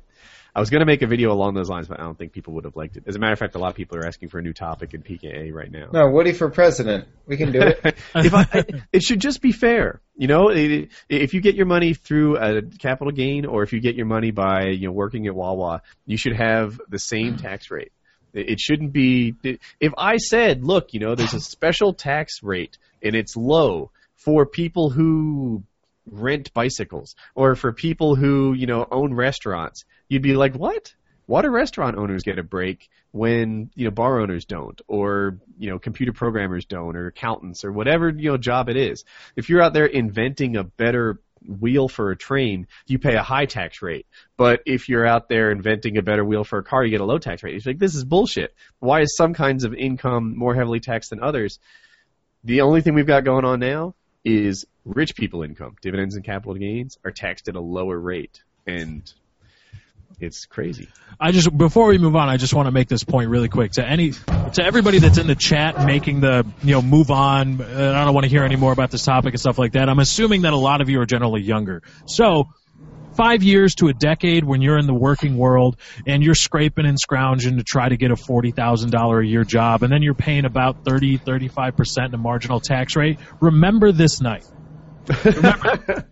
I was going to make a video along those lines, but I don't think people would have liked it. As a matter of fact, a lot of people are asking for a new topic in PKA right now. No, Woody for president. We can do it. if I, it should just be fair, you know. It, if you get your money through a capital gain, or if you get your money by you know working at Wawa, you should have the same tax rate. It it shouldn't be. If I said, look, you know, there's a special tax rate and it's low for people who rent bicycles or for people who you know own restaurants, you'd be like, what? Why do restaurant owners get a break when you know bar owners don't, or you know computer programmers don't, or accountants, or whatever you know job it is? If you're out there inventing a better wheel for a train, you pay a high tax rate. But if you're out there inventing a better wheel for a car, you get a low tax rate. It's like this is bullshit. Why is some kinds of income more heavily taxed than others? The only thing we've got going on now is rich people income, dividends and capital gains are taxed at a lower rate, and it's crazy. I just before we move on, I just want to make this point really quick to any to everybody that's in the chat making the you know move on. Uh, I don't want to hear any more about this topic and stuff like that. I'm assuming that a lot of you are generally younger, so. Five years to a decade when you're in the working world and you're scraping and scrounging to try to get a $40,000 a year job and then you're paying about 30, 35% in a marginal tax rate. Remember this night. Remember,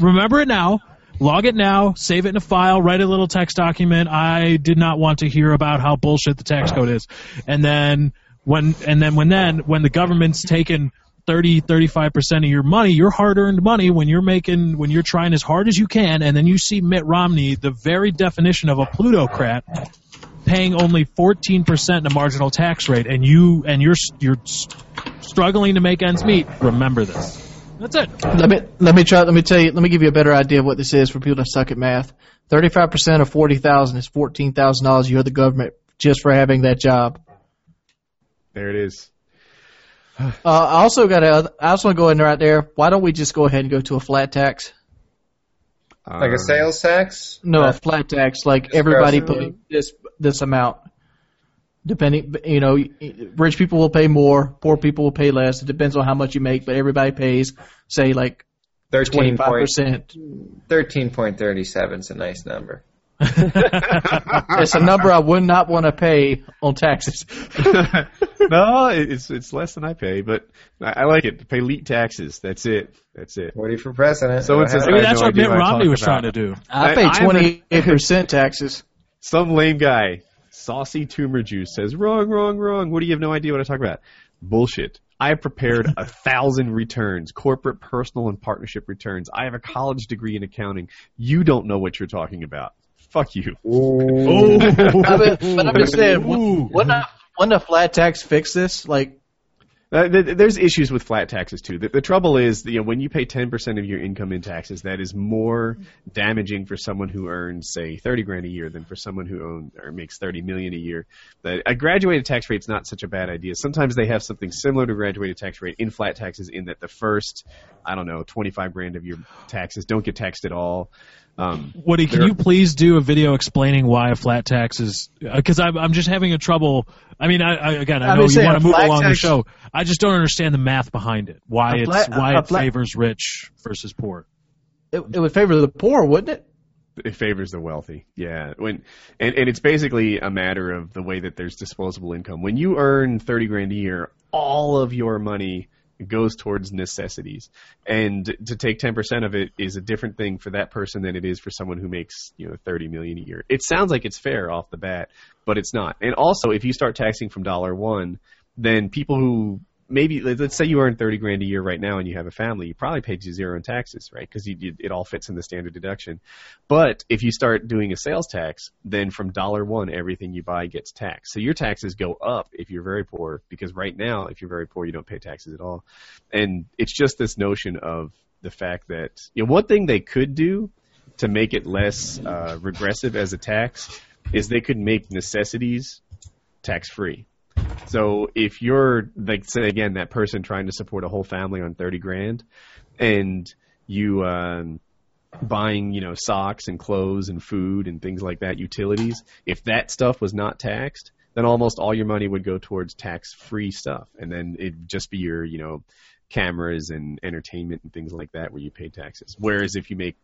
remember it now. Log it now, save it in a file, write a little text document. I did not want to hear about how bullshit the tax code is. And then when and then when then when the government's taken 30 35% of your money, your hard-earned money when you're making when you're trying as hard as you can and then you see Mitt Romney, the very definition of a plutocrat, paying only 14% in a marginal tax rate and you and you're you're struggling to make ends meet, remember this. That's it. Let me let me try. Let me tell you. Let me give you a better idea of what this is for people that suck at math. Thirty-five percent of forty thousand is fourteen thousand dollars you owe the government just for having that job. There it is. Uh, I also got to. I also want to go in right there. Why don't we just go ahead and go to a flat tax? Like a Um, sales tax? No, a flat tax. Like everybody gross putting this this amount. Depending, you know, rich people will pay more, poor people will pay less. It depends on how much you make, but everybody pays, say, like 13 twenty-five point, percent. 13.37 is a nice number. It's a number I would not want to pay on taxes. no, it's it's less than I pay, but I, I like it. To Pay elite taxes. That's it. That's it. Woody for president. So Go says- ahead. Maybe I that's no what idea Mitt Romney talking was trying to do. I I- pay I'm twenty-eight percent taxes. Some lame guy, saucy tumor juice, says wrong, wrong, wrong. What do you have no idea what I talk about? Bullshit. I have prepared a thousand returns, corporate, personal, and partnership returns. I have a college degree in accounting. You don't know what you're talking about. Fuck you. Oh. I mean, but I'm just saying, wouldn't wouldn't a, wouldn't a flat tax fix this? Like, Uh, th- th- there's issues with flat taxes too. The, the trouble is, you know, when you pay 10% of your income in taxes, that is more damaging for someone who earns, say, 30 grand a year than for someone who owns or makes 30 million a year. But a graduated tax rate's not such a bad idea. Sometimes they have something similar to graduated tax rate in flat taxes, in that the first, I don't know, 25 grand of your taxes don't get taxed at all. Um, Woody, can you please do a video explaining why a flat tax is? Because I'm I'm just having a trouble. I mean, I, I again, I I'm know you want to move flat along the show. I just don't understand the math behind it. Why A it's flat- why it flat- favors rich versus poor. it, it would favor the poor, wouldn't it? It favors the wealthy. Yeah. When and, and it's basically a matter of the way that there's disposable income. When you earn thirty grand a year, all of your money goes towards necessities. And to take ten percent of it is a different thing for that person than it is for someone who makes, you know, thirty million a year. It sounds like it's fair off the bat, but it's not. And also if you start taxing from dollar one, then people who maybe let's say you earn 30 grand a year right now and you have a family you probably paid you zero in taxes right? Because it all fits in the standard deduction. But if you start doing a sales tax then from dollar one everything you buy gets taxed. So your taxes go up if you're very poor because right now if you're very poor you don't pay taxes at all. And it's just this notion of the fact that you know one thing they could do to make it less uh, regressive as a tax is they could make necessities tax free so if you're like say again that person trying to support a whole family on 30 grand and you um buying, you know, socks and clothes and food and things like that, utilities, if that stuff was not taxed, then almost all your money would go towards tax-free stuff and then it'd just be your, you know, cameras and entertainment and things like that where you pay taxes. Whereas if you make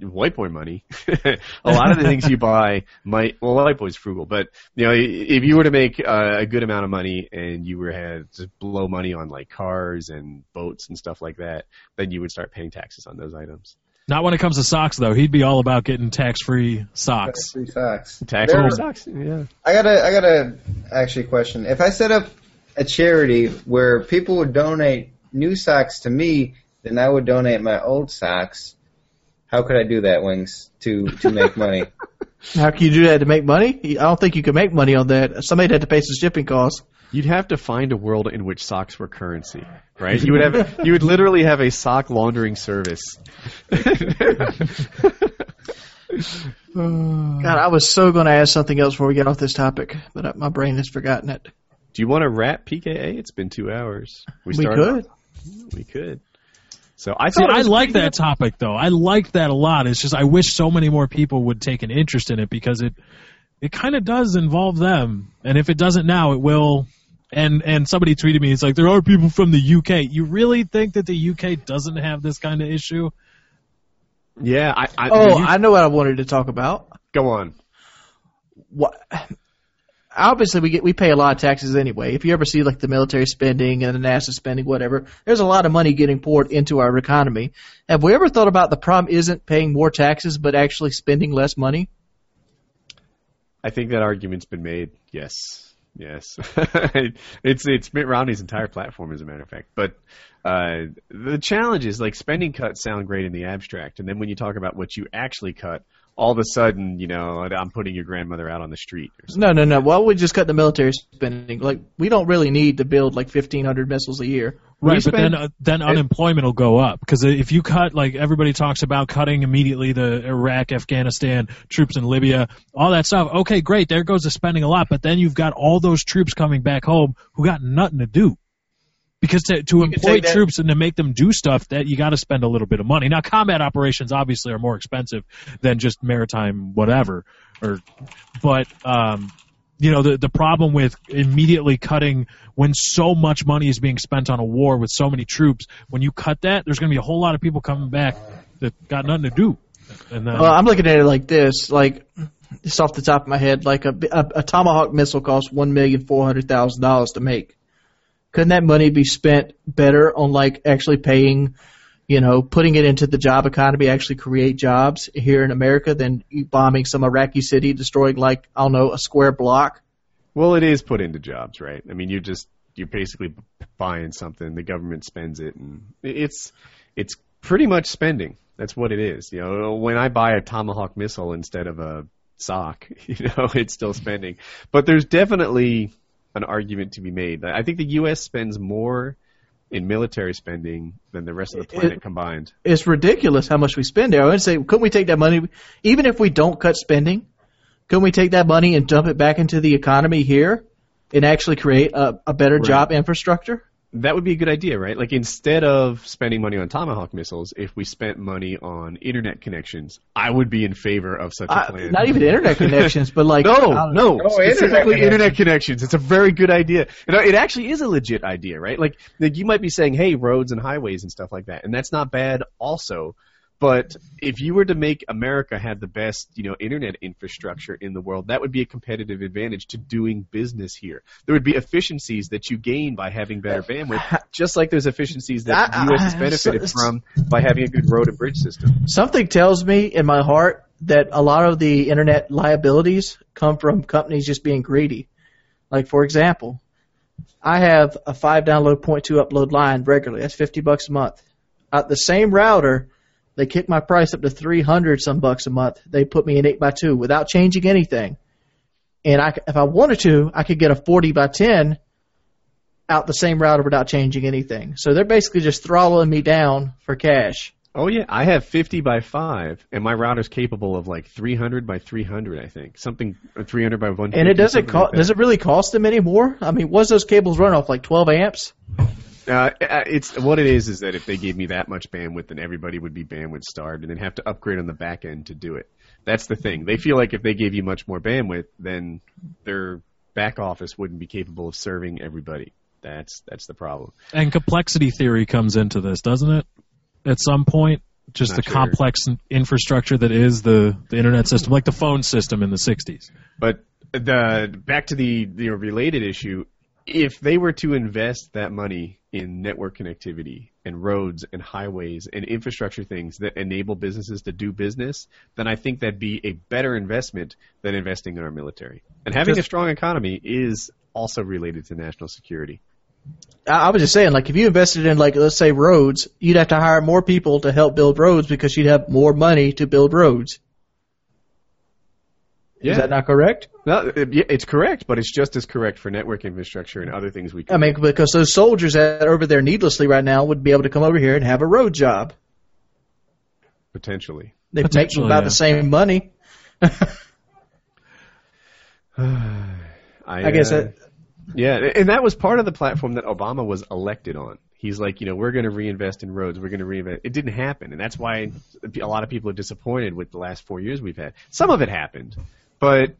white boy money, a lot of the things you buy might well white boy's frugal, but you know if you were to make uh, a good amount of money and you were had to blow money on like cars and boats and stuff like that, then you would start paying taxes on those items. Not when it comes to socks, though. He'd be all about getting tax-free socks. Tax-free socks. Tax-free socks. Yeah. I got a, I got a actually question. If I set up a charity where people would donate new socks to me, then I would donate my old socks how could I do that, Wings, to to make money? How can you do that to make money? I don't think you can make money on that. Somebody'd have to pay some shipping costs. You'd have to find a world in which socks were currency, right? You would have you would literally have a sock laundering service. God, I was so going to ask something else before we get off this topic, but my brain has forgotten it. Do you want to wrap PKA? It's been two hours. We, we could. We could. So I See, I like that good. topic though. I like that a lot. It's just I wish so many more people would take an interest in it because it it kind of does involve them. And if it doesn't now, it will. And and somebody tweeted me. It's like there are people from the UK. You really think that the UK doesn't have this kind of issue? Yeah. I, I oh, you, I know what I wanted to talk about. Go on. What obviously we get we pay a lot of taxes anyway. If you ever see like the military spending and the NASA spending, whatever, there's a lot of money getting poured into our economy. Have we ever thought about the problem isn't paying more taxes but actually spending less money? I think that argument's been made. Yes, yes. it's it's Mitt Romney's entire platform, as a matter of fact. But uh, the challenge is like spending cuts sound great in the abstract, and then when you talk about what you actually cut, all of a sudden, you know, I'm putting your grandmother out on the street. no, no, no. Well, we just cut the military spending. Like, we don't really need to build like 1,500 missiles a year. Right, but then uh, then unemployment will go up because if you cut like everybody talks about cutting immediately the Iraq, Afghanistan troops in Libya, all that stuff. Okay, great, there goes the spending a lot, but then you've got all those troops coming back home who got nothing to do. Because to, to employ troops and to make them do stuff, that you got to spend a little bit of money. Now, combat operations obviously are more expensive than just maritime whatever. Or, but um, you know the the problem with immediately cutting when so much money is being spent on a war with so many troops, when you cut that, there's going to be a whole lot of people coming back that got nothing to do. And then, well, I'm looking at it like this, like just off the top of my head, like a, a, a tomahawk missile costs one million four hundred thousand dollars to make couldn't that money be spent better on like actually paying, you know, putting it into the job economy, actually create jobs here in America than bombing some Iraqi city, destroying like, I don't know, a square block? Well, it is put into jobs, right? I mean, you just, you're basically buying something, the government spends it, and it's, it's pretty much spending. That's what it is. You know, when I buy a Tomahawk missile instead of a sock, you know, it's still spending. But there's definitely an argument to be made. I think the U.S. spends more in military spending than the rest of the planet it, combined. It's ridiculous how much we spend there. I would say, couldn't we take that money, even if we don't cut spending, couldn't we take that money and dump it back into the economy here and actually create a, a better right. job infrastructure? That would be a good idea, right? Like instead of spending money on Tomahawk missiles, if we spent money on internet connections, I would be in favor of such a plan. Uh, not even internet connections, but like no, no, oh, specifically internet, internet connections. It's a very good idea. You know, it actually is a legit idea, right? Like, like you might be saying, hey, roads and highways and stuff like that, and that's not bad, also. But if you were to make America have the best, you know, internet infrastructure in the world, that would be a competitive advantage to doing business here. There would be efficiencies that you gain by having better uh, bandwidth, just like there's efficiencies that I- the U.S. has benefited so- from by having a good road and bridge system. Something tells me in my heart that a lot of the internet liabilities come from companies just being greedy. Like for example, I have a five download point two upload line regularly. That's fifty bucks a month. At the same router, they kick my price up to three hundred some bucks a month. They put me in eight by two without changing anything. And I, if I wanted to, I could get a forty by ten out the same router without changing anything. So they're basically just throttling me down for cash. Oh yeah, I have 50 by 5, and my router's capable of like 300 by 300, I think. Something uh, 300 by 150. And it doesn't cost. like does it really cost them anymore? I mean, what's those cables run off like 12 amps? Uh, it's what it is is that if they gave me that much bandwidth, then everybody would be bandwidth starved and then have to upgrade on the back end to do it. That's the thing. They feel like if they gave you much more bandwidth, then their back office wouldn't be capable of serving everybody. That's that's the problem. And complexity theory comes into this, doesn't it? At some point, just Not the sure. complex infrastructure that is the, the internet system, like the phone system in the 60s. But the back to the the related issue, if they were to invest that money in network connectivity and roads and highways and infrastructure things that enable businesses to do business, then I think that'd be a better investment than investing in our military. And having a strong economy is also related to national security. I, I was just saying, like, if you invested in, like, let's say roads, you'd have to hire more people to help build roads because you'd have more money to build roads. Is that not correct? No, it- it's correct, but it's just as correct for network infrastructure and other things we can I mean, because those soldiers that are over there needlessly right now would be able to come over here and have a road job. potentially. They make Potentially, about yeah. the same money. I, I guess uh, that Yeah, and that was part of the platform that Obama was elected on. He's like, you know, we're going to reinvest in roads. We're going to reinvest. It didn't happen, and that's why a lot of people are disappointed with the last four years we've had. Some of it happened, but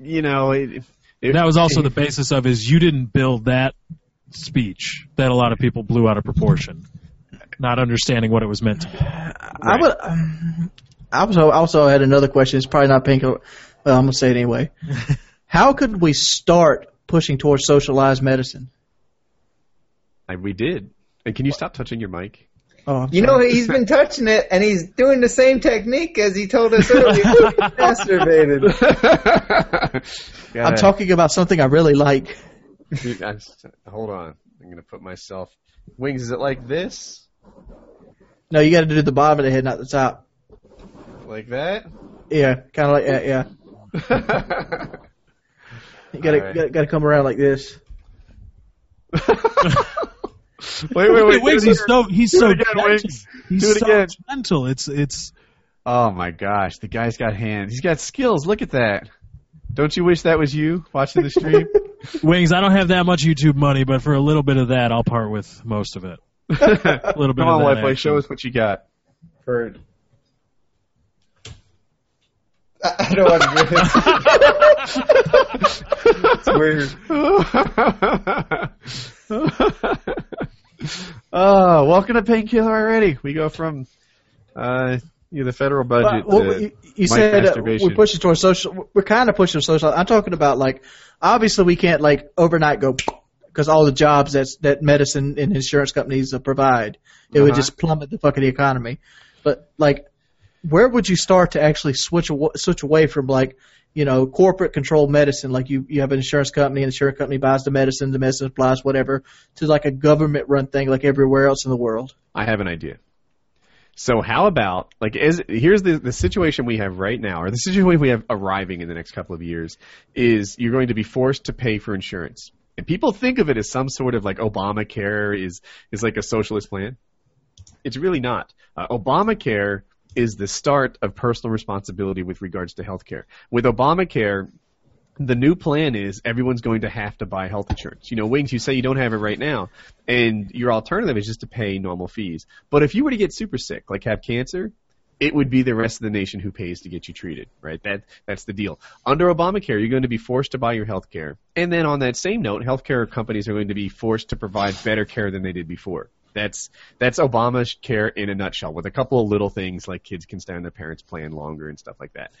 you know, it, it, That was also the basis of his you didn't build that speech that a lot of people blew out of proportion, not understanding what it was meant to be. I would. Um, I was also had another question. It's probably not pink. Well, I'm gonna say it anyway. How could we start pushing towards socialized medicine? I, we did. And can you stop touching your mic? Oh, I'm You know, he's been touching it, and he's doing the same technique as he told us earlier. Masturbated. I'm talking about something I really like. Dude, I'm s- hold on. I'm going to put myself. Wings, is it like this? No, you got to do the bottom of the head, not the top. Like that? Yeah, kind of like that. Yeah, you got to Alright. got, got to come around like this. wait, wait, wait. Wings, he's so he's Do so it again, gentle. Wings. He's so again. gentle. It's it's Oh my gosh, the guy's got hands. He's got skills. Look at that. Don't you wish that was you watching the stream? Wings. I don't have that much YouTube money, but for a little bit of that, I'll part with most of it. a little bit Come of on, that White Boy, action. show us what you got. For I I don't want to do this. It's weird. Oh, welcome to Painkiller already. We go from uh, you know, the federal budget Well, to you, you said uh, we're pushing towards social. We're kind of pushing social. I'm talking about like obviously we can't like overnight go because all the jobs that's that medicine and insurance companies uh, provide it would Uh-huh. just plummet the fucking economy. But like, where would you start to actually switch aw- switch away from like you know corporate controlled medicine? Like you you have an insurance company, an insurance company buys the medicine, the medicine supplies, whatever, to like a government run thing like everywhere else in the world. I have an idea. So how about like is here's the the situation we have right now, or the situation we have arriving in the next couple of years, is you're going to be forced to pay for insurance. And people think of it as some sort of like Obamacare is is like a socialist plan. It's really not. Uh, Obamacare is the start of personal responsibility with regards to healthcare. With Obamacare, the new plan is everyone's going to have to buy health insurance. You know, Wings, you say you don't have it right now, and your alternative is just to pay normal fees. But if you were to get super sick, like have cancer, it would be the rest of the nation who pays to get you treated, right? That that's the deal. Under Obamacare, you're going to be forced to buy your health care. And then on that same note, healthcare companies are going to be forced to provide better care than they did before. That's that's Obamacare in a nutshell, with a couple of little things like kids can stay on their parents' plan longer and stuff like that.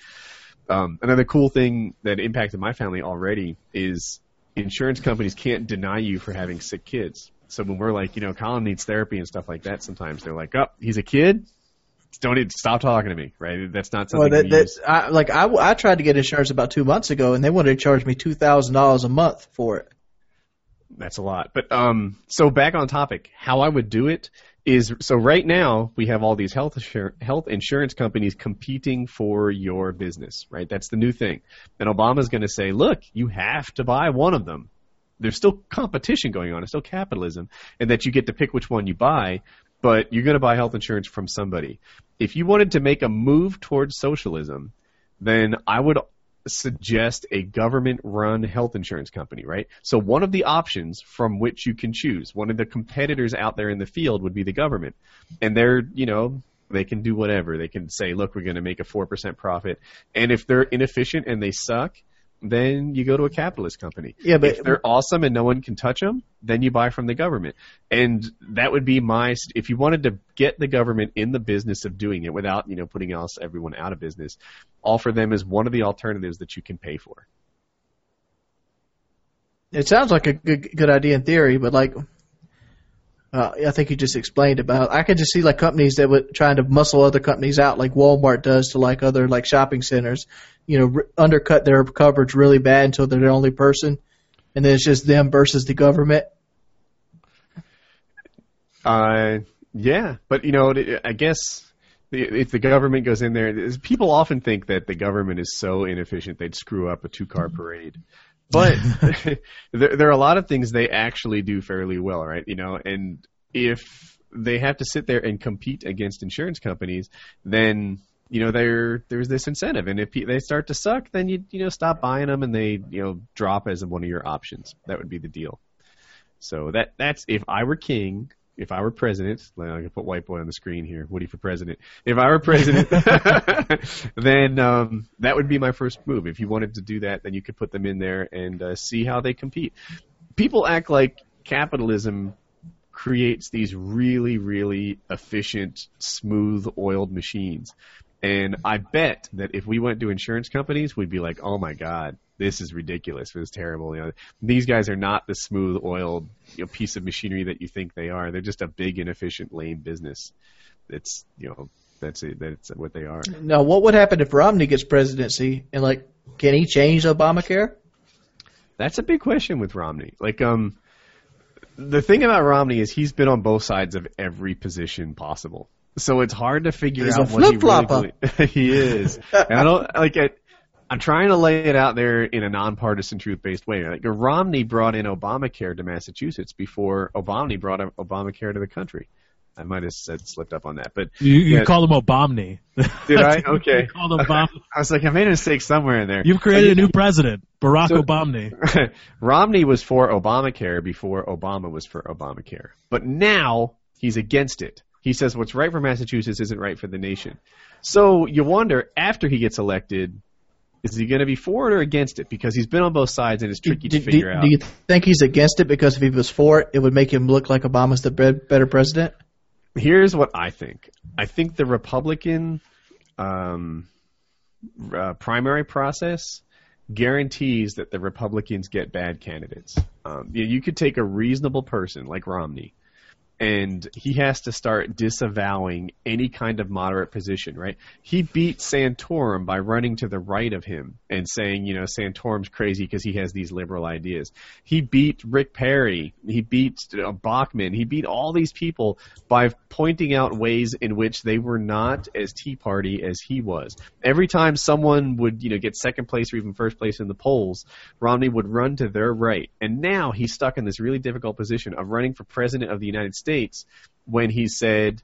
Um, another cool thing that impacted my family already is insurance companies can't deny you for having sick kids. So when we're like, you know, Colin needs therapy and stuff like that, sometimes they're like, oh, he's a kid. Don't need, stop talking to me, right? That's not Well, something that, we that, use. I, like I, I tried to get insurance about two months ago, and they wanted to charge me two thousand dollars a month for it. That's a lot. But um, so back on topic, how I would do it is so right now we have all these health health insurance companies competing for your business, right? That's the new thing. And Obama's going to say, look, you have to buy one of them. There's still competition going on. It's still capitalism, and that you get to pick which one you buy. But you're going to buy health insurance from somebody. If you wanted to make a move towards socialism, then I would suggest a government run health insurance company, right? So one of the options from which you can choose, one of the competitors out there in the field would be the government. And they're, you know, they can do whatever. They can say, look, we're going to make a 4% profit. And if they're inefficient and they suck, then you go to a capitalist company. Yeah, but- if they're awesome and no one can touch them, then you buy from the government. And that would be my if you wanted to get the government in the business of doing it without, you know, putting else everyone out of business, offer them as one of the alternatives that you can pay for. It sounds like a good good idea in theory, but like, uh, I think you just explained about. I could just see like companies that would trying to muscle other companies out, like Walmart does to like other like shopping centers. You know, r- undercut their coverage really bad until they're the only person, and then it's just them versus the government. Uh, yeah, but you know, I guess if the government goes in there, people often think that the government is so inefficient they'd screw up a two-car parade. But there, there are a lot of things they actually do fairly well, right? You know, and if they have to sit there and compete against insurance companies, then you know there there's this incentive, and if pe- they start to suck, then you you know stop buying them and they you know drop as one of your options. That would be the deal. So that that's if I were king, if I were president, like, I can put white boy on the screen here, Woody for president. If I were president, then um, that would be my first move. If you wanted to do that, then you could put them in there and uh, see how they compete. People act like capitalism creates these really, really efficient, smooth oiled machines. And I bet that if we went to insurance companies, we'd be like, "Oh my God, this is ridiculous. It was terrible." You know, these guys are not the smooth oiled you know, piece of machinery that you think they are. They're just a big, inefficient, lame business. It's you know that's it. That's what they are. Now, what would happen if Romney gets presidency and like, can he change Obamacare? That's a big question with Romney. Like, um, the thing about Romney is he's been on both sides of every position possible. So it's hard to figure He's out a what he really he is. And I don't like it. I'm trying to lay it out there in a nonpartisan, truth-based way. Like Romney brought in Obamacare to Massachusetts before Obama brought Obamacare to the country. I might have said slipped up on that, but You, you Yeah. called him Obamney. did I? Okay. Called him Obam- I was like, I made a mistake somewhere in there. You've created a new president, Barack So- Obamney. Romney was for Obamacare before Obama was for Obamacare. But now he's against it. He says what's right for Massachusetts isn't right for the nation. So you wonder, after he gets elected, is he going to be for it or against it? Because he's been on both sides and it's tricky do, to figure do, out. do you think he's against it because if he was for it, it would make him look like Obama's the be- better president? Here's what I think. I think the Republican um, uh, primary process guarantees that the Republicans get bad candidates. Um, you, you could take a reasonable person like Romney, and he has to start disavowing any kind of moderate position, right? He beat Santorum by running to the right of him and saying, you know, Santorum's crazy because he has these liberal ideas. He beat Rick Perry. He beat uh, Bachmann. He beat all these people by pointing out ways in which they were not as Tea Party as he was. Every time someone would, you know, get second place or even first place in the polls, Romney would run to their right. And now he's stuck in this really difficult position of running for president of the United States when he said,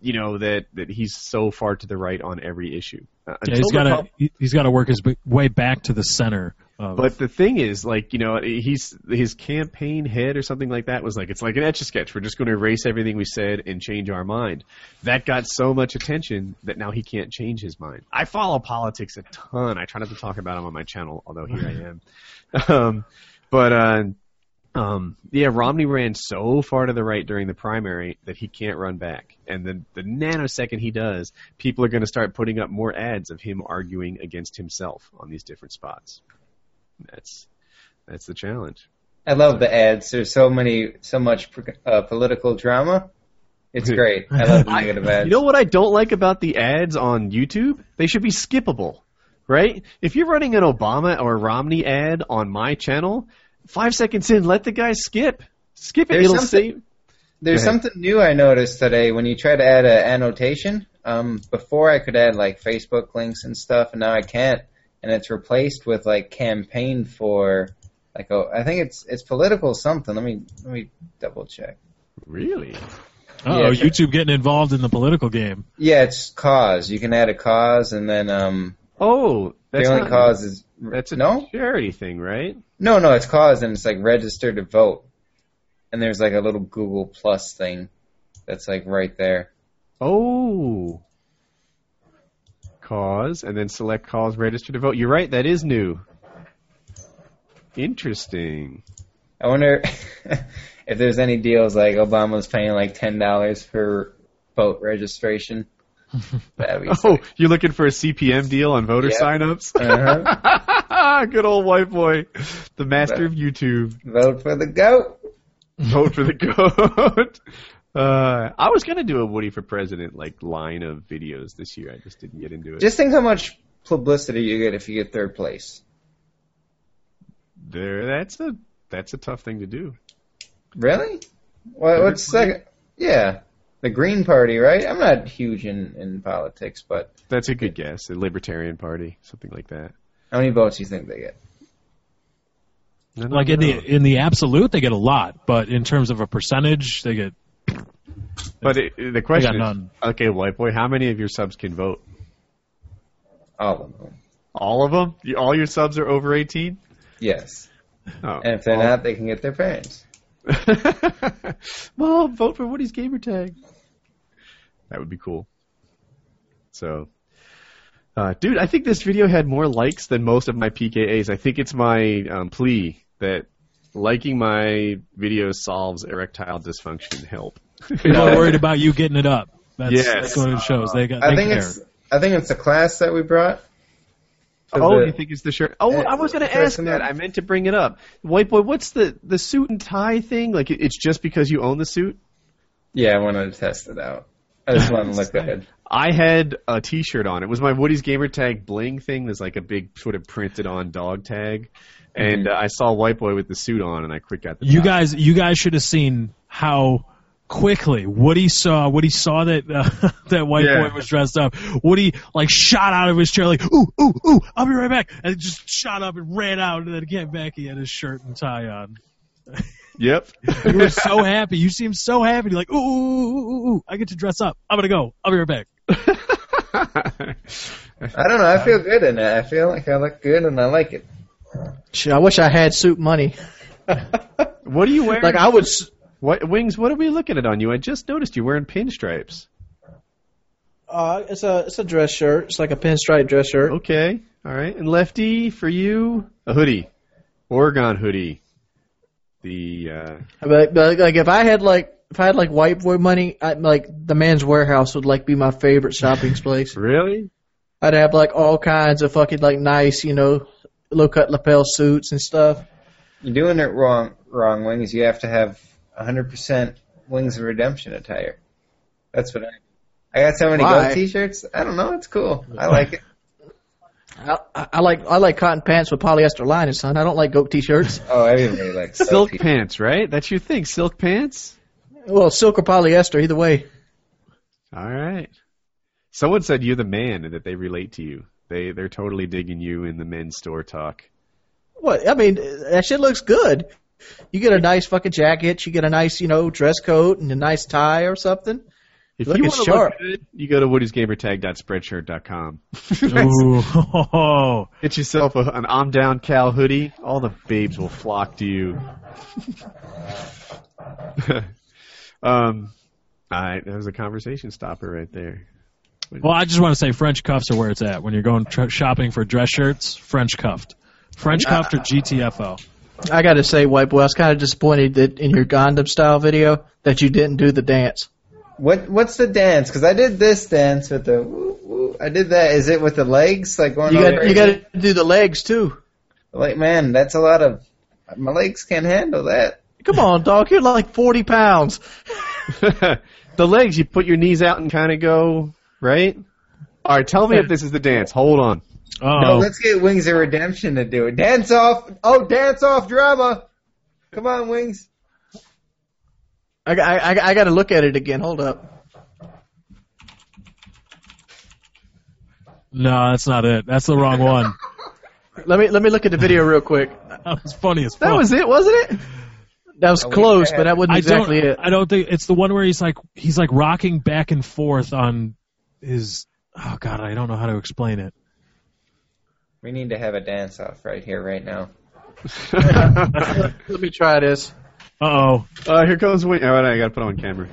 you know, that, that he's so far to the right on every issue. Uh, Yeah, he's got to he's got to work his way back to the center. Of, But the thing is, like, you know, he's his campaign head or something like that was like, it's like an etch a sketch. We're just going to erase everything we said and change our mind. That got so much attention that now he can't change his mind. I follow politics a ton. I try not to talk about them on my channel, although here I am. Um, but uh, Um, yeah, Romney ran so far to the right during the primary that he can't run back. And then the nanosecond he does, people are going to start putting up more ads of him arguing against himself on these different spots. That's that's the challenge. I love the ads. There's so many, so much uh, political drama. It's great. I love the negative ads. You know what I don't like about the ads on YouTube? They should be skippable, right? If you're running an Obama or Romney ad on my channel, five seconds in, let the guy skip. Skip it. There's It'll something- save. There's something new I noticed today when you try to add an annotation. Um, before I could add like Facebook links and stuff, and now I can't, and it's replaced with like campaign for like oh I think it's it's political something. Let me let me double check. Really? Oh, Yeah, YouTube getting involved in the political game. Yeah, it's cause. You can add a cause, and then um Oh, that's the only not, cause is That's a no charity thing, right? no no it's cause, and it's like register to vote, and there's like a little Google Plus thing that's like right there. Oh. Cause, and then select cause, register to vote. You're right, that is new. Interesting. I wonder if there's any deals like Obama's paying like ten dollars for vote registration. Be Oh, you're looking for a CPM deal on voter Yeah. signups? Uh-huh. Good old white boy. The master of YouTube. vote for the goat. Vote for the goat. Uh, I was gonna do a Woody for President like line of videos this year. I just didn't get into it. Just think how much publicity you get if you get third place. there, that's a that's a tough thing to do. Really? What, what's second? Yeah, the Green Party, right? I'm not huge in in politics, but That's a good guess. The Libertarian Party, something like that. how many votes do you think they get? I don't Like in the in the absolute, they get a lot, but in terms of a percentage, they get But it, it- the question got is, none. okay, white boy, how many of your subs can vote? All of them. All of them? All your subs are over 18? Yes, Oh. and if they're All- not, they can get their parents. Mom, vote for Woody's gamer tag. That would be cool. So, uh, dude, I think this video had more likes than most of my PKAs. I think it's my um, plea that liking my videos solves erectile dysfunction help. people are worried about you getting it up. That's, Yes. that's what it shows. They got. I they think care. it's I think it's the class that we brought. Oh, the- you think it's the shirt? Oh, Uh, I was going to ask that. I meant to bring it up. White boy, what's the the suit and tie thing? Like, it- it's just because you own the suit? Yeah, I wanted to test it out. I just want to look good. I had a T-shirt on. It was my Woody's gamer tag bling thing. There's like a big sort of printed on dog tag, and uh, I saw White Boy with the suit on, and I quick got the. You tie. guys, you guys should have seen how quickly Woody saw Woody saw that uh, that white Yeah. boy was dressed up. Woody like shot out of his chair like ooh ooh ooh I'll be right back and just shot up and ran out and then came back. He had his shirt and tie on. Yep. You were so happy. You seemed so happy. You're like ooh ooh ooh ooh, ooh I get to dress up. I'm gonna go. I'll be right back. I don't know. I feel good in it. I feel like I look good and I like it. Shit, I wish I had suit money. what are you wearing? Like I would. s- what wings? What are we looking at on you? I just noticed you wearing pinstripes. Uh, it's a it's a dress shirt. It's like a pinstripe dress shirt. Okay. All right. And Lefty, for you, a hoodie, Oregon hoodie. The uh, But, but like if I had like if I had like white boy money, I like the man's Wearhouse would like be my favorite shopping place. really? I'd have like all kinds of fucking like nice, you know, low cut lapel suits and stuff. You're doing it wrong. Wrong wings. You have to have 100% Wings of Redemption attire. That's what I. I got so many Why? goat T-shirts. I don't know. It's cool. I like it. I, I I like I like cotton pants with polyester lining, son. I don't like goat t-shirts. Oh, everybody likes goat Silk T-shirts. pants, right? That's your thing. Silk pants. Well, silk or polyester, either way. All right. Someone said you're the man and that they relate to you. They they're totally digging you in the men's store talk. What? I mean, that shit looks good. You get a nice fucking jacket. You get a nice, you know, dress coat and a nice tie or something. If Look you want to sharp. look good, you go to woodysgamertag.spreadshirt.com. Ooh. Get yourself a, an I'm down Cal hoodie. All the babes will flock to you. um, all right, that was a conversation stopper right there. Well, I just want to say French cuffs are where it's at when you're going tr- shopping for dress shirts. French cuffed, French cuffed or GTFO. I got to say, White Boy, I was kind of disappointed that in your Gangnam style video that you didn't do the dance. What what's the dance? Because I did this dance with the. Woo, woo. I did that. Is it with the legs like going? You got you got to do the legs too. Like man, that's a lot of. My legs can't handle that. Come on, dog, you're like 40 pounds. the legs, you put your knees out and kind of go, right? All right, tell me if this is the dance. Hold on. No, Oh, let's get Wings of Redemption to do it. Dance off. Oh, dance off drama. Come on, Wings. I, I, I, I got to look at it again. Hold up. no, that's not it. That's the wrong one. Let me let me look at the video real quick. That was funny as fuck. That was it, wasn't it? That was close, but that wasn't I exactly don't. it. I don't think it's the one where he's like he's like rocking back and forth on his. Oh God, I don't know how to explain it. We need to have a dance off right here, right now. Let me try this. Uh oh. Uh, here comes Wing. Oh, I gotta put on camera.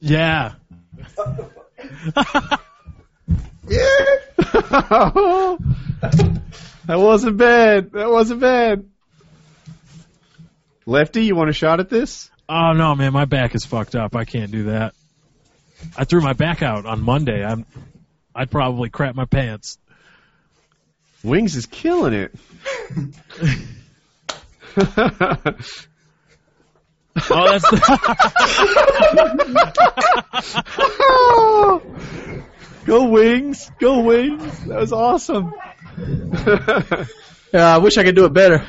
Yeah. Yeah. that wasn't bad. That wasn't bad. Lefty, you want a shot at this? Oh no, man, my back is fucked up. I can't do that. I threw my back out on Monday. I'm. I'd probably crap my pants. Wings is killing it. Oh, that's the. Go Wings! Go Wings! That was awesome. Yeah, I wish I could do it better.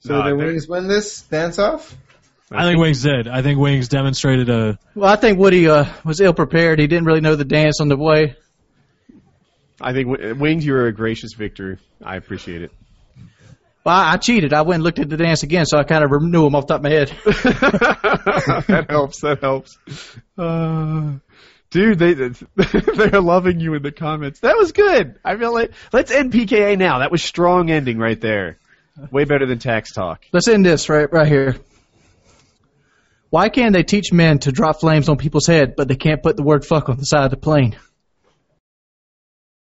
So No, did Wings win this dance off? I think Wings did. I think Wings demonstrated a. Well, I think Woody uh, was ill prepared. He didn't really know the dance on the way. I think W- Wings, you were a gracious victor. I appreciate it. Well, I, cheated. I went and looked at the dance again, so I kind of knew them off the top of my head. that helps. That helps. Uh, dude, they they're loving you in the comments. That was good. I feel like let's end PKA now. That was strong ending right there. Way better than tax talk. Let's end this right right here. Why can't they teach men to drop flames on people's head, but they can't put the word fuck on the side of the plane?